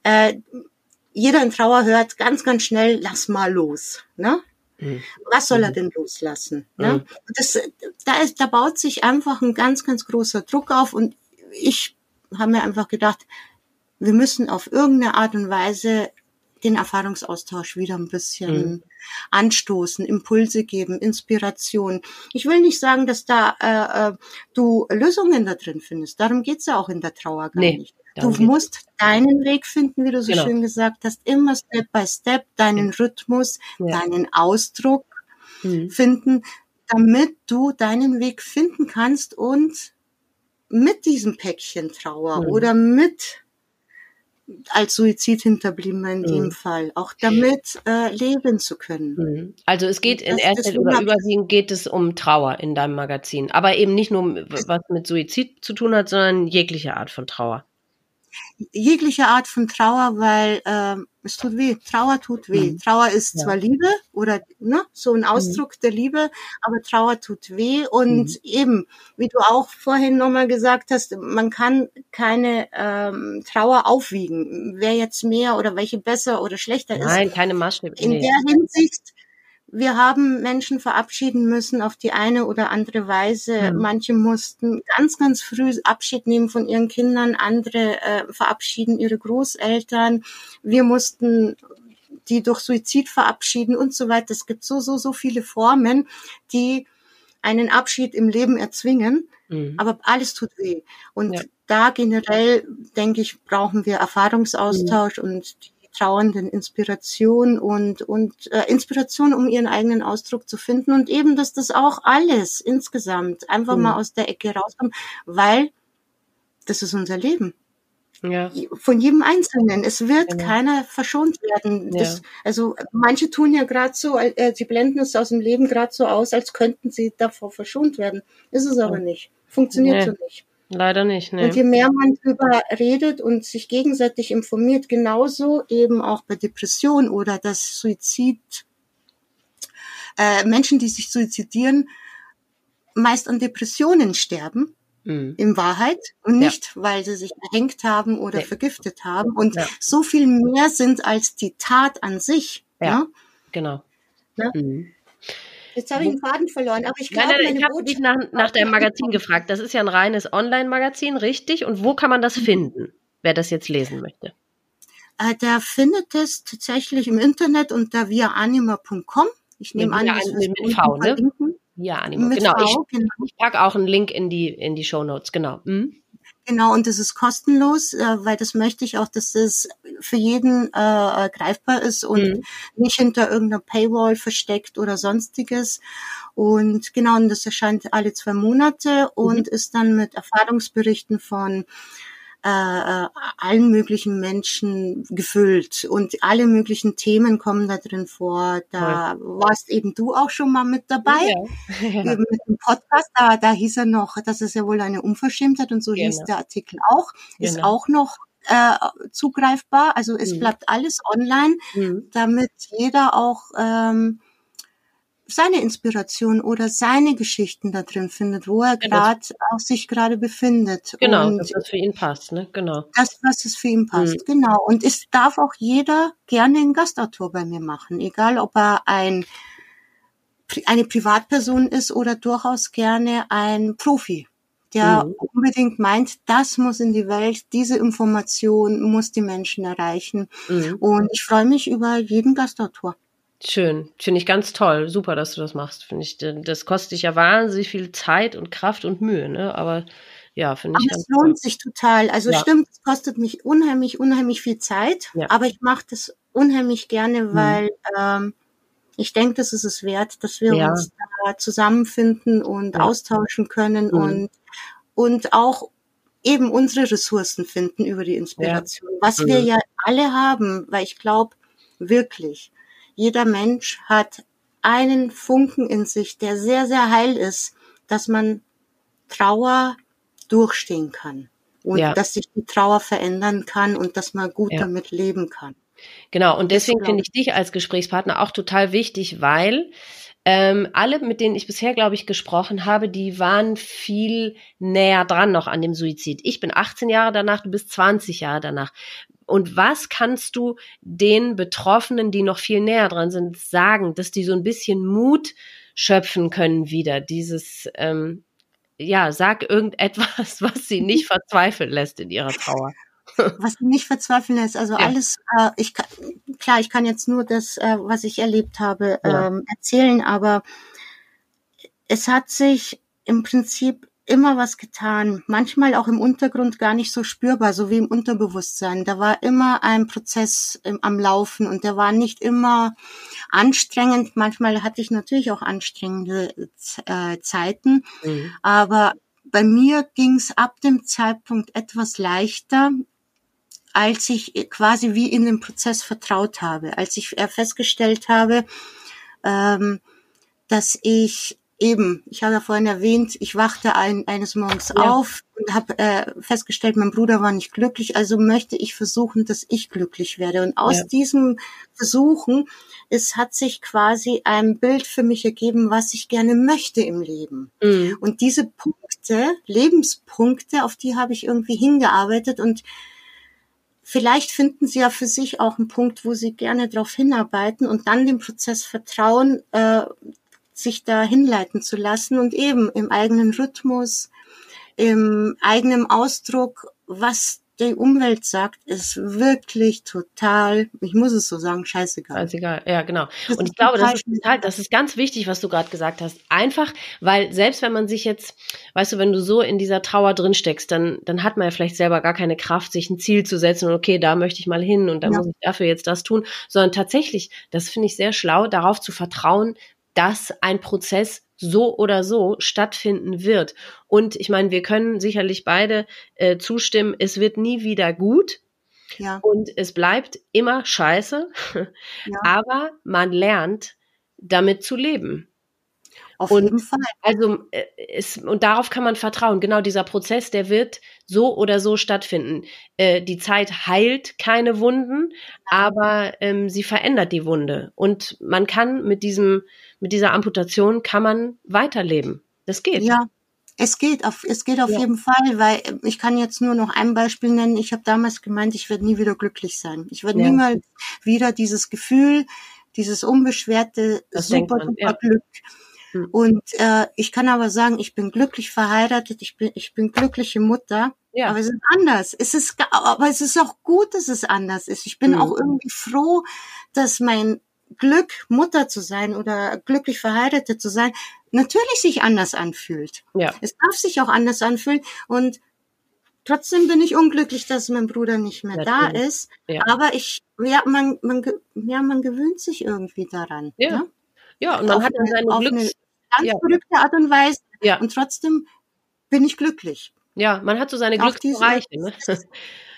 äh, jeder in Trauer hört ganz, ganz schnell, lass mal los. Ne? Mhm. Was soll er mhm. denn loslassen? Ne? Mhm. Das, da, ist, da baut sich einfach ein ganz, ganz großer Druck auf und ich habe mir einfach gedacht, wir müssen auf irgendeine Art und Weise den Erfahrungsaustausch wieder ein bisschen mhm. anstoßen, Impulse geben, Inspiration. Ich will nicht sagen, dass da äh, äh du Lösungen da drin findest. Darum geht's ja auch in der Trauer gar nee. nicht. Du musst deinen Weg finden, wie du so genau. schön gesagt hast, immer Step by Step, deinen Rhythmus, ja. deinen Ausdruck mhm. finden, damit du deinen Weg finden kannst und mit diesem Päckchen Trauer mhm. oder mit als Suizidhinterbliebener in mhm. dem Fall, auch damit äh, leben zu können. Mhm. Also es geht in erster Linie oder überwiegend geht es um Trauer in deinem Magazin, aber eben nicht nur was mit Suizid zu tun hat, sondern jegliche Art von Trauer jegliche Art von Trauer, weil ähm, es tut weh. Trauer tut weh. Mhm. Trauer ist ja. zwar Liebe oder ne, so ein Ausdruck mhm. der Liebe, aber Trauer tut weh. Und mhm. eben, wie du auch vorhin nochmal gesagt hast, man kann keine ähm, Trauer aufwiegen, wer jetzt mehr oder welche besser oder schlechter Nein, ist. Nein, keine Maßstäbe. In der Hinsicht wir haben Menschen verabschieden müssen auf die eine oder andere Weise. Mhm. Manche mussten ganz, ganz früh Abschied nehmen von ihren Kindern, andere äh, verabschieden ihre Großeltern. Wir mussten die durch Suizid verabschieden und so weiter. Es gibt so, so, so viele Formen, die einen Abschied im Leben erzwingen. Mhm. Aber alles tut weh. Und ja. da generell, denke ich, brauchen wir Erfahrungsaustausch mhm. und die Trauernden Inspiration und, und äh, Inspiration, um ihren eigenen Ausdruck zu finden und eben, dass das auch alles insgesamt einfach mhm. mal aus der Ecke rauskommt, weil das ist unser Leben. Ja. Von jedem Einzelnen. Es wird ja. keiner verschont werden. Ja. Das, also manche tun ja gerade so, äh, sie blenden es aus dem Leben gerade so aus, als könnten sie davor verschont werden. Ist es aber nicht. Funktioniert nee. so nicht. Leider nicht. Nee. Und je mehr man darüber redet und sich gegenseitig informiert, genauso eben auch bei Depression oder das Suizid, äh, Menschen, die sich suizidieren, meist an Depressionen sterben. Mhm. In Wahrheit und nicht, ja. weil sie sich erhängt haben oder nee. vergiftet haben und ja. so viel mehr sind als die Tat an sich. Ja, ja? genau. Ja? Mhm. Jetzt habe ich den Faden verloren, aber ich glaube, nein, nein, ich habe dich nach, nach deinem Magazin gefragt. Das ist ja ein reines Online-Magazin, richtig? Und wo kann man das mhm. finden, wer das jetzt lesen möchte? Äh, der findet es tatsächlich im Internet unter viaanima.com. Ich nehme an, das mit, mit V, ne? Ja, Anima. Genau. V, ich, genau. ich packe auch einen Link in die in die Show Notes. Genau. Mhm. Genau, und das ist kostenlos, äh, weil das möchte ich auch, dass es für jeden äh, greifbar ist und mhm. nicht hinter irgendeiner Paywall versteckt oder sonstiges. Und genau, und das erscheint alle zwei Monate und mhm. ist dann mit Erfahrungsberichten von äh, allen möglichen Menschen gefüllt und alle möglichen Themen kommen da drin vor. Da ja. warst eben du auch schon mal mit dabei. Ja. Ja. Mit dem Podcast, da, da hieß er noch, das ist ja wohl eine Unverschämtheit und so genau. hieß der Artikel auch. Ist genau. auch noch äh, zugreifbar. Also es mhm. bleibt alles online, mhm. damit jeder auch ähm, seine Inspiration oder seine Geschichten da drin findet, wo er genau. gerade auch sich gerade befindet. Genau, und dass das für ihn passt, ne? Genau. Das, was es für ihn passt, mhm. genau. Und es darf auch jeder gerne einen Gastautor bei mir machen, egal ob er ein eine Privatperson ist oder durchaus gerne ein Profi, der mhm. unbedingt meint, das muss in die Welt, diese Information muss die Menschen erreichen. Mhm. Und ich freue mich über jeden Gastautor. Schön, finde ich ganz toll. Super, dass du das machst. Finde ich, das kostet dich ja wahnsinnig viel Zeit und Kraft und Mühe, ne? Aber ja, finde ich. Aber es lohnt toll. sich total. Also ja. stimmt, es kostet mich unheimlich, unheimlich viel Zeit, ja. aber ich mache das unheimlich gerne, mhm. weil mhm. ähm, ich denke, das ist es wert, dass wir ja. uns da zusammenfinden und austauschen können mhm. und und auch eben unsere Ressourcen finden über die Inspiration, was mhm. wir ja alle haben, weil ich glaube wirklich, jeder Mensch hat einen Funken in sich, der sehr, sehr heil ist, dass man Trauer durchstehen kann und ja. dass sich die Trauer verändern kann und dass man gut ja. damit leben kann. Genau, und deswegen finde ich dich als Gesprächspartner auch total wichtig, weil ähm, alle, mit denen ich bisher, glaube ich, gesprochen habe, die waren viel näher dran noch an dem Suizid. Ich bin 18 Jahre danach, du bist 20 Jahre danach. Und was kannst du den Betroffenen, die noch viel näher dran sind, sagen, dass die so ein bisschen Mut schöpfen können wieder? Dieses, ähm, ja, sag irgendetwas, was sie nicht verzweifeln lässt in ihrer Trauer. Was sie nicht verzweifeln lässt, also ja. alles, äh, ich kann, klar, ich kann jetzt nur das, äh, was ich erlebt habe, ja. ähm, erzählen, aber es hat sich im Prinzip immer was getan, manchmal auch im Untergrund gar nicht so spürbar, so wie im Unterbewusstsein. Da war immer ein Prozess im, am Laufen und der war nicht immer anstrengend. Manchmal hatte ich natürlich auch anstrengende äh, Zeiten, mhm. aber bei mir ging es ab dem Zeitpunkt etwas leichter, als ich quasi wie in den Prozess vertraut habe, als ich festgestellt habe, ähm, dass ich eben, ich habe ja vorhin erwähnt, ich wachte ein, eines Morgens ja. auf und habe äh, festgestellt, mein Bruder war nicht glücklich, also möchte ich versuchen, dass ich glücklich werde. Und aus ja. diesem Versuchen, es hat sich quasi ein Bild für mich ergeben, was ich gerne möchte im Leben. Mhm. Und diese Punkte, Lebenspunkte, auf die habe ich irgendwie hingearbeitet und Vielleicht finden Sie ja für sich auch einen Punkt, wo Sie gerne darauf hinarbeiten und dann dem Prozess vertrauen, äh, sich da hinleiten zu lassen und eben im eigenen Rhythmus, im eigenen Ausdruck, was die Umwelt sagt, ist wirklich total, ich muss es so sagen, scheißegal. Scheißegal, ja, genau. Das und ich glaube, das ist total, das ist ganz wichtig, was du gerade gesagt hast. Einfach, weil selbst wenn man sich jetzt, weißt du, wenn du so in dieser Trauer drin steckst, dann, dann hat man ja vielleicht selber gar keine Kraft, sich ein Ziel zu setzen und okay, da möchte ich mal hin und dann ja. muss ich dafür jetzt das tun, sondern tatsächlich, das finde ich sehr schlau, darauf zu vertrauen, dass ein Prozess so oder so stattfinden wird. Und ich meine, wir können sicherlich beide äh, zustimmen, es wird nie wieder gut. Ja. Und es bleibt immer scheiße. Ja. Aber man lernt, damit zu leben. Auf und jeden Fall. Also äh, es, und darauf kann man vertrauen. Genau dieser Prozess, der wird so oder so stattfinden. Äh, die Zeit heilt keine Wunden, aber ähm, sie verändert die Wunde. Und man kann mit diesem, mit dieser Amputation kann man weiterleben. Das geht. Ja, es geht auf, es geht auf ja. jeden Fall, weil ich kann jetzt nur noch ein Beispiel nennen. Ich habe damals gemeint, ich werde nie wieder glücklich sein. Ich werde ja. niemals wieder dieses Gefühl, dieses unbeschwerte, das super, man, super ja. Glück hm. Und äh, ich kann aber sagen, ich bin glücklich verheiratet, ich bin, ich bin glückliche Mutter. Ja. Aber es ist anders. Es ist, aber es ist auch gut, dass es anders ist. Ich bin mhm. auch irgendwie froh, dass mein Glück, Mutter zu sein oder glücklich verheiratet zu sein, natürlich sich anders anfühlt. Ja. Es darf sich auch anders anfühlen und trotzdem bin ich unglücklich, dass mein Bruder nicht mehr natürlich. da ist. Ja. Aber ich, ja, man, man, ja, man gewöhnt sich irgendwie daran. Ja. Ne? Ja, und man auf hat dann seine Glücks, ganz ja. verrückte Art und Weise. Ja. Und trotzdem bin ich glücklich. Ja, man hat so seine Glücksbereiche. Ne?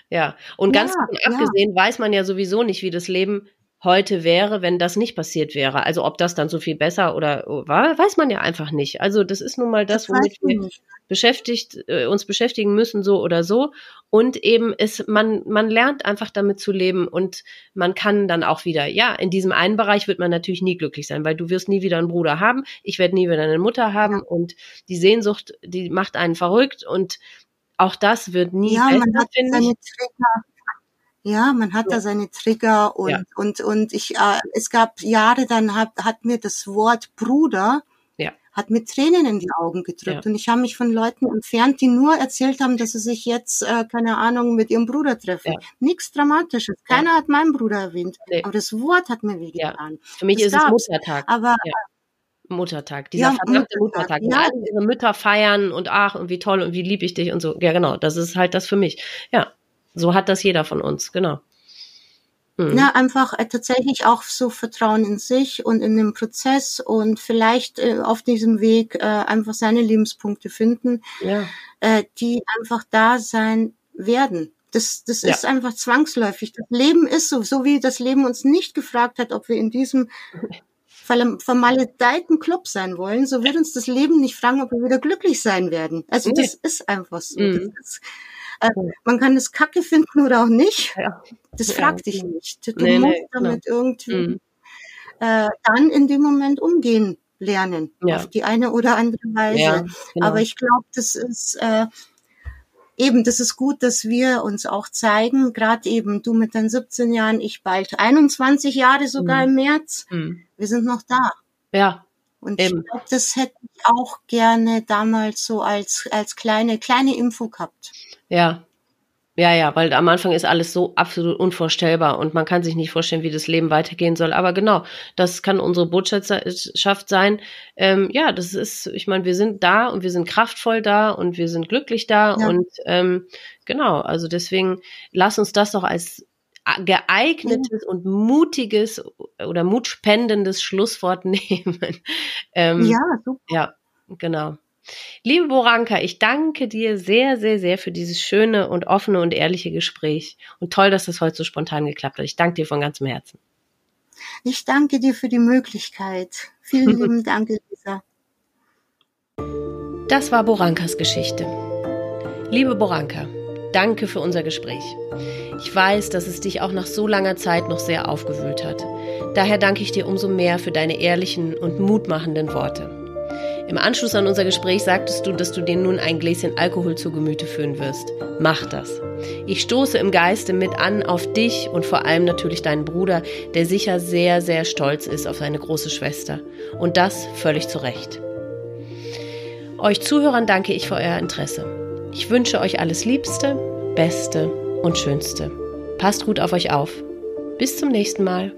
ja, und ganz ja, abgesehen weiß man ja sowieso nicht, wie das Leben heute wäre, wenn das nicht passiert wäre. Also ob das dann so viel besser oder war, weiß man ja einfach nicht. Also das ist nun mal das, das womit wir nicht. beschäftigt, äh, uns beschäftigen müssen, so oder so. Und eben ist, man, man lernt einfach damit zu leben und man kann dann auch wieder, ja, in diesem einen Bereich wird man natürlich nie glücklich sein, weil du wirst nie wieder einen Bruder haben, ich werde nie wieder eine Mutter haben und die Sehnsucht, die macht einen verrückt und auch das wird nie ja, besser, man hat seine Trigger, ja, man hat ja. da seine Trigger und, ja. und, und ich, äh, es gab Jahre, dann hat, hat mir das Wort Bruder, ja. hat mir Tränen in die Augen gedrückt. Und ich habe mich von Leuten entfernt, die nur erzählt haben, dass sie sich jetzt, äh, keine Ahnung, mit ihrem Bruder treffen. Nichts Dramatisches. Keiner hat meinen Bruder erwähnt. Nee. Aber das Wort hat mir wehgetan. Für mich das ist es Muttertag. Aber Muttertag, dieser ja, verdammte Muttertag. Ja. Alle ihre Mütter feiern und ach, und wie toll und wie lieb ich dich und so. Ja, genau, das ist halt das für mich. Ja. So hat das jeder von uns, genau. Mhm. Ja, einfach äh, tatsächlich auch so Vertrauen in sich und in den Prozess und vielleicht äh, auf diesem Weg äh, einfach seine Lebenspunkte finden, ja. äh, die einfach da sein werden. Das, das ja. ist einfach zwangsläufig. Das Leben ist so, so wie das Leben uns nicht gefragt hat, ob wir in diesem vermaledeiten Club sein wollen, so wird uns das Leben nicht fragen, ob wir wieder glücklich sein werden. Also nee. das ist einfach so. Mhm. Ist, äh, man kann es kacke finden oder auch nicht. Ja. Das fragt dich nicht. Du nee, musst nee, damit genau. irgendwie mhm. äh, dann in dem Moment umgehen lernen. Ja. Auf die eine oder andere Weise. Genau. Aber ich glaube, das ist äh, eben, das ist gut, dass wir uns auch zeigen, gerade eben du mit deinen 17 Jahren, ich bald 21 Jahre sogar mhm. im März. Mhm. Wir sind noch da. Ja. Und eben. ich glaube, das hätte ich auch gerne damals so als, als kleine, kleine Info gehabt. Ja, ja, ja, weil am Anfang ist alles so absolut unvorstellbar und man kann sich nicht vorstellen, wie das Leben weitergehen soll. Aber genau, das kann unsere Botschaft sein. Ähm, ja, das ist, ich meine, wir sind da und wir sind kraftvoll da und wir sind glücklich da ja. und ähm, genau, also deswegen lass uns das doch als geeignetes und mutiges oder mutspendendes Schlusswort nehmen. Ähm, ja, super. Ja, genau. Liebe Boranka, ich danke dir sehr, sehr, sehr für dieses schöne und offene und ehrliche Gespräch. Und toll, dass das heute so spontan geklappt hat. Ich danke dir von ganzem Herzen. Ich danke dir für die Möglichkeit. Vielen lieben Dank, Lisa. Das war Borankas Geschichte. Liebe Boranka, danke für unser Gespräch. Ich weiß, dass es dich auch nach so langer Zeit noch sehr aufgewühlt hat. Daher danke ich dir umso mehr für deine ehrlichen und mutmachenden Worte. Im Anschluss an unser Gespräch sagtest du, dass du dir nun ein Gläschen Alkohol zu Gemüte führen wirst. Mach das. Ich stoße im Geiste mit an auf dich und vor allem natürlich deinen Bruder, der sicher sehr, sehr stolz ist auf seine große Schwester. Und das völlig zu Recht. Euch Zuhörern danke ich für euer Interesse. Ich wünsche euch alles Liebste, Beste und Schönste. Passt gut auf euch auf. Bis zum nächsten Mal.